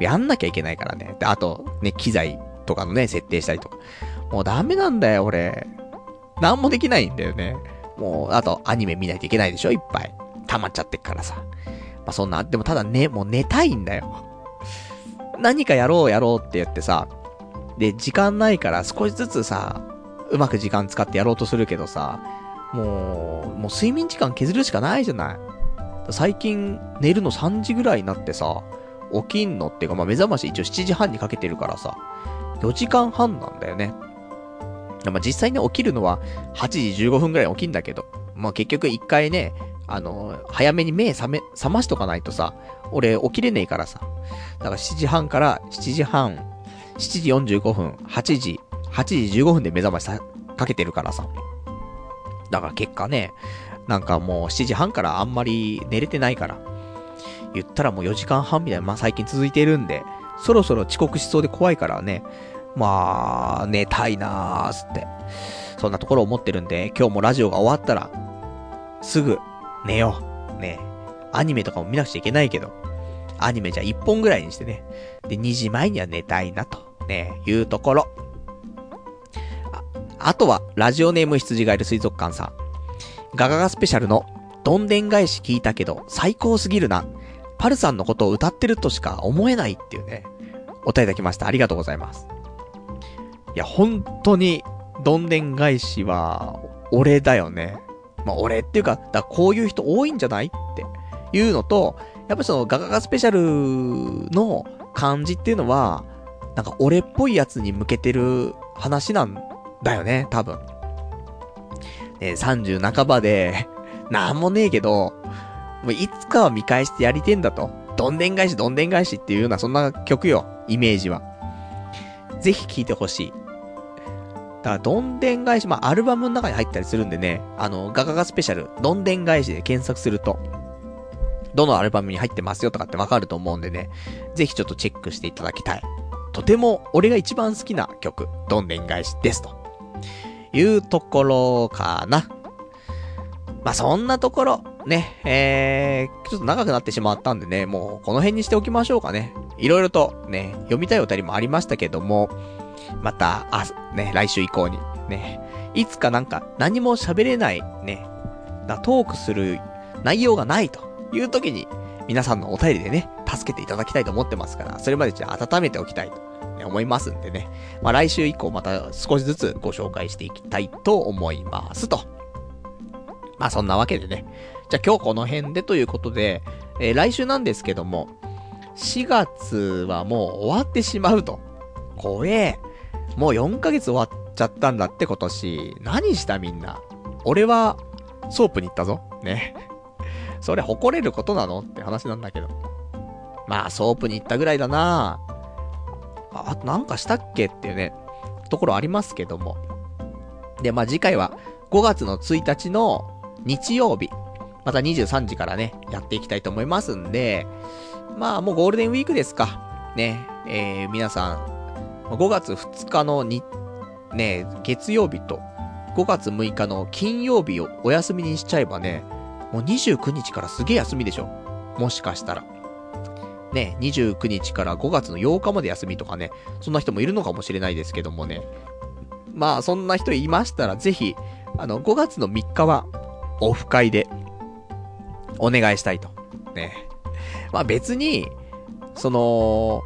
やんなきゃいけないからね。で、あと、ね、機材とかのね、設定したりとか。もうダメなんだよ、俺。なんもできないんだよね。もう、あと、アニメ見ないといけないでしょいっぱい。溜まっちゃってっからさ。まあ、そんな、でもただね、もう寝たいんだよ。何かやろうやろうって言ってさ、で、時間ないから少しずつさ、うまく時間使ってやろうとするけどさ、もう、もう睡眠時間削るしかないじゃない。最近、寝るの3時ぐらいになってさ、起きんのっていうか、まあ、目覚まし一応7時半にかけてるからさ、4時間半なんだよね。まあ、実際ね、起きるのは8時15分くらい起きんだけど、まあ、結局一回ね、あの、早めに目覚め、覚ましとかないとさ、俺起きれねえからさ。だから7時半から7時半、7時45分、8時、8時15分で目覚ましさ、かけてるからさ。だから結果ね、なんかもう7時半からあんまり寝れてないから。言ったらもう4時間半みたいな、まあ最近続いてるんで、そろそろ遅刻しそうで怖いからね、まあ、寝たいなーつって。そんなところを思ってるんで、今日もラジオが終わったら、すぐ、寝よう。ねアニメとかも見なくちゃいけないけど、アニメじゃ1本ぐらいにしてね。で、2時前には寝たいなと、ね、いうところ。あ、あとは、ラジオネーム羊がいる水族館さん。ガガガスペシャルの、どんでん返し聞いたけど、最高すぎるな。パルさんのことを歌ってるとしか思えないっていうね、お答えいただきました。ありがとうございます。いや、本当に、どんでん返しは、俺だよね。まあ、俺っていうか、だかこういう人多いんじゃないっていうのと、やっぱそのガガガスペシャルの感じっていうのは、なんか俺っぽいやつに向けてる話なんだよね、多分。ね、30半ばで、なんもねえけど、もういつかは見返してやりてんだと。どんでん返し、どんでん返しっていうような、そんな曲よ。イメージは。ぜひ聴いてほしい。だから、どんでん返し、まあ、アルバムの中に入ったりするんでね、あの、ガガガスペシャル、どんでん返しで検索すると、どのアルバムに入ってますよとかってわかると思うんでね、ぜひちょっとチェックしていただきたい。とても、俺が一番好きな曲、どんでん返しです。というところかな。まあ、そんなところ、ね、えー、ちょっと長くなってしまったんでね、もうこの辺にしておきましょうかね。いろいろとね、読みたいお便りもありましたけども、また、あ、ね、来週以降に、ね、いつかなんか何も喋れない、ね、だトークする内容がないという時に、皆さんのお便りでね、助けていただきたいと思ってますから、それまでじゃあ温めておきたいと、ね、思いますんでね。まあ来週以降また少しずつご紹介していきたいと思いますと。まあそんなわけでね。じゃあ今日この辺でということで、えー、来週なんですけども、4月はもう終わってしまうと。怖え。もう4ヶ月終わっちゃったんだって今年。何したみんな。俺は、ソープに行ったぞ。ね。それ誇れることなのって話なんだけど。まあ、ソープに行ったぐらいだなあ、あとなんかしたっけっていうね、ところありますけども。で、まあ次回は5月の1日の日曜日。また23時からね、やっていきたいと思いますんで、まあもうゴールデンウィークですか。ね、えー、皆さん、5月2日のに、ね、月曜日と、5月6日の金曜日をお休みにしちゃえばね、もう29日からすげえ休みでしょ。もしかしたら。ね、29日から5月の8日まで休みとかね、そんな人もいるのかもしれないですけどもね。まあ、そんな人いましたら、ぜひ、あの、5月の3日は、オフ会で、お願いしたいと。ね。まあ別に、その、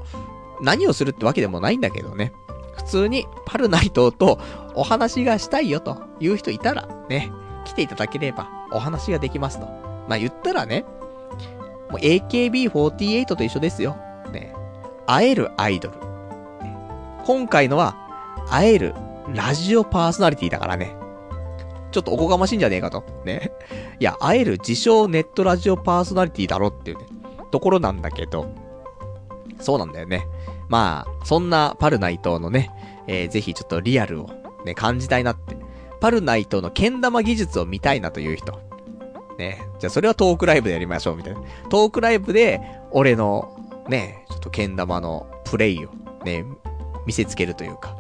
何をするってわけでもないんだけどね。普通にパルナイトとお話がしたいよという人いたらね、来ていただければお話ができますと。まあ言ったらね、もう AKB48 と一緒ですよ。ね。会えるアイドル。ね、今回のは、会えるラジオパーソナリティだからね。ちょっとおこがましいんじゃねえかと。ね。いや、会える自称ネットラジオパーソナリティだろっていうね、ところなんだけど、そうなんだよね。まあ、そんなパルナイトのね、えー、ぜひちょっとリアルをね、感じたいなって。パルナイトの剣玉技術を見たいなという人。ね。じゃあそれはトークライブでやりましょう、みたいな。トークライブで、俺の、ね、ちょっと剣玉のプレイを、ね、見せつけるというか、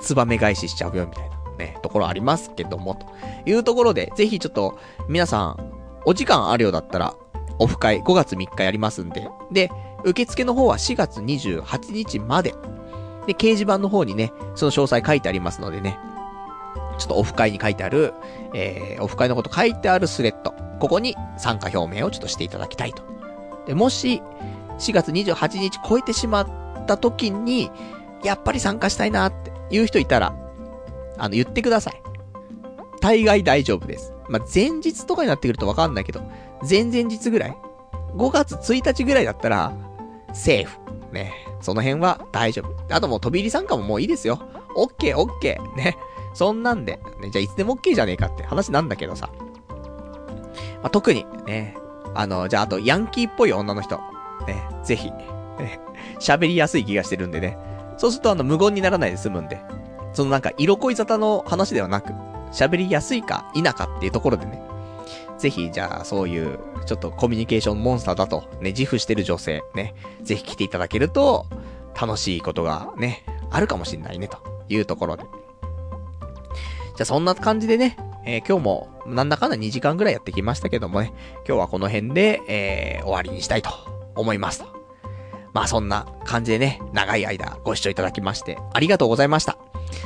ツバメ返ししちゃうよ、みたいな、ね、ところありますけども、というところで、ぜひちょっと、皆さん、お時間あるようだったら、オフ会5月3日やりますんで、で、受付の方は4月28日まで。で、掲示板の方にね、その詳細書いてありますのでね、ちょっとオフ会に書いてある、えー、オフ会のこと書いてあるスレッド、ここに参加表明をちょっとしていただきたいと。で、もし、4月28日超えてしまった時に、やっぱり参加したいなっていう人いたら、あの、言ってください。大概大丈夫です。まあ、前日とかになってくるとわかんないけど、前々日ぐらい ?5 月1日ぐらいだったら、セーフ。ね。その辺は大丈夫。あともう飛び入り参加ももういいですよ。オッケーオッケー。ね。そんなんで、ね、じゃあいつでもオッケーじゃねえかって話なんだけどさ。まあ、特に、ね。あの、じゃああとヤンキーっぽい女の人。ね。ぜひ、ね。喋りやすい気がしてるんでね。そうするとあの無言にならないで済むんで。そのなんか色恋沙汰の話ではなく、喋りやすいか否かっていうところでね。ぜひ、じゃあ、そういう、ちょっとコミュニケーションモンスターだと、ね、自負してる女性、ね、ぜひ来ていただけると、楽しいことがね、あるかもしんないね、というところで。じゃあ、そんな感じでね、えー、今日も、なんだかんだ2時間ぐらいやってきましたけどもね、今日はこの辺で、えー、終わりにしたいと思います。まあそんな感じでね、長い間ご視聴いただきまして、ありがとうございました。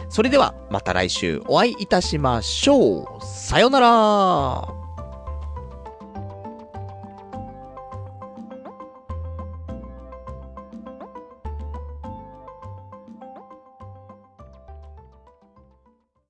それでは、また来週お会いいたしましょう。さよなら